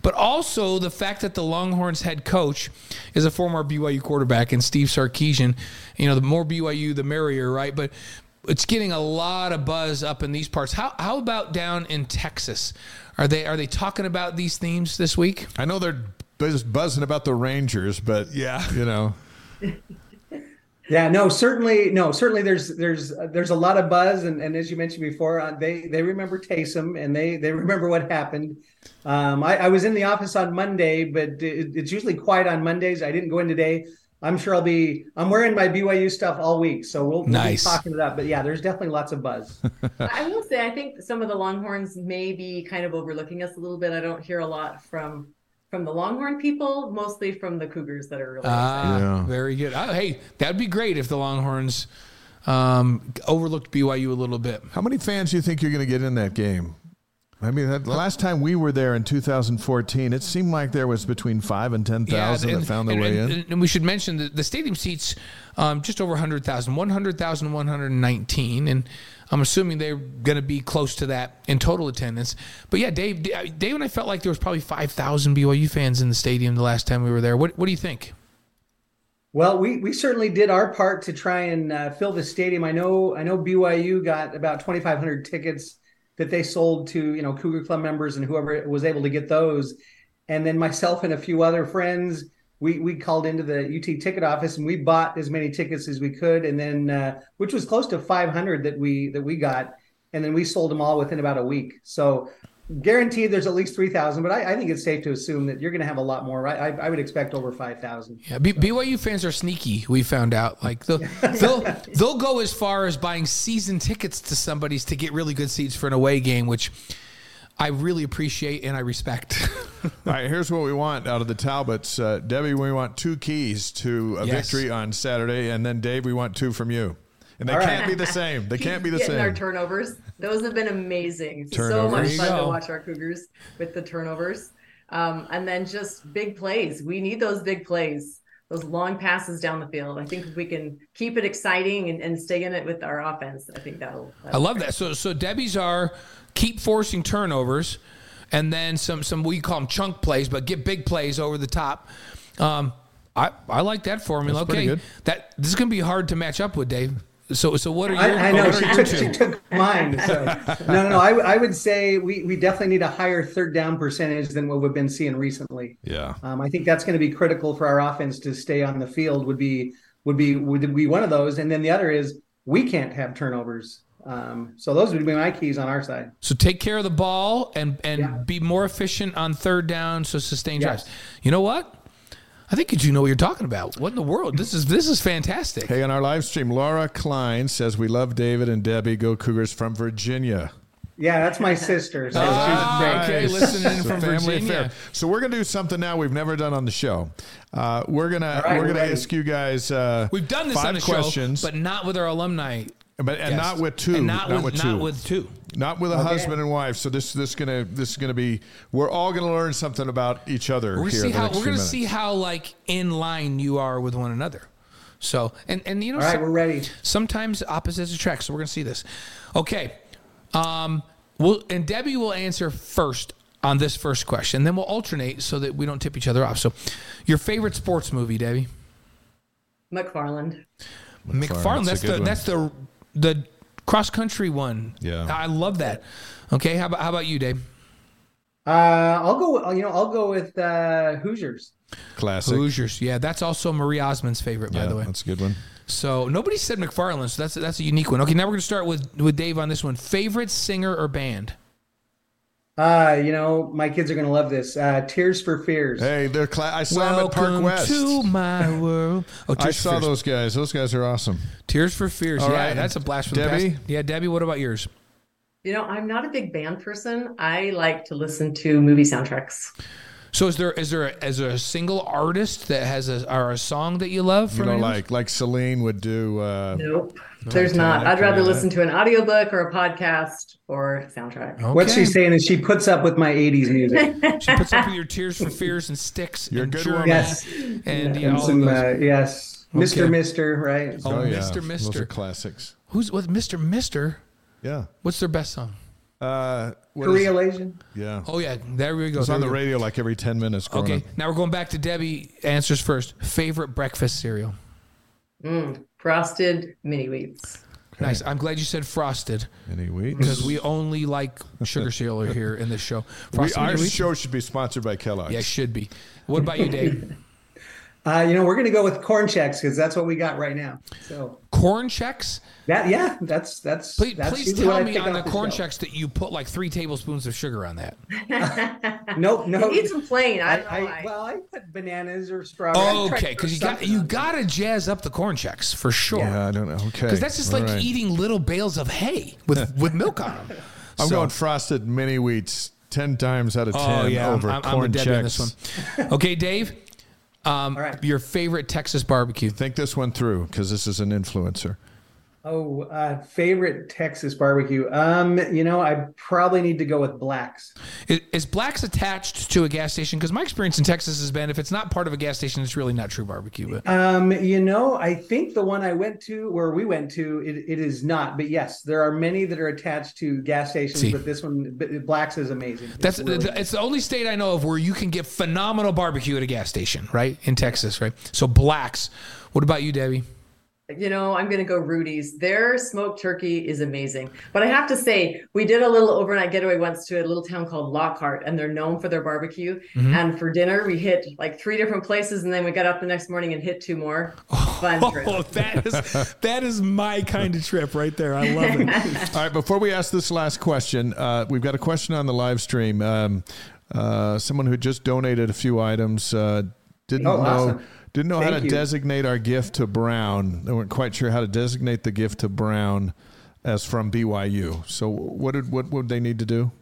But also the fact that the Longhorns head coach is a former BYU quarterback and Steve Sarkisian. You know, the more BYU, the merrier, right? But it's getting a lot of buzz up in these parts. How how about down in Texas? Are they are they talking about these themes this week? I know they're buzz- buzzing about the Rangers, but Yeah. you know, Yeah, no, certainly, no, certainly. There's there's there's a lot of buzz, and, and as you mentioned before, uh, they they remember Taysom and they they remember what happened. Um, I, I was in the office on Monday, but it, it's usually quiet on Mondays. I didn't go in today. I'm sure I'll be. I'm wearing my BYU stuff all week, so we'll, we'll Nice. be talking it up. But yeah, there's definitely lots of buzz. I will say, I think some of the Longhorns may be kind of overlooking us a little bit. I don't hear a lot from from the Longhorn people, mostly from the Cougars that are really excited. Ah, Yeah. very good. Oh, hey, that'd be great if the Longhorns um, overlooked BYU a little bit. how many fans do you think you're going to get in that game? I mean, that, the last time we were there in 2014, it seemed like there was between five and 10,000 that found their and, way and- in. and we should mention that the stadium seats um, just over 100,000, 100,119. And I'm assuming they're going to be close to that in total attendance. But yeah, Dave, Dave and I felt like there was probably 5,000 BYU fans in the stadium the last time we were there. What, what do you think? Well, we we certainly did our part to try and uh, fill the stadium. I know I know BYU got about 2,500 tickets that they sold to you know Cougar Club members and whoever was able to get those. And then myself and a few other friends, we we called into the UT ticket office and we bought as many tickets as we could, and then uh, which was close to 500 that we that we got, and then we sold them all within about a week. So guaranteed there's at least 3000 but I, I, think it's safe to assume that you're going to have a lot more right? I, I would expect over 5000 yeah B- byu fans are sneaky we found out. Like they'll, they'll they'll go as far as buying season tickets to somebody's to get really good seats for an away game which I really appreciate and I respect. All right, here's what we want out of the Talbots. Uh, Debbie, we want two keys to a yes. victory on Saturday, and then Dave, we want two from you. And they All can't be the same. They can't be the same. Our turnovers, those have been amazing. Turnovers. So much fun to watch our Cougars with the turnovers, um, and then just big plays. We need those big plays, those long passes down the field. I think if we can keep it exciting and, and stay in it with our offense, I think that'll. that'll I love that. So, so Debbie's are keep forcing turnovers, and then some some we call them chunk plays, but get big plays over the top. Um, I, I like that formula. That's okay, that this is going to be hard to match up with, Dave. So, so what are you? I, I know she took, she took mine. So. no, no, no. I, I would say we, we definitely need a higher third down percentage than what we've been seeing recently. Yeah. Um, I think that's going to be critical for our offense to stay on the field. Would be would be would be one of those, and then the other is we can't have turnovers. Um, so those would be my keys on our side. So take care of the ball and and yeah. be more efficient on third down. So sustain yes. drives. You know what? I think you know what you're talking about. What in the world? This is this is fantastic. Hey, on our live stream, Laura Klein says we love David and Debbie. Go Cougars from Virginia. Yeah, that's my sister. So oh, okay, listening from family Virginia. Affair. So we're gonna do something now we've never done on the show. Uh, we're gonna right, we're, gonna ready. ask you guys. Uh, we've done this on the questions, show, but not with our alumni but and not with two, and not, not with, with, two, not with two, not with a okay. husband and wife. So this this gonna this is gonna be. We're all gonna learn something about each other. We're gonna see how we're gonna see how like in line you are with one another. So and and you know, all right, we're ready. Sometimes opposites attract. So we're gonna see this. Okay, um, we'll and Debbie will answer first on this first question. Then we'll alternate so that we don't tip each other off. So, your favorite sports movie, Debbie? McFarland. McFarland. McFarland that's, that's the one. that's the the cross country one. Yeah, I love that. Okay, how about how about you, Dave? Uh, I'll go. You know, I'll go with uh, Hoosiers. Classic Hoosiers. Yeah, that's also Marie Osmond's favorite, by yeah, the way. That's a good one. So nobody said McFarland, so that's that's a unique one. Okay, now we're gonna start with with Dave on this one. Favorite singer or band? Uh, you know, my kids are gonna love this. Uh, Tears for Fears. Hey, they're cla- I saw Welcome them at Park West. to my world. Oh, I saw those guys. Those guys are awesome. Tears for Fears. All yeah, right. that's a blast from Debbie? the past. Yeah, Debbie, what about yours? You know, I'm not a big band person. I like to listen to movie soundtracks. So is there is there a, is there a single artist that has a or a song that you love? You know, like like Celine would do. Uh, nope, there's not. I'd rather listen to an audiobook or a podcast or soundtrack. Okay. What she's saying is she puts up with my '80s music. she puts up with your Tears for Fears and Styx. You're and good one. Yes, and, you know, some, uh, yes, Mister okay. Mister, right? Oh, oh yeah. Mister Mister. Those are classics. Who's with Mister Mister? Yeah. What's their best song? Uh, Kyrie eleison. Yeah. Oh yeah, there we go. It's on the go. radio like every ten minutes. Okay, up. now we're going back to Debbie. Answers first. Favorite breakfast cereal? Mm, frosted mini wheats. Okay. Nice. I'm glad you said frosted. Mini wheats. Because we only like sugar cereal here in this show. Frosted we, our show should be sponsored by Kellogg's. Yeah, should be. What about you, Dave? Uh, you know, we're going to go with corn Chex because that's what we got right now. So corn Chex. That yeah, that's that's. Please, that's please tell me on the, the corn show. Chex that you put like three tablespoons of sugar on that. nope, no. You need some plain. I, I, I well, I put bananas or strawberries. Oh, okay, because you got you got to jazz up the corn Chex for sure. Yeah, I don't know. Okay, because that's just All like right. eating little bales of hay with with milk on them. I'm so, going frosted mini wheats ten times out of oh, ten oh, yeah, over I'm, corn I'm Chex. this one. Okay, Dave. Um, All right. Your favorite Texas barbecue? Think this one through because this is an influencer. Oh, uh, favorite Texas barbecue. Um, you know, I probably need to go with Blacks. Is, is Blacks attached to a gas station? Because my experience in Texas has been if it's not part of a gas station, it's really not true barbecue. But Um, you know, I think the one I went to, where we went to, it, it is not. But yes, there are many that are attached to gas stations. See. But this one, Blacks, is amazing. It's that's really- it's the only state I know of where you can get phenomenal barbecue at a gas station, right? In Texas, right? So Blacks. What about you, Debbie? You know, I'm going to go Rudy's. Their smoked turkey is amazing. But I have to say, we did a little overnight getaway once to a little town called Lockhart, and they're known for their barbecue. Mm-hmm. And for dinner, we hit like three different places, and then we got up the next morning and hit two more. Fun trip. Oh, that is that is my kind of trip right there. I love it. All right, before we ask this last question, uh, we've got a question on the live stream. Um, uh, someone who just donated a few items uh, didn't Oh, know awesome. Didn't know how to you. designate our gift to Brown. They weren't quite sure how to designate the gift to Brown as from BYU. So what did what would they need to do?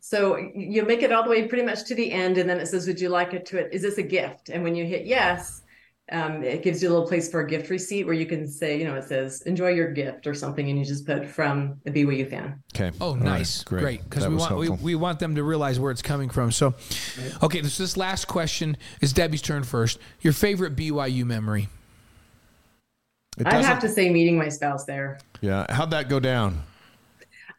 So you make it all the way pretty much to the end, and then it says, "Would you like it to it? Is this a gift?" And when you hit yes, um, it gives you a little place for a gift receipt where you can say, you know, it says, "Enjoy your gift" or something, and you just put from a BYU fan. Okay. Oh, All right, nice, great, because we want we, helpful. we want them to realize where it's coming from. So, okay, this this last question is Debbie's turn first. Your favorite BYU memory? I'd have to say, meeting my spouse there. Yeah. How'd that go down?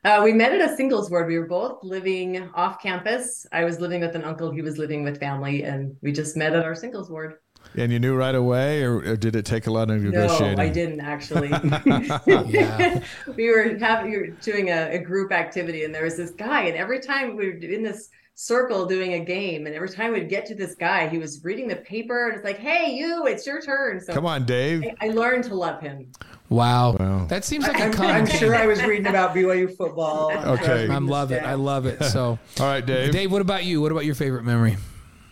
Uh, we met at a singles ward. We were both living off campus. I was living with an uncle. He was living with family, and we just met at our singles ward. And you knew right away, or, or did it take a lot of negotiating? No. I didn't actually. We were having we were doing a, a group activity, and there was this guy, and every time we were in this circle doing a game, and every time we'd get to this guy, he was reading the paper, and it's like, "Hey, you, it's your turn." So Come on, Dave. I, I learned to love him. Wow, Wow. that seems like a I'm, common. I'm sure I was reading about BYU football. Okay. I love it. I love it. So, All right, Dave. Dave, what about you? What about your favorite memory?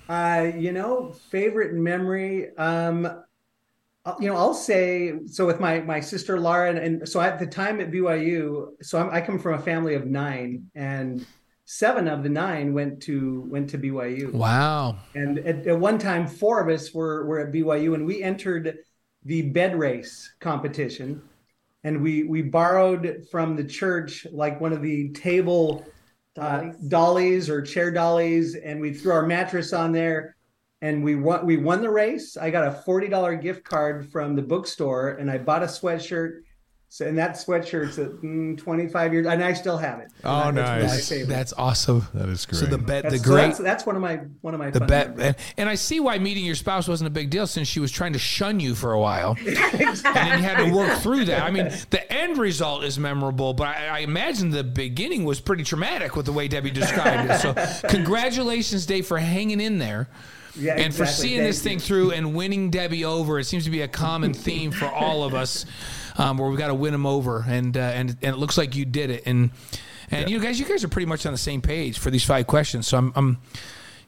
Uh, you know, favorite memory. Um, you know, I'll say so with my my sister Laura, and, and so at the time at BYU, so I'm, I come from a family of nine, and seven of the nine went to went to BYU. Wow. And at, at one time, four of us were were at BYU, and we entered the bed race competition, and we we borrowed from the church like one of the table uh, Dollies. dollies or chair dollies, and we threw our mattress on there, and we won. We won the race. I got a forty dollar gift card from the bookstore, and I bought a sweatshirt. So, and that sweatshirt's at mm, 25 years, and I still have it. And Oh, that- that's one of my nice. favorites. That's awesome. That is great. So the bet, the That's, so great, that's, that's one of my one of my the fun bet, and, and I see why meeting your spouse wasn't a big deal since she was trying to shun you for a while, and then you had to work through that. I mean, the end result is memorable, but I, I imagine the beginning was pretty traumatic with the way Debbie described it. So, congratulations, Dave, for hanging in there. Yeah, and for seeing Thank this you. thing through and winning Debbie over, it seems to be a common theme for all of us, um, where we've got to win them over, and uh, and and it looks like you did it, and and you guys, you guys are pretty much on the same page for these five questions. So I'm, I'm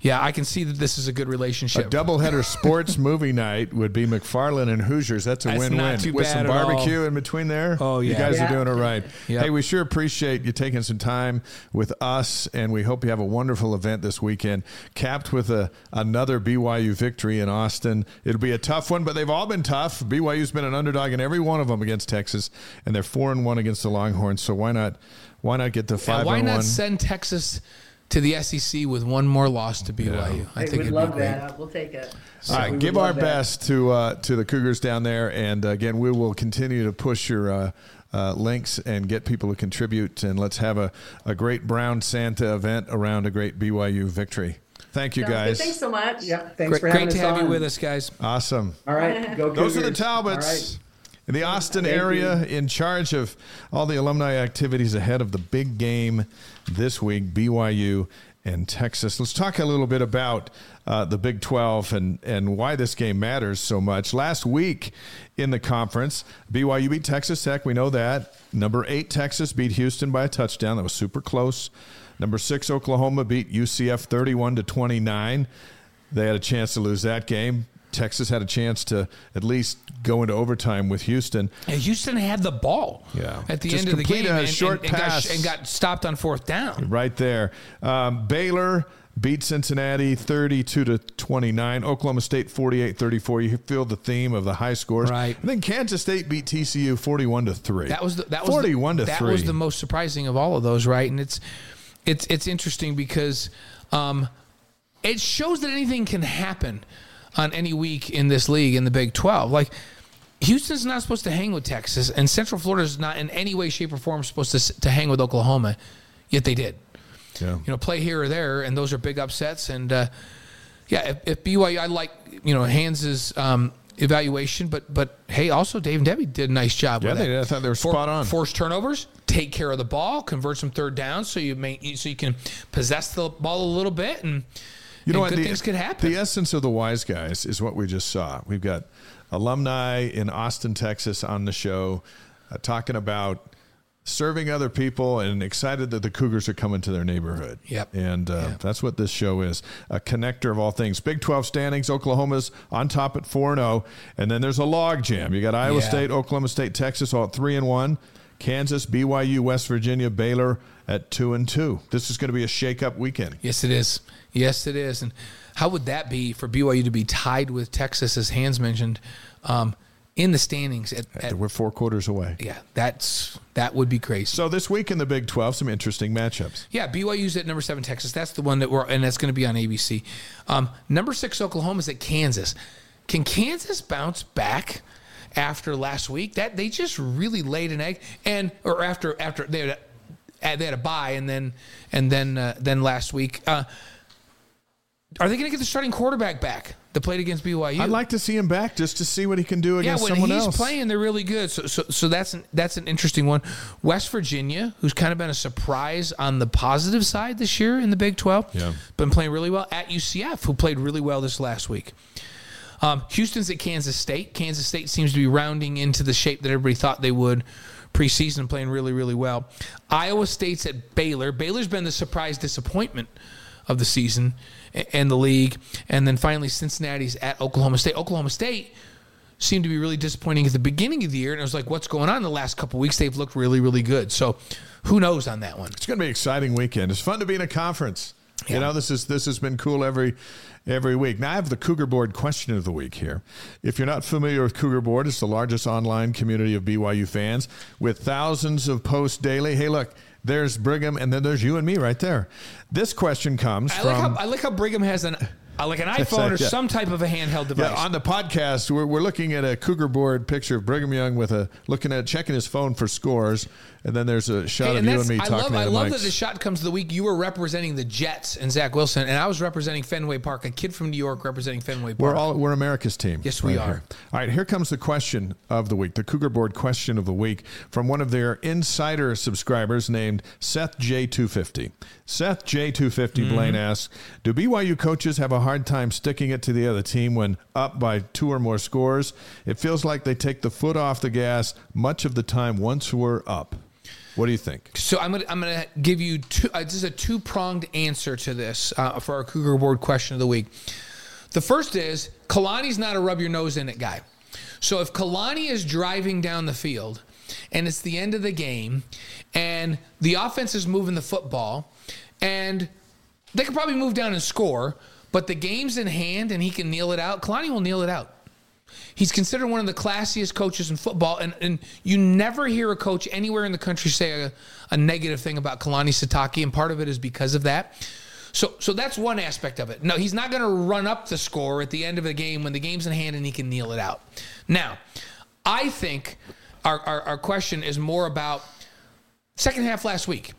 yeah, I can see that this is a good relationship. A relationship. doubleheader sports movie night would be McFarland and Hoosiers. That's a That's win-win not too with bad some at all. barbecue in between there. Oh, yeah, you guys Yeah. are doing it right. Yep. Hey, we sure appreciate you taking some time with us, and we hope you have a wonderful event this weekend, capped with a another BYU victory in Austin. It'll be a tough one, but they've all been tough. BYU's been an underdog in every one of them against Texas, and they're four and one against the Longhorns. So why not? Why not get to Yeah, five why and not one? send Texas to the SEC with one more loss to BYU? I Hey, think we'd it'd love be great. that. We'll take it. All right, give our that. best to uh, to the Cougars down there, and uh, again, we will continue to push your uh, uh, links and get people to contribute, and let's have a, a great Brown Santa event around a great BYU victory. Thank you, Sounds good. guys. Thanks so much. Yeah, thanks Great, for having great to us have you with us, guys. Awesome. All right, go Those are the Cougars. Talbots All right. In the Austin area in charge of all the alumni activities ahead of the big game this week, BYU and Texas. Let's talk a little bit about uh, the Big 12 and, and why this game matters so much. Last week in the conference, BYU beat Texas Tech. We know that. Number eight, Texas beat Houston by a touchdown. That was super close. Number six, Oklahoma beat UCF 31 to 29. They had a chance to lose that game. Texas had a chance to at least go into overtime with Houston. And Houston had the ball Yeah. at the Just end of the game a and, short and, and got, pass. and got stopped on fourth down. Right there. Um, Baylor beat Cincinnati 32 to 29. Oklahoma State 48 34. You feel the theme of the high scores. Right. And then Kansas State beat TCU 41 to 3. That was the, that was 41 the, to that 3. was the most surprising of all of those, right? And it's it's it's interesting because um, it shows that anything can happen on any week in this league in the Big Twelve. Like Houston's not supposed to hang with Texas, and Central Florida is not in any way, shape, or form supposed to to hang with Oklahoma. Yet they did. yeah. You know, play here or there, and those are big upsets. And uh, yeah, if, if BYU, I like you know Hans's um, evaluation, but but hey, also Dave and Debbie did a nice job. Yeah, with they did. I thought they were For- spot on. Force turnovers, take care of the ball, convert some third downs, so you may so you can possess the ball a little bit, and You know and what? good the, things could happen. The essence of the wise guys is what we just saw. We've got alumni in Austin, Texas on the show uh, talking about serving other people and excited that the Cougars are coming to their neighborhood. Yep. And uh, that's what this show is a connector of all things. Big 12 standings, Oklahoma's on top at 4 0. And then there's a log jam. You got Iowa Yeah. State, Oklahoma State, Texas all at 3 and 1. Kansas, BYU, West Virginia, Baylor at 2 and 2. This is going to be a shake-up weekend. Yes, it is. Yes, it is. And how would that be for BYU to be tied with Texas, as Hans mentioned, um, in the standings? At, at, We're four quarters away. yeah, that's that would be crazy. So this week in the Big 12, some interesting matchups. Yeah, BYU's at number seven, Texas. That's the one that we're, and that's going to be on ABC. Um, number six, Oklahoma's at Kansas. Can Kansas bounce back after last week? That they just really laid an egg, and or after after they had a, they had a bye, and then and then uh, then last week. Uh, are they going to get the starting quarterback back that played against BYU? I'd like to see him back just to see what he can do yeah, against when someone he's else. playing, they're really good. So, so, so that's an, that's an interesting one. West Virginia, who's kind of been a surprise on the positive side this year in the Big Twelve, Yeah. been playing really well at UCF, who played really well this last week. Um, Houston's at Kansas State. Kansas State seems to be rounding into the shape that everybody thought they would preseason, playing really, really well. Iowa State's at Baylor. Baylor's been the surprise disappointment of the season and the league. And then finally, Cincinnati's at Oklahoma State. Oklahoma State seemed to be really disappointing at the beginning of the year, and it was like, what's going on in the last couple weeks? They've looked really, really good. So, who knows on that one? It's going to be an exciting weekend. It's fun to be in a conference. You know, this is this has been cool every every week. Now I have the Cougar Board question of the week here. If you're not familiar with Cougar Board, it's the largest online community of BYU fans with thousands of posts daily. Hey, look, there's Brigham, and then there's you and me right there. This question comes I from like, how, I like how Brigham has an uh, like an iPhone or yeah. some type of a handheld device. Yeah, on the podcast, we're, we're looking at a Cougar board picture of Brigham Young with a looking at checking his phone for scores, and then there's a shot Hey, of you and me I talking love, I love mics. that the shot comes the week you were representing the Jets and Zach Wilson, and I was representing Fenway Park, a kid from New York representing Fenway Park. We're all we're America's team. Yes, we are. here. All right, here comes the question of the week, the Cougar Board question of the week from one of their insider subscribers named Seth J250. Seth J250 Mm-hmm. Blaine asks, "Do BYU coaches have a hard time sticking it to the other team when up by two or more scores? It feels like they take the foot off the gas much of the time once we're up." What do you think? So I'm gonna I'm gonna give you two. Uh, this is a two pronged answer to this uh, for our Cougar Board question of the week. The first is Kalani's not a rub your nose in it guy. So if Kalani is driving down the field and it's the end of the game and the offense is moving the football and they could probably move down and score, but the game's in hand and he can kneel it out, Kalani will kneel it out. He's considered one of the classiest coaches in football, and, and you never hear a coach anywhere in the country say a, a negative thing about Kalani Sitake, and part of it is because of that. So, so that's one aspect of it. No, he's not going to run up the score at the end of the game when the game's in hand and he can kneel it out. Now, I think our, our, our question is more about second half last week.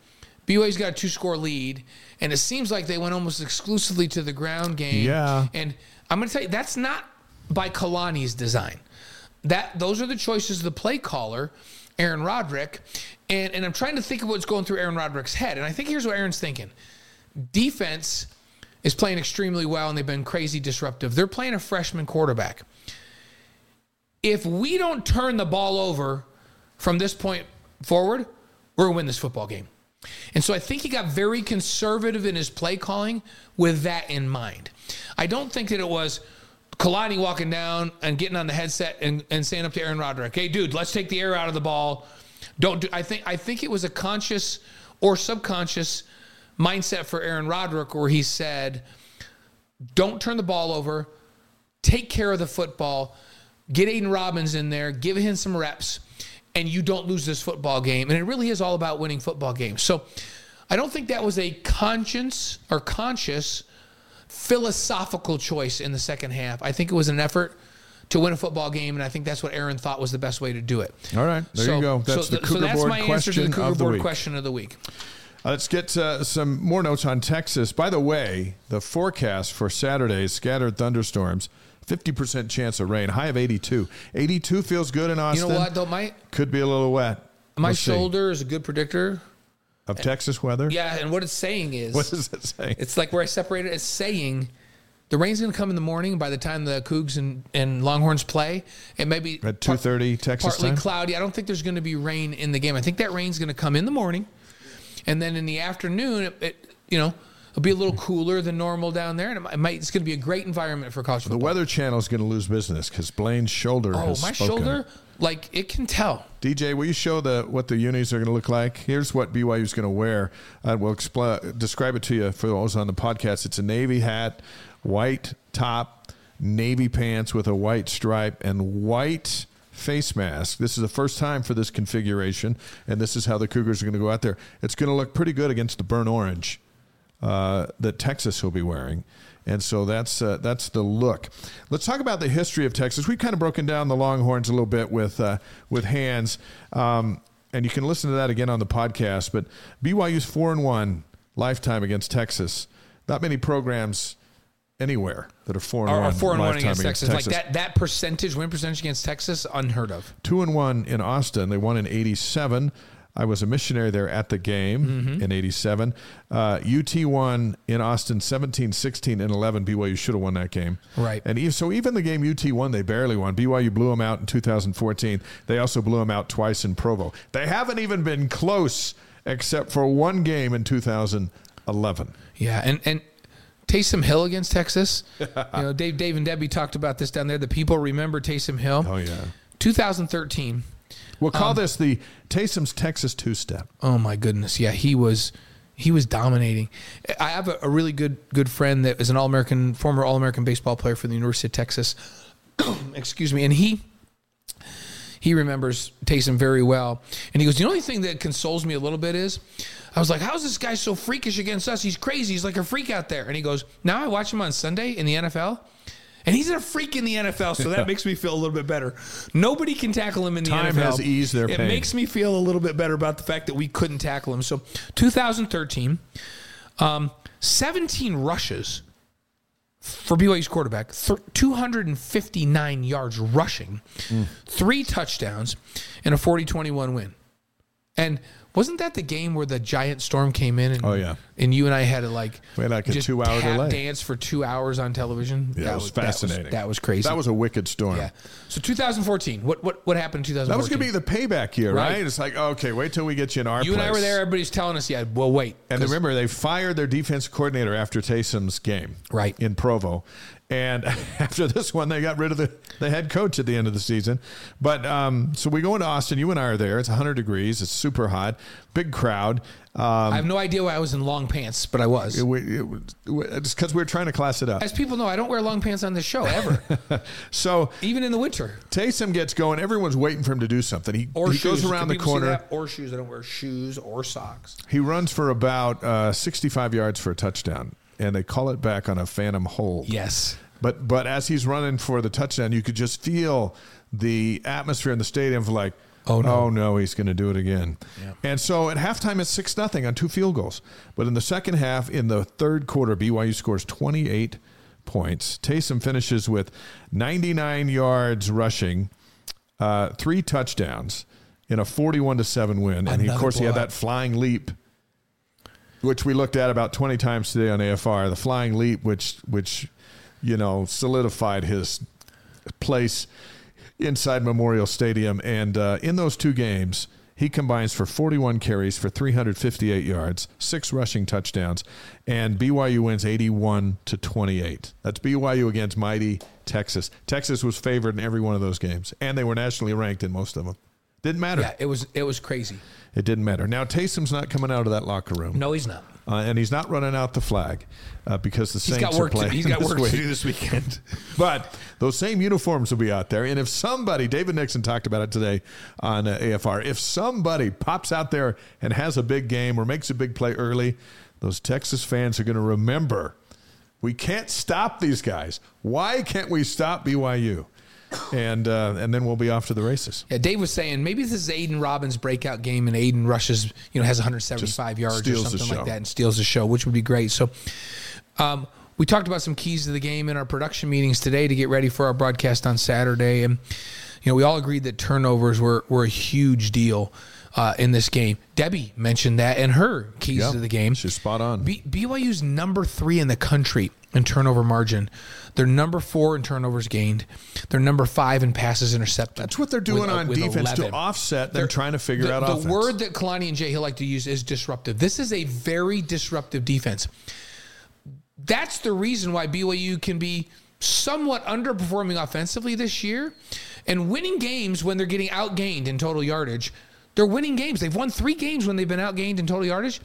BYU's got a two score lead, and it seems like they went almost exclusively to the ground game. Yeah. And I'm going to tell you, that's not by Kalani's design. That Those are the choices of the play caller, Aaron Roderick. And, and I'm trying to think of what's going through Aaron Roderick's head. And I think here's what Aaron's thinking defense is playing extremely well, and they've been crazy disruptive. They're playing a freshman quarterback. If we don't turn the ball over from this point forward, we're to win this football game. And so I think he got very conservative in his play calling with that in mind. I don't think that it was Kalani walking down and getting on the headset and, and saying up to Aaron Roderick, "Hey, dude, let's take the air out of the ball. Don't do." I think I think it was a conscious or subconscious mindset for Aaron Roderick where he said, "Don't turn the ball over. Take care of the football. Get Aidan Robbins in there. Give him some reps, and you don't lose this football game." And it really is all about winning football games. So, I don't think that was a conscience or conscious philosophical choice in the second half. I think it was an effort to win a football game, and I think that's what Aaron thought was the best way to do it. All right, there so, you go. That's so, the th- Cougar so that's Board my answer to the question Cougar of the Board week. question of the week. Uh, Let's get uh, some more notes on Texas. By the way, the forecast for Saturday is scattered thunderstorms, 50% chance of rain, high of 82. 82 feels good in Austin. You know what though? My Could be a little wet. my We'll see. shoulder is a good predictor. Of Texas weather. Yeah, and what it's saying is What does it say? it's like where I separated. It's saying the rain's going to come in the morning. By the time the Cougs and, and Longhorns play, it may be At par- 2:30 Texas partly time? cloudy. I don't think there's going to be rain in the game. I think that rain's going to come in the morning, and then in the afternoon, it, it you know. It'll be a little cooler than normal down there, and it might- it's going to be a great environment for college football. The. Weather Channel is going to lose business because Blaine's shoulder is. oh, has my shoulder, like it can tell. DJ, will you show the what the unis are going to look like? Here's what BYU is going to wear. Uh, we'll expl- describe it to you for those on the podcast. It's a navy hat, white top, navy pants with a white stripe, and white face mask. This is the first time for this configuration, and this is how the Cougars are going to go out there. It's going to look pretty good against the burnt orange uh, that Texas will be wearing. And so that's uh, that's the look. Let's talk about the history of Texas. We've kind of broken down the Longhorns a little bit with uh, with Hans, um, and you can listen to that again on the podcast. But BYU's four and one lifetime against Texas. Not many programs anywhere that are four and Or, one or four and one lifetime against Texas. Like that, that percentage, win percentage against Texas, unheard of. two and one in Austin. They won in '87. I was a missionary there at the game Mm-hmm. in '87. Uh, UT won in Austin 17, 16, and 11. BYU should have won that game. Right. And so even the game UT won, they barely won. BYU blew them out in 2014. They also blew them out twice in Provo. They haven't even been close except for one game in 2011. Yeah, and and Taysom Hill against Texas. you know, Dave, Dave, and Debbie talked about this down there. The people remember Taysom Hill. Oh yeah. 2013. We'll call Um, this the Taysom's Texas two-step. Oh my goodness, yeah, he was he was dominating. I have a, a really good good friend that is an All American, former All American baseball player for the University of Texas. Excuse me, and he he remembers Taysom very well. And he goes, the only thing that consoles me a little bit is, I was like, how's this guy so freakish against us? He's crazy. He's like a freak out there. And he goes, now I watch him on Sunday in the NFL. And he's a freak in the NFL, so that makes me feel a little bit better. Nobody can tackle him in the Time NFL. has eased their It pain. makes me feel a little bit better about the fact that we couldn't tackle him. So, 2013, um, 17 rushes for BYU's quarterback, th- 259 yards rushing, three touchdowns, and a 40 21 win. And wasn't that the game where the giant storm came in? And, Oh, yeah. And you and I had to like, We had like a two-hour delay. dance for two hours on television. Yeah, it was fascinating. That was, crazy. That was a wicked storm. yeah. So 2014, what what what happened in 2014? That was going to be the payback year, right? Right. It's like, okay, wait till we get you in our You place. and I were there. Everybody's telling us, yeah. Well, wait. And remember, they fired their defense coordinator after Taysom's game, Right. in Provo. And after this one, they got rid of the, the head coach at the end of the season. But um, so we go into Austin. You and I are there. It's 100 degrees. It's super hot. Big crowd. Um, I have no idea why I was in long pants, but I was. it, we- it, it's because we were trying to class it up. As people know, I don't wear long pants on this show ever, So even in the winter. Taysom gets going. Everyone's waiting for him to do something. He, Or he shoes. goes around Can the corner. that? Or shoes. I don't wear shoes or socks. He runs for about uh, 65 yards for a touchdown, and they call it back on a phantom hold. Yes. But but as he's running for the touchdown, you could just feel the atmosphere in the stadium for like, Oh, no. oh no, he's going to do it again. And so at halftime, it's six nothing on two field goals. But in the second half, in the third quarter, BYU scores 28 points. Taysom finishes with 99 yards rushing, uh, three touchdowns in a 41 to seven win, and he, of course he had that flying leap which we looked at about 20 times today on AFR, the flying leap, which, which, you know, solidified his place inside Memorial Stadium. And uh, in those two games, He combines for 41 carries for 358 yards, six rushing touchdowns, and BYU wins 81 to 28. That's BYU against mighty Texas. Texas was favored in every one of those games, and they were nationally ranked in most of them. Didn't matter. Yeah, it was it was crazy. It didn't matter. Now Taysom's not coming out of that locker room. No, he's not. Uh, and he's not running out the flag uh, because the Saints got work are to- he's got work to week. do this weekend. but those same uniforms will be out there. And if somebody, David Nixon talked about it today on uh, AFR, if somebody pops out there and has a big game or makes a big play early, those Texas fans are going to remember we can't stop these guys. Why can't we stop BYU? And uh, and then we'll be off to the races. Yeah, Dave was saying maybe this is Aidan Robbins' breakout game, and Aidan rushes, you know, has 175 Just yards or something like that, and steals the show, which would be great. So, um, we talked about some keys to the game in our production meetings today to get ready for our broadcast on Saturday, and you know, we all agreed that turnovers were were a huge deal uh, in this game. Debbie mentioned that in her keys Yeah, to the game. she's spot on. B- BYU's number three in the country in turnover margin. They're number four in turnovers gained. They're number five in passes intercepted. That's what they're doing with- on with defense 11. to offset They're- trying to figure the, out the offense. word that Kalani and Jay Hill like to use is disruptive. This is a very disruptive defense. That's the reason why BYU can be somewhat underperforming offensively this year and winning games when they're getting outgained in total yardage. They're winning games. They've won three games when they've been outgained in total yardage.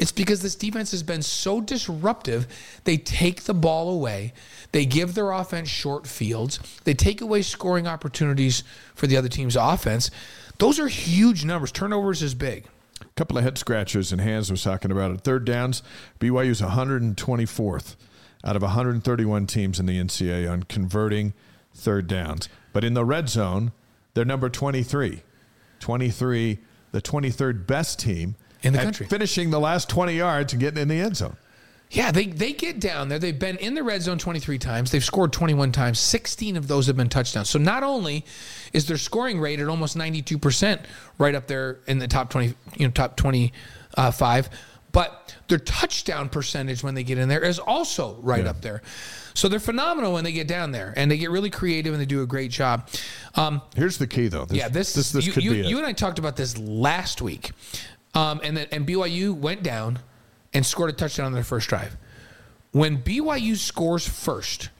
It's because this defense has been so disruptive. They take the ball away. They give their offense short fields. They take away scoring opportunities for the other team's offense. Those are huge numbers. Turnovers is big. A couple of head scratchers and hands was talking about it. Third downs, BYU's 124th out of 131 teams in the NCAA on converting third downs. But in the red zone, they're number 23. 23, the 23rd best team In the country. finishing the last 20 yards and getting in the end zone. Yeah, they, they get down there. They've been in the red zone 23 times. They've scored 21 times. 16 of those have been touchdowns. So not only is their scoring rate at almost 92% right up there in the top 20, you know, top 25, but their touchdown percentage when they get in there is also right Yeah. up there. So they're phenomenal when they get down there and they get really creative and they do a great job. Um, Here's the key, though. This, yeah, this this, this you, could you, be it. you and I talked about this last week, um, and then and BYU went down and scored a touchdown on their first drive. When BYU scores first,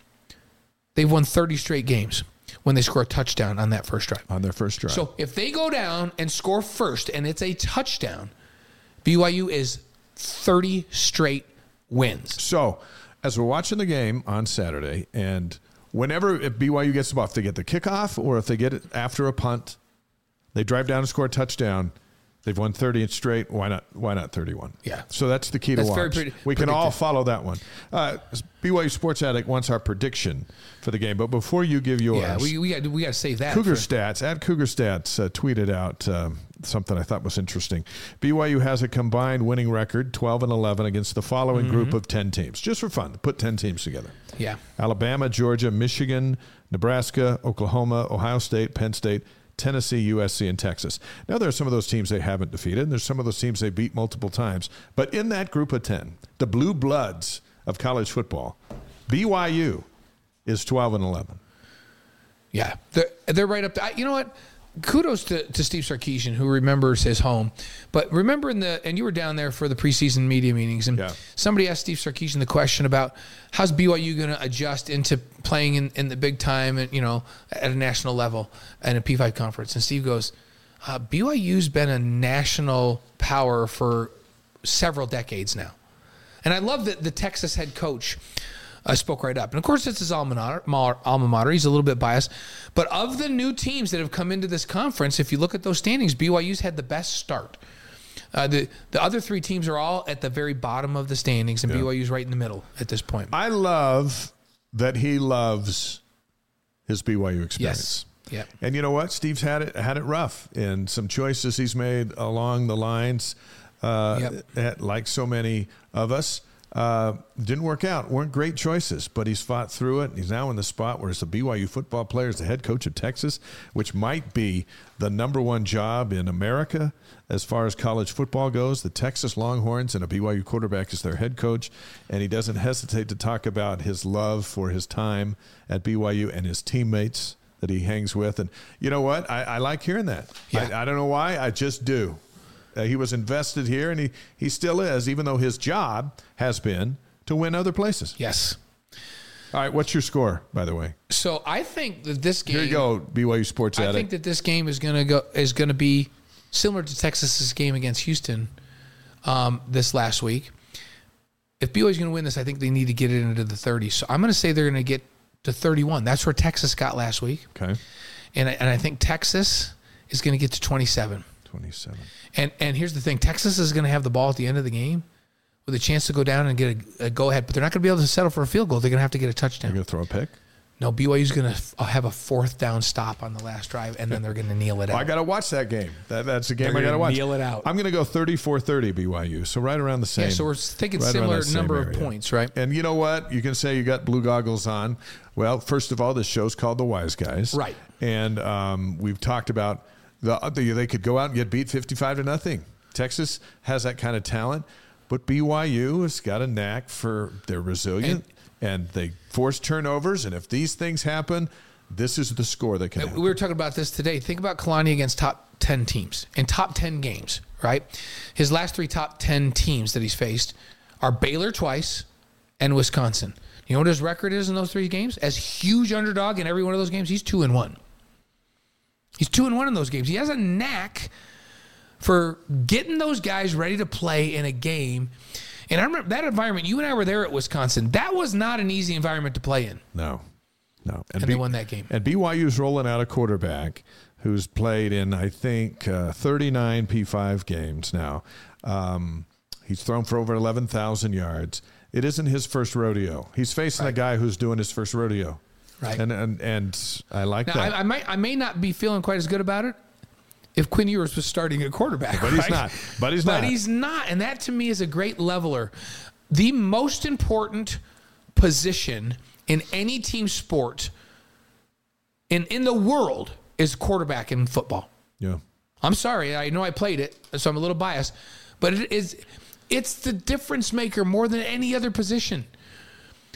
they've won 30 straight games when they score a touchdown on that first drive. on their first drive. So if they go down and score first and it's a touchdown, BYU is 30 straight wins. So, as we're watching the game on Saturday, and whenever if BYU gets the ball, if they get the kickoff or if they get it after a punt, they drive down and score a touchdown. They've won 30 straight. Why not? Why not 31? Yeah. So that's the key to That's watch. we can all follow that one. Uh, BYU Sports Addict wants our prediction for the game, but before you give yours, Yeah, we, we got we got to save that. Cougar for- Stats at Cougar Stats uh, tweeted out um, something I thought was interesting. BYU has a combined winning record, twelve and eleven, against the following Mm-hmm. group of ten teams, just for fun. Put ten teams together: yeah. Alabama, Georgia, Michigan, Nebraska, Oklahoma, Ohio State, Penn State. Tennessee, USC, and Texas. Now, there are some of those teams they haven't defeated, and there's some of those teams they beat multiple times. But in that group of 10, the blue bloods of college football, BYU is 12 and 11. Yeah, they're, they're right up. There. You know what? Kudos to, to Steve Sarkisian who remembers his home. But remember in the and you were down there for the preseason media meetings, and Yeah. somebody asked Steve Sarkisian the question about how's BYU going to adjust into playing in, in the big time and you know at a national level and a P5 conference. And Steve goes, uh, BYU's been a national power for several decades now. And I love that the Texas head coach uh, spoke right up. And of course, it's his alma mater, alma mater. He's a little bit biased. But of the new teams that have come into this conference, if you look at those standings, BYU's had the best start. Uh, the the other three teams are all at the very bottom of the standings, and BYU's right in the middle at this point. I love that he loves his BYU experience. Yes. Yeah. And you know what? Steve's had it had it rough in some choices he's made along the lines, uh, Yep. at- like so many of us. Uh, didn't work out. weren't great choices, but he's fought through it. He's now in the spot where it's a BYU football player, is the head coach of Texas, which might be the number one job in America as far as college football goes. The Texas Longhorns and a BYU quarterback is their head coach, and he doesn't hesitate to talk about his love for his time at BYU and his teammates that he hangs with. And you know what? I, I like hearing that. Yeah. I, I don't know why. I just do. Uh, he was invested here, and he, he still is, even though his job has been to win other places. Yes. All right, what's your score, by the way? So I think that this game. Here you go, BYU Sports I think that this game is going to go is going to be similar to Texas's game against Houston um, this last week. If BYU is going to win this, I think they need to get it into the 30s. So I'm going to say they're going to get to 31. That's where Texas got last week, okay, and I, and I think Texas is going to get to 27. 27. And and here's the thing: Texas is going to have the ball at the end of the game with a chance to go down and get a, a go ahead, but they're not going to be able to settle for a field goal. They're going to have to get a touchdown. You're going to throw a pick? No, BYU's going to have a fourth down stop on the last drive, and then they're going to kneel it out. I got to watch that game. That, that's a game I got to watch. kneel it out. I'm going to go 34-30 BYU, so right around the same. yeah, so we're thinking right similar number of points, right? And you know what? You can say you got blue goggles on. Well, first of all, this show's called The Wise Guys, Right. And um, we've talked about the, the they could go out and get beat 55 to nothing. Texas has that kind of talent, but BYU has got a knack for they're resilient and, they force turnovers. And if these things happen, this is the score that can. Uh, we happen. were talking about this today. Think about Kalani against top 10 teams in top 10 games, right? His last three top 10 teams that he's faced are Baylor twice and Wisconsin. You know what his record is in those three games? As huge underdog in every one of those games, he's two and one. He's two and one in those games. He has a knack for getting those guys ready to play in a game. And I remember that environment. You and I were there at Wisconsin. That was not an easy environment to play in. No, no. And they won that game. And BYU's rolling out a quarterback who's played in, I think, uh, 39 P5 games now. Um, he's thrown for over 11,000 yards. It isn't his first rodeo. He's facing a guy who's doing his first rodeo. Right. And, and, and I like Now, that. I, I might, I may not be feeling quite as good about it if Quinn Ewers was starting at quarterback. but he's not. But he's not. But he's not, and that to me is a great leveler. The most important position in any team sport in in the world is quarterback in football. yeah. I'm sorry, I know I played it, so I'm a little biased, but it is it's the difference maker more than any other position.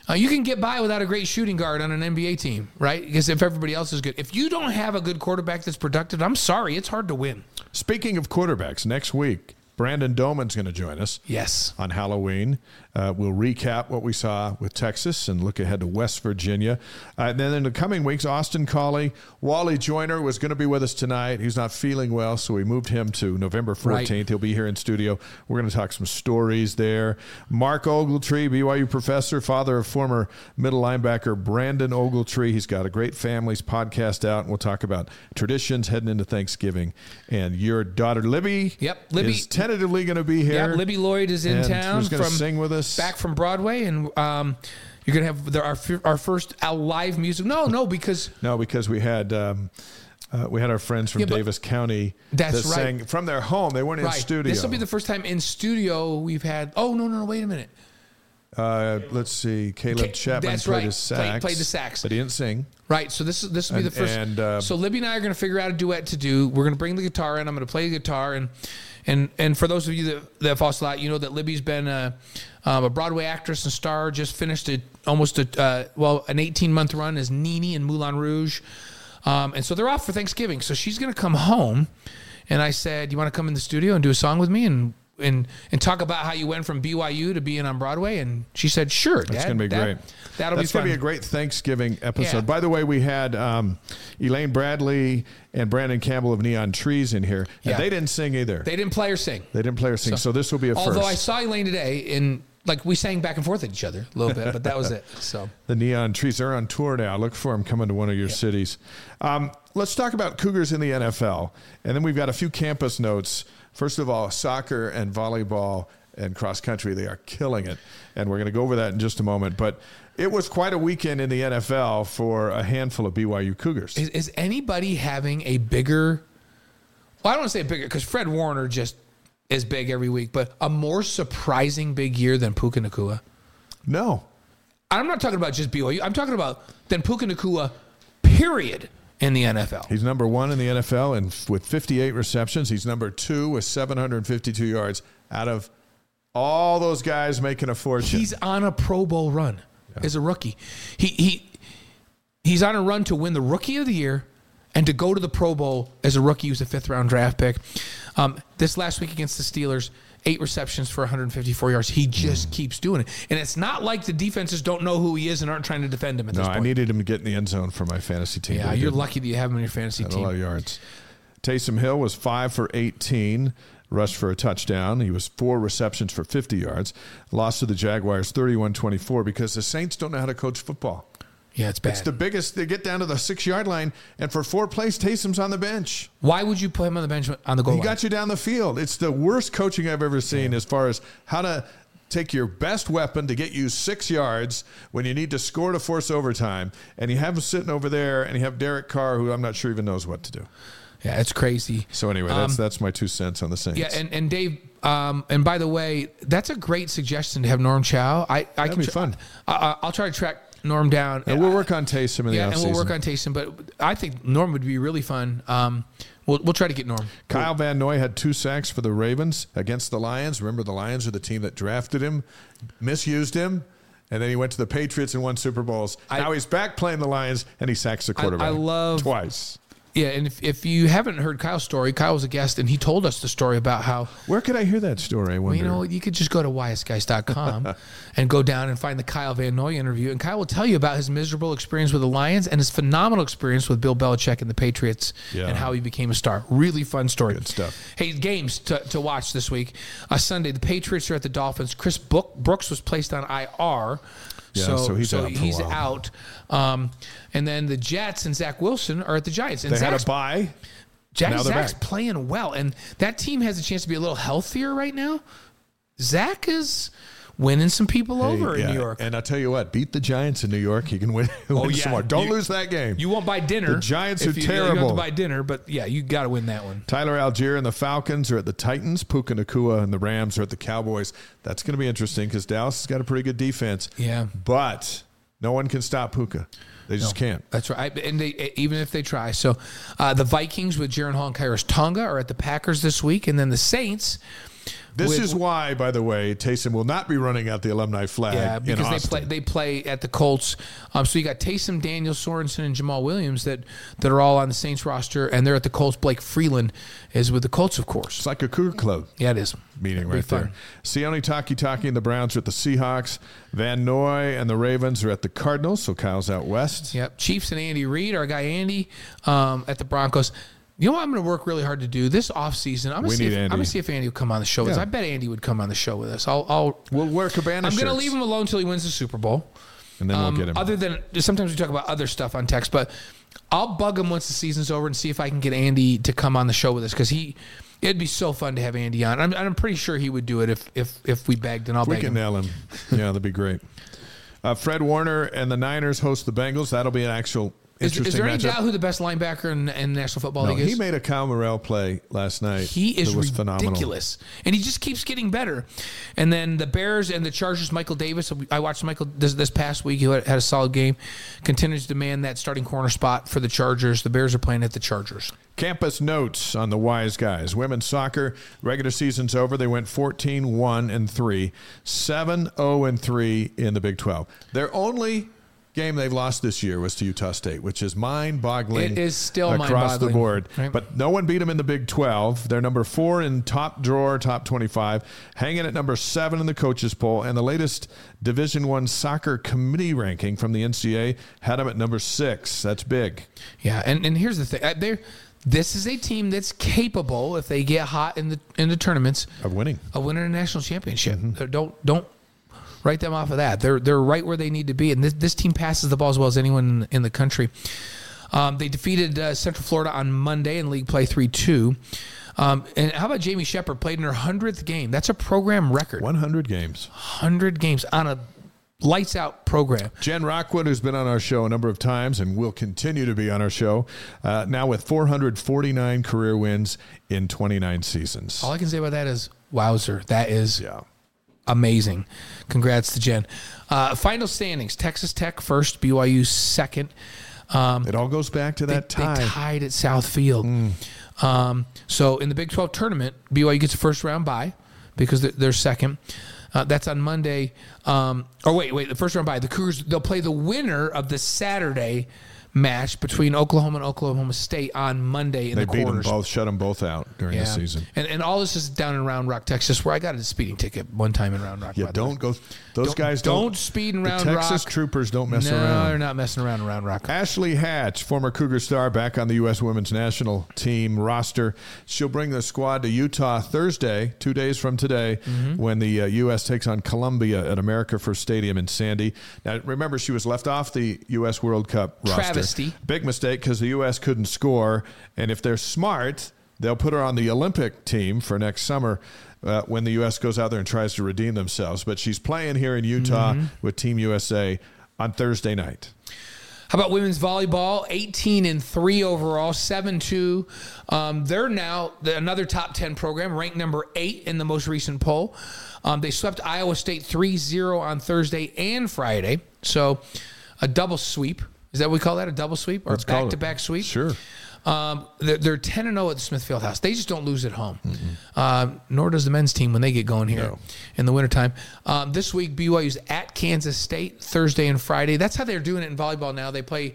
Uh, you can get by without a great shooting guard on an NBA team, right? Because if everybody else is good, if you don't have a good quarterback that's productive, I'm sorry, it's hard to win. Speaking of quarterbacks, next week, Brandon Doman's going to join us. Yes. on Halloween. Uh, we'll recap what we saw with Texas and look ahead to West Virginia. Uh, and then in the coming weeks, Austin Collie, Wally Joyner was going to be with us tonight. He's not feeling well, so we moved him to November 14th. Right. He'll be here in studio. We're going to talk some stories there. Mark Ogletree, BYU professor, father of former middle linebacker Brandon Ogletree. He's got a great families podcast out, and we'll talk about traditions heading into Thanksgiving. And your daughter Libby, Yep, Libby- is tentatively going to be here. Yeah, Libby Lloyd is in And town from sing with us? back from Broadway, and um, you're gonna have the, our our first uh, live music. No, no, because No, because we had um, uh, we had our friends from Yeah, Davis County That's that right. sang from their home. They weren't in studio. this will be the first time in studio we've had. Oh no, no, no! Wait a minute. uh, let's see, Caleb Ca- Chapman that's played right. his sax. Played- played the sax. but he didn't sing. Right. So this is this will be And- the first. and, uh, so Libby and I are going to figure out a duet to do. We're going to bring the guitar in. I'm going to play the guitar and and and for those of you that that follow us you know that Libby's been a, um, a Broadway actress and star. Just finished a almost a uh, well an 18 month run as Nini in Moulin Rouge, um, and so they're off for Thanksgiving. So she's going to come home, and I said, "You want to come in the studio and do a song with me and." And, and talk about how you went from BYU to being on Broadway, and she said, "Sure, That's Dad, going to be that- great. That'll That's be fun." It's going to be a great Thanksgiving episode. Yeah. By the way, we had um, Elaine Bradley and Branden Campbell of Neon Trees in here. And Yeah. they didn't sing either. They, didn't play or sing. They didn't play or sing. So, this will be a Although I saw Elaine today, and like we sang back and forth at each other a little bit, but that was it. So the Neon Trees are on tour now. Look for them coming to one of your cities. Um, let's talk about Cougars in the NFL, and then we've got a few campus notes. First of all, soccer and volleyball and cross country, they are killing it, and we're going to go over that in just a moment. But it was quite a weekend in the NFL for a handful of BYU Cougars. is, is anybody having a bigger? Well, I don't want to say bigger because Fred Warner just is big every week, but a more surprising big year than Puka Nacua. no, I'm not talking about just BYU. I'm talking about than Puka Nacua, period, in the NFL. he's number one in the NFL, and with 58 receptions, he's number two with 752 yards out of all those guys making a fortune. He's on a Pro Bowl run as a rookie. He he he's on a run to win the Rookie of the Year and to go to the Pro Bowl as a rookie. He was a fifth round draft pick. Um, this last week against the Steelers, eight receptions for 154 yards. He just mm. keeps doing it, and it's not like the defenses don't know who he is and aren't trying to defend him at No, this I needed him to get in the end zone for my fantasy team. yeah, you're didn't. lucky that you have him in your fantasy Had a lot of team. yards. Taysom Hill was five for 18, rushed for a touchdown. He was four receptions for 50 yards. Lost to the Jaguars 31 24 because the Saints don't know how to coach football. Yeah, it's bad. It's the biggest. They get down to the six yard line, and for four plays, Taysom's on the bench. Why would you put him on the bench on the goal He line? got you down the field. It's the worst coaching I've ever seen as far as how to take your best weapon to get you six yards when you need to score to force overtime. And you have him sitting over there, and you have Derek Carr, who I'm not sure even knows what to do. yeah, it's crazy. So anyway, that's that's my two cents on the Saints. Um, Yeah, and, and Dave, um, and by the way, that's a great suggestion to have Norm Chow. I, I That'd can be tr- fun. I, I- will try to track Norm down. and we'll work on Taysom in the yeah, and we'll work on Taysom. But I think Norm would be really fun. Um, we'll we'll try to get Norm. Kyle Van Noy had two sacks for the Ravens against the Lions. Remember, the Lions are the team that drafted him, misused him, and then he went to the Patriots and won Super Bowls. I- now he's back playing the Lions, and he sacks the quarterback. love- twice. Yeah, and if, if you haven't heard Kyle's story, Kyle was a guest, and he told us the story about how Where could I hear that story? I well, wonder. you know you could just go to ysguys.com and go down and find the Kyle Van Noy interview, and Kyle will tell you about his miserable experience with the Lions and his phenomenal experience with Bill Belichick and the Patriots, Yeah. and how he became a star. Really fun story. Good stuff. Hey, games to, to watch this week. Uh, Sunday, the Patriots are at the Dolphins. Chris Book, Brooks was placed on IR. Yeah, so, so he's out for a he's out. Um, and then the Jets and Zach Wilson are at the Giants. And they had Zach's a bye. Jack, Zach's back. playing well, and that team has a chance to be a little healthier right now. Zach is winning some people over Hey, in New York. And I'll tell you what, beat the Giants in New York. You can win, win Oh, yeah. some more. Don't You- lose that game. you won't buy dinner. The Giants are you, You don't have terrible. to buy dinner, but yeah, you got to win that one. Tyler Allgeier and the Falcons are at the Titans. Puka Nacua and the Rams are at the Cowboys. That's going to be interesting because Dallas has got a pretty good defense. Yeah. But no one can stop Puka. They just can't. That's right. And they even if they try. So uh, the Vikings with Jaren Hall and Khyiris Tonga are at the Packers this week, and then the Saints. This with- is why, by the way, Taysom will not be running out the alumni flag Yeah, because they play they play at the Colts. Um, so you got Taysom, Daniel Sorensen, and Jamaal Williams that that are all on the Saints roster, and they're at the Colts. Blake Freeland is with the Colts, of course. It's like a Cougar Club Yeah, it is. meeting right there. fun. Sione Takitaki and the Browns are at the Seahawks. Van Noy and the Ravens are at the Cardinals. So Kyle's out west. Yep. Chiefs and Andy Reid, our guy Andy, um, at the Broncos. You know what I'm going to work really hard to do this offseason? I'm going to see. need If, I'm going to see if Andy will come on the show with us. Yeah. I bet Andy would come on the show with us. I'll. I'll We'll wear Cabana I'm going to leave him alone until he wins the Super Bowl. and then Um, we'll get him. Other than sometimes we talk about other stuff on text, but I'll bug him once the season's over and see if I can get Andy to come on the show with us because he. It'd be so fun to have Andy on. I'm, I'm pretty sure he would do it if if if we begged, and I'll we beg can him. nail him. Yeah, that'd be great. Uh, Fred Warner and the Niners host the Bengals. That'll be an actual Is, is there any matchup. doubt who the best linebacker in, in National Football No, League is? he made a Kyle Morrell play last night. He is was phenomenal. and he just keeps getting better. And then the Bears and the Chargers. Michael Davis. I watched Michael this, this past week. He had had a solid game. Continues to demand that starting corner spot for the Chargers. The Bears are playing at the Chargers. Campus notes on the Wise Guys. Women's soccer regular season's over. They went 14-1 and 3, 7-0 and 3 in the Big 12. They're only game they've lost this year was to Utah State, which is mind-boggling. It is still across the board. right? But no one beat them in the Big 12. They're number 4 in top drawer, top 25, hanging at number 7 in the coaches poll, and the latest Division 1 soccer committee ranking from the NCAA had them at number 6. That's big. Yeah, and, and here's the thing. Uh, They're, this is a team that's capable, if they get hot in the in the tournaments, Of winning. of winning a national championship. Uh, Don't don't write them off of that. They're they're right where they need to be, and this, this team passes the ball as well as anyone in, the country. Um, they defeated uh, Central Florida on Monday in league play three two. Um, and how about Jamie Shepard played in her hundredth game? That's a program record. 100 games. Hundred games on a lights out program. Jen Rockwood, who's been on our show a number of times and will continue to be on our show, uh, now with 449 career wins in 29 seasons. All I can say about that is wowzer. That is Yeah. Amazing. Congrats to Jen. Uh, final standings: Texas Tech first, BYU second. Um, It all goes back to that they tie. Hmm. tied at South Field. Um, so in the Big 12 tournament, BYU gets a first round bye because they're, they're second. Uh, that's on Monday. Um, or wait, wait. The first round by the Cougars. They'll play the winner of the Saturday match between Oklahoma and Oklahoma State on Monday in They the beat them quarters. both, shut them both out during the season. And and all this is down in Round Rock, Texas, where I got a speeding ticket one time in Round Rock. Yeah, by the way. don't go. Those Don't- guys don't don't, speed in Round Texas Rock. troopers don't mess around. no, around. they're not messing around in Round Rock. Ashley Hatch, former Cougar star, back on the U.S. women's national team roster. She'll bring the squad to Utah Thursday, two days from today, Mm-hmm. when the uh, U.S. takes on Colombia at America First Stadium in Sandy. Now, remember, she was left off the U.S. World Cup roster. Travesty. Big mistake because the U.S. couldn't score. And if they're smart, they'll put her on the Olympic team for next summer. Uh, when the U.S. goes out there and tries to redeem themselves. But she's playing here in Utah Mm-hmm. with Team USA on Thursday night. How about women's volleyball? 18 and 3 overall, 7 2. Um, they're now the, another top 10 program, ranked number 8 in the most recent poll. Um, they swept Iowa State 3 0 on Thursday and Friday. So a double sweep. Is that what we call that? A double sweep or call back to back sweep? Sure. Um, they're, they're 10 and 0 at the Smith Fieldhouse. They just don't lose at home. Um, nor does the men's team when they get going here No. in the wintertime. Um, this week, BYU's at Kansas State Thursday and Friday. That's how they're doing it in volleyball now. They play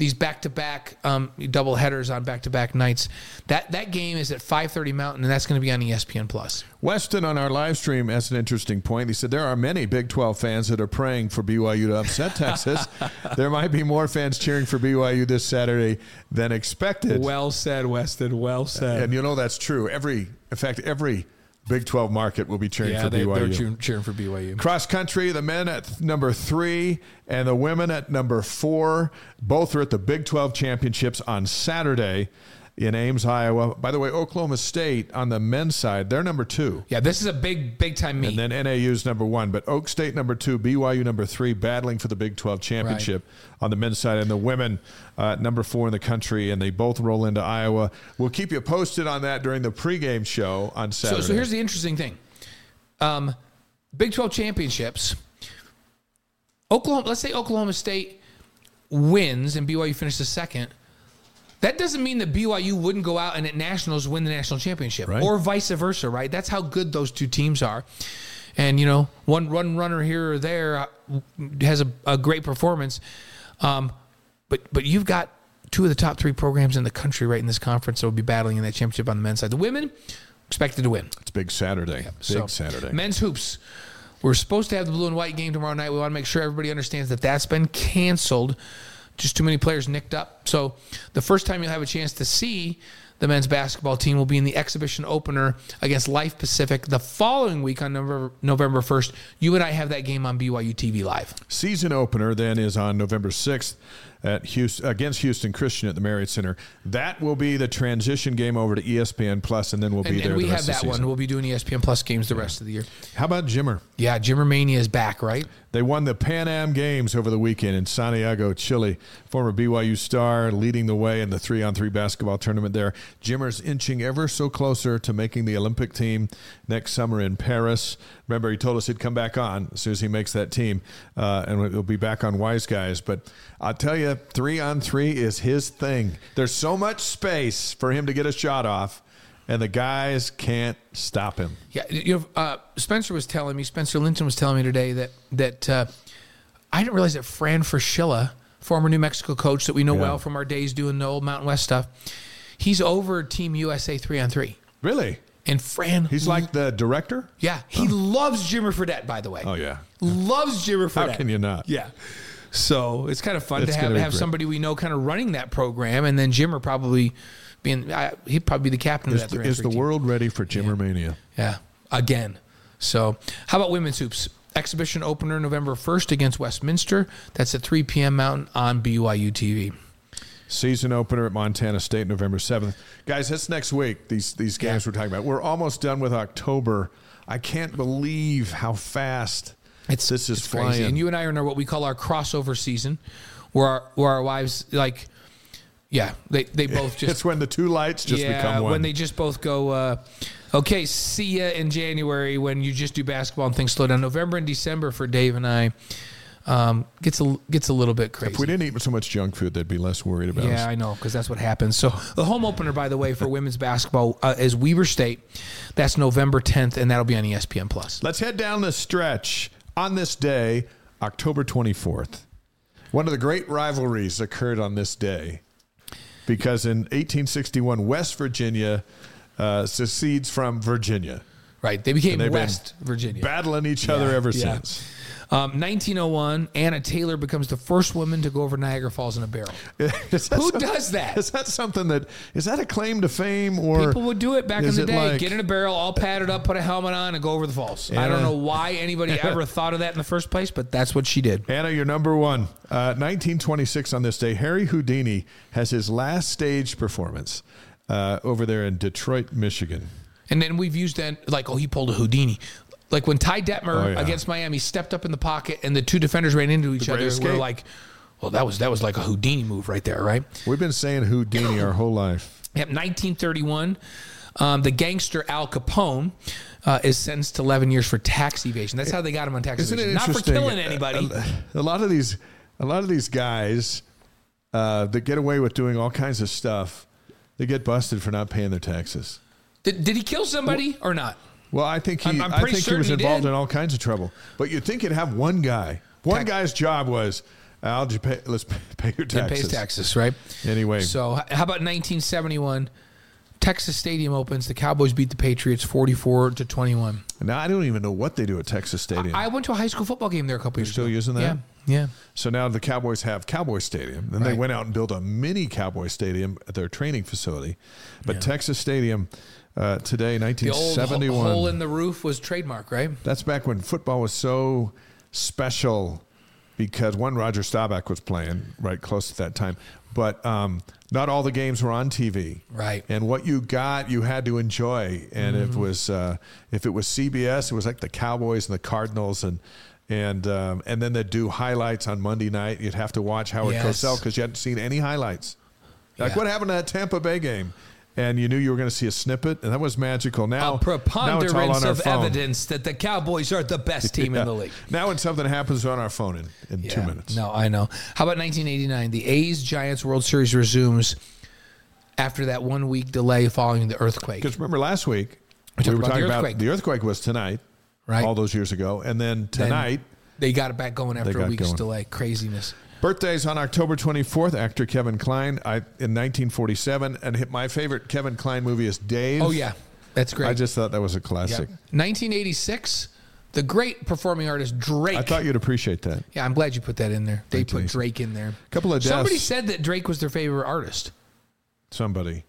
these back-to-back um, double headers on back-to-back nights. That that game is at 5:30 Mountain, and that's going to be on ESPN Plus. Weston on our live stream has an interesting point. He said there are many Big 12 fans that are praying for BYU to upset Texas. there might be more fans cheering for BYU this Saturday than expected. Well said, Weston. Well said. and you know that's true. Every, in fact, every Big 12 market will be cheering yeah, for they, BYU. they're cheering, cheering for BYU. Cross country, the men at number three and the women at number four. Both are at the Big 12 championships on Saturday in Ames, Iowa. By the way, Oklahoma State on the men's side, they're number two. Yeah, this is a big, big time meet. And then NAU's number one, but Oak State number two, BYU number three, battling for the Big 12 championship on the men's side, and the women uh, number four in the country, and they both roll into Iowa. We'll keep you posted on that during the pregame show on So, Saturday. so here's the interesting thing. Um, Big 12 championships. Oklahoma, let's say Oklahoma State wins and BYU finishes second. That doesn't mean that BYU wouldn't go out and at nationals win the national championship, Right. or vice versa, right? That's how good those two teams are. And you know, one run runner here or there uh, has a, a great performance, um, but but you've got two of the top three programs in the country right in this conference that will be battling in that championship on the men's side. The women expected to win. it's big Saturday. Big So, Saturday. Men's hoops. We're supposed to have the blue and white game tomorrow night. We want to make sure everybody understands that that's been canceled. Just too many players nicked up. So the first time you'll have a chance to see the men's basketball team will be in the exhibition opener against Life Pacific the following week on November November 1st. You and I have that game on BYU TV live. Season opener then is on November 6th at Houston, against Houston Christian at the Marriott Center. That will be the transition game over to ESPN Plus, and then we'll be And, there. and we the have that one. We'll be doing ESPN Plus games the rest of the year. How about Jimmer? Yeah, Jimmer Mania is back, right? They won the Pan Am Games over the weekend in Santiago, Chile. Former BYU star leading the way in the three on three basketball tournament there. Jimmer's inching ever so closer to making the Olympic team next summer in Paris. Remember, he told us he'd come back on as soon as he makes that team, uh, and he'll be back on Wise Guys. But I'll tell you, three on three is his thing. There's so much space for him to get a shot off, and the guys can't stop him. Yeah, you know, uh, Spencer was telling me, Spencer Linton was telling me today that that uh, I didn't realize that Fran Fraschilla, former New Mexico coach that we know Yeah. well from our days doing the old Mountain West stuff, he's over Team USA three on three. Really? And Fran, He's like the director? yeah, he loves Jimmer Fredette, by the way. Oh, yeah. loves Jimmer Fredette. How can you not? Yeah. So it's kind of fun It's to have have somebody we know kind of running that program, and then Jimmer probably being uh, he'd probably be the captain Is of that. the, is the team. world ready for Jimmermania? Yeah, again. So, how about women's hoops? Exhibition opener November 1st against Westminster. That's at 3 p.m. Mountain on BYU TV. Season opener at Montana State, November seventh. Guys, that's next week. These these games Yeah. we're talking about. We're almost done with October. I can't believe how fast It's this is it's flying. crazy. And you and I are in what we call our crossover season, where our, where our wives like, yeah, they they both just it's when the two lights just yeah, become one. when they just both go, uh, okay, see ya in January when you just do basketball and things slow down. November and December for Dave and I, um, gets a gets a little bit crazy. If we didn't eat so much junk food, they'd be less worried about us. Yeah, I know because that's what happens. So the home opener, by the way, for women's basketball uh, is Weber State. That's November 10th, and that'll be on ESPN Plus. Let's head down the stretch on this day, October 24th. One of the great rivalries occurred on this day because in 1861, West Virginia uh, secedes from Virginia. Right, they became And they've been West Virginia. Battling each other ever yeah. since. Um, 1901, Anna Taylor becomes the first woman to go over Niagara Falls in a barrel. Who some- does that? Is that something that is that a claim to fame or People would do it back in the day. like- Get in a barrel, all padded up, put a helmet on, and go over the falls. I don't know why anybody ever thought of that in the first place, but that's what she did. Anna, you're number one. Uh, 1926 on this day, Harry Houdini has his last stage performance uh, over there in Detroit, Michigan. And then we've used that like, oh, he pulled a Houdini. Like when Ty Detmer Oh, yeah. against Miami stepped up in the pocket and the two defenders ran into each The other, we're like, well, that was that was like a Houdini move right there, right? We've been saying Houdini our whole life. Yep, 1931. Um, the gangster Al Capone uh, is sentenced to 11 years for tax evasion. That's how they got him on tax Isn't it evasion. Not for killing anybody. A, a lot of these, a lot of these guys uh, that get away with doing all kinds of stuff, they get busted for not paying their taxes. Did, did he kill somebody or not? Well, I think he, I'm- I'm I think he was involved did. in all kinds of trouble. But you'd think you'd have one guy. One Tax- guy's job was, I'll just pay, let's pay your taxes. pays taxes, right? Anyway, So, how about 1971? Texas Stadium opens. The Cowboys beat the Patriots 44 to 21. now I don't even know what they do at Texas Stadium. I went to a high school football game there a couple years still ago. using that? Yeah. Yeah. So now the Cowboys have Cowboy Stadium. Then they went out and built a mini Cowboy Stadium at their training facility. But Texas Stadium uh, today, The old hole in the roof was trademark, right? that's back when football was so special because one Roger Staubach was playing right close to that time. But um, not all the games were on TV, Right. And what you got, you had to enjoy. And if it Mm-hmm. was uh, if it was CBS, it was like the Cowboys and the Cardinals, and and um, and then they'd do highlights on Monday night. You'd have to watch Howard Yes. Cosell because you hadn't seen any highlights. Like Yeah. what happened to that Tampa Bay game? And you knew you were going to see a snippet, and that was magical. Now, a now preponderance on our of phone. evidence that the Cowboys are the best team Yeah. in the league. Now when something happens on our phone in, in two minutes. No, I know. How about 1989? The A's Giants World Series resumes after that one week delay following the earthquake. Because remember last week We we were about the talking about the earthquake was tonight, Right. All those years ago, and then Then tonight. they got it back going after a week's going. delay. Craziness. Birthdays on October 24th. Actor Kevin Kline I, in 1947, and hit my favorite Kevin Kline movie is Dave. Oh yeah, that's great. I just thought that was a Yeah. classic. 1986. The great performing artist Drake. I thought you'd appreciate that. yeah, I'm glad you put that in there. They put Drake in there. A Couple of Somebody said that Drake was their favorite artist. Somebody,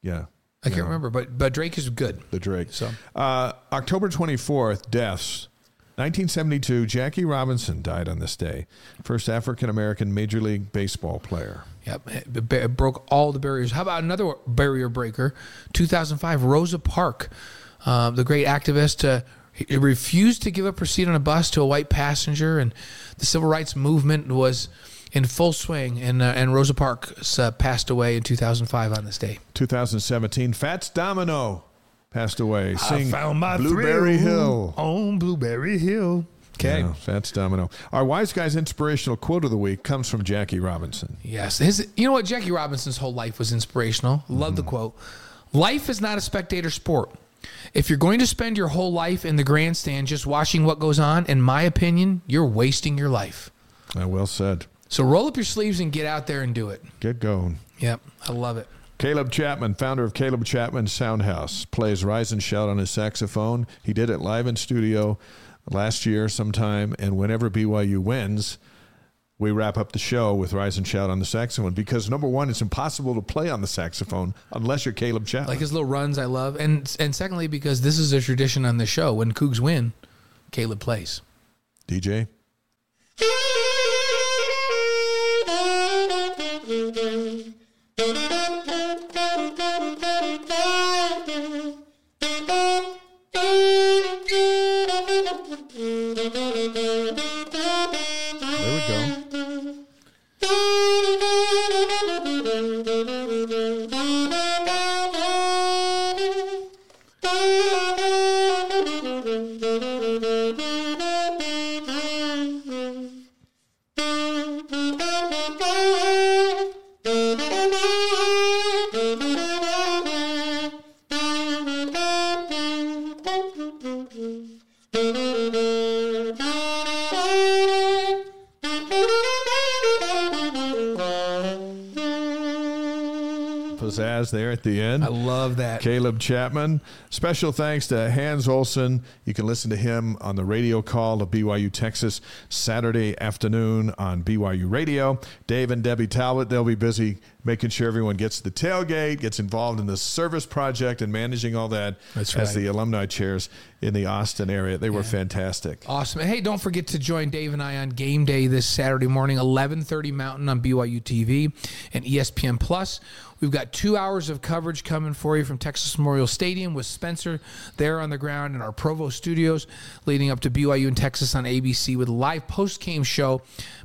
yeah, I can't remember, but but Drake is good. the Drake. So. uh, October 24th, deaths. 1972, Jackie Robinson died on this day. First African American Major League Baseball player. Yep, it, it broke all the barriers. How about another barrier breaker? 2005, Rosa Park, uh, the great activist, uh, refused to give up her seat on a bus to a white passenger, and the civil rights movement was in full swing. And uh, and Rosa Parks uh, passed away in 2005 on this day. 2017, Fats Domino passed away. Sing Blueberry Hill. on Blueberry Hill. Okay. Yeah, Fats Domino. Our Wise Guys inspirational quote of the week comes from Jackie Robinson. Yes. His, you know what? Jackie Robinson's whole life was inspirational. Love the mm-hmm. quote. Life is not a spectator sport. If you're going to spend your whole life in the grandstand just watching what goes on, in my opinion, you're wasting your life. Well said. So roll up your sleeves and get out there and do it. Get going. Yep. I love it. Caleb Chapman, founder of Caleb Chapman Soundhouse, plays Rise and Shout on his saxophone. He did it live in studio last year sometime, and whenever BYU wins, we wrap up the show with Rise and Shout on the saxophone because number one, it's impossible to play on the saxophone unless you're Caleb Chapman. Like his little runs, I love. And and secondly, because this is a tradition on the show. When Cougs win, Caleb plays. DJ. There there at the end. I love that. Caleb Chapman. Special thanks to Hans Olsen. You can listen to him on the radio call of BYU Texas Saturday afternoon on BYU Radio. Dave and Debbie Talbot, they'll be busy making sure everyone gets to the tailgate, gets involved in the service project, and managing all that That's as the alumni chairs in the Austin area. They were fantastic. Awesome. Hey, don't forget to join Dave and I on game day this Saturday morning, 11:30 Mountain on BYU TV and ESPN Plus. We've got two hours of coverage coming for you from Texas Memorial Stadium with Spencer there on the ground in our Provo studios, leading up to BYU and Texas on ABC with live post game show.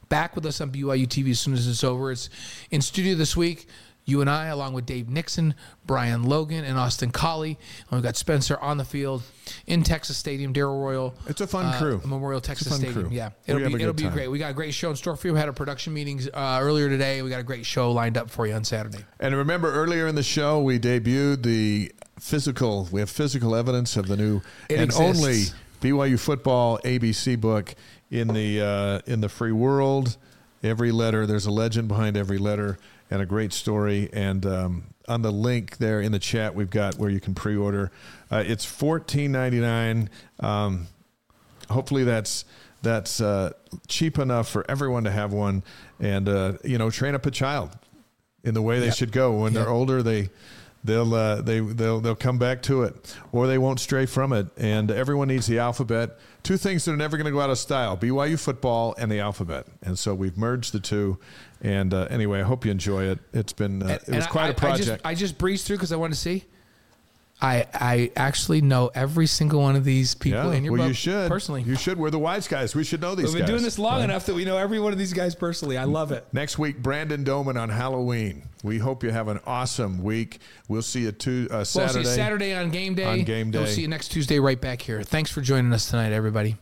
Back with us on BYU TV as soon as it's over. It's in studio this week. You and I, along with Dave Nixon, Brian Logan, and Austin Collie. And we've got Spencer on the field in Texas Stadium, Darrell Royal. It's a fun uh, crew. Memorial Texas Stadium. crew. Yeah, it'll be it'll be time. great. We got a great show in store for you. We had our production meetings uh, earlier today. We got a great show lined up for you on Saturday. And remember earlier in the show, we debuted the physical, we have physical evidence of the new It and exists. only BYU football ABC book in the uh, in the free world. Every letter, there's a legend behind every letter and a great story. And um, on the link there in the chat, we've got where you can pre-order. Uh, it's fourteen ninety nine. Um, hopefully that's that's uh, cheap enough for everyone to have one, and uh, you know, train up a child in the way they Yep. should go. When Yep. they're older, they they'll uh, they they'll they'll come back to it, or they won't stray from it. And everyone needs the alphabet. Two things that are never going to go out of style: BYU football and the alphabet. And so we've merged the two. And uh, anyway, I hope you enjoy it. It's been uh, it was quite I- a project. I just, I just breezed through because I wanted to see. I I actually know every single one of these people yeah, in your well, book you should personally. You should. We're the wise guys. We should know these We've been guys. doing this long right? enough that we know every one of these guys personally. I love it. Next week, Brandon Doman on Halloween. We hope you have an awesome week. We'll see you to, uh, We'll Saturday. see you Saturday on game day. On game day. We'll see you next Tuesday right back here. Thanks for joining us tonight, everybody.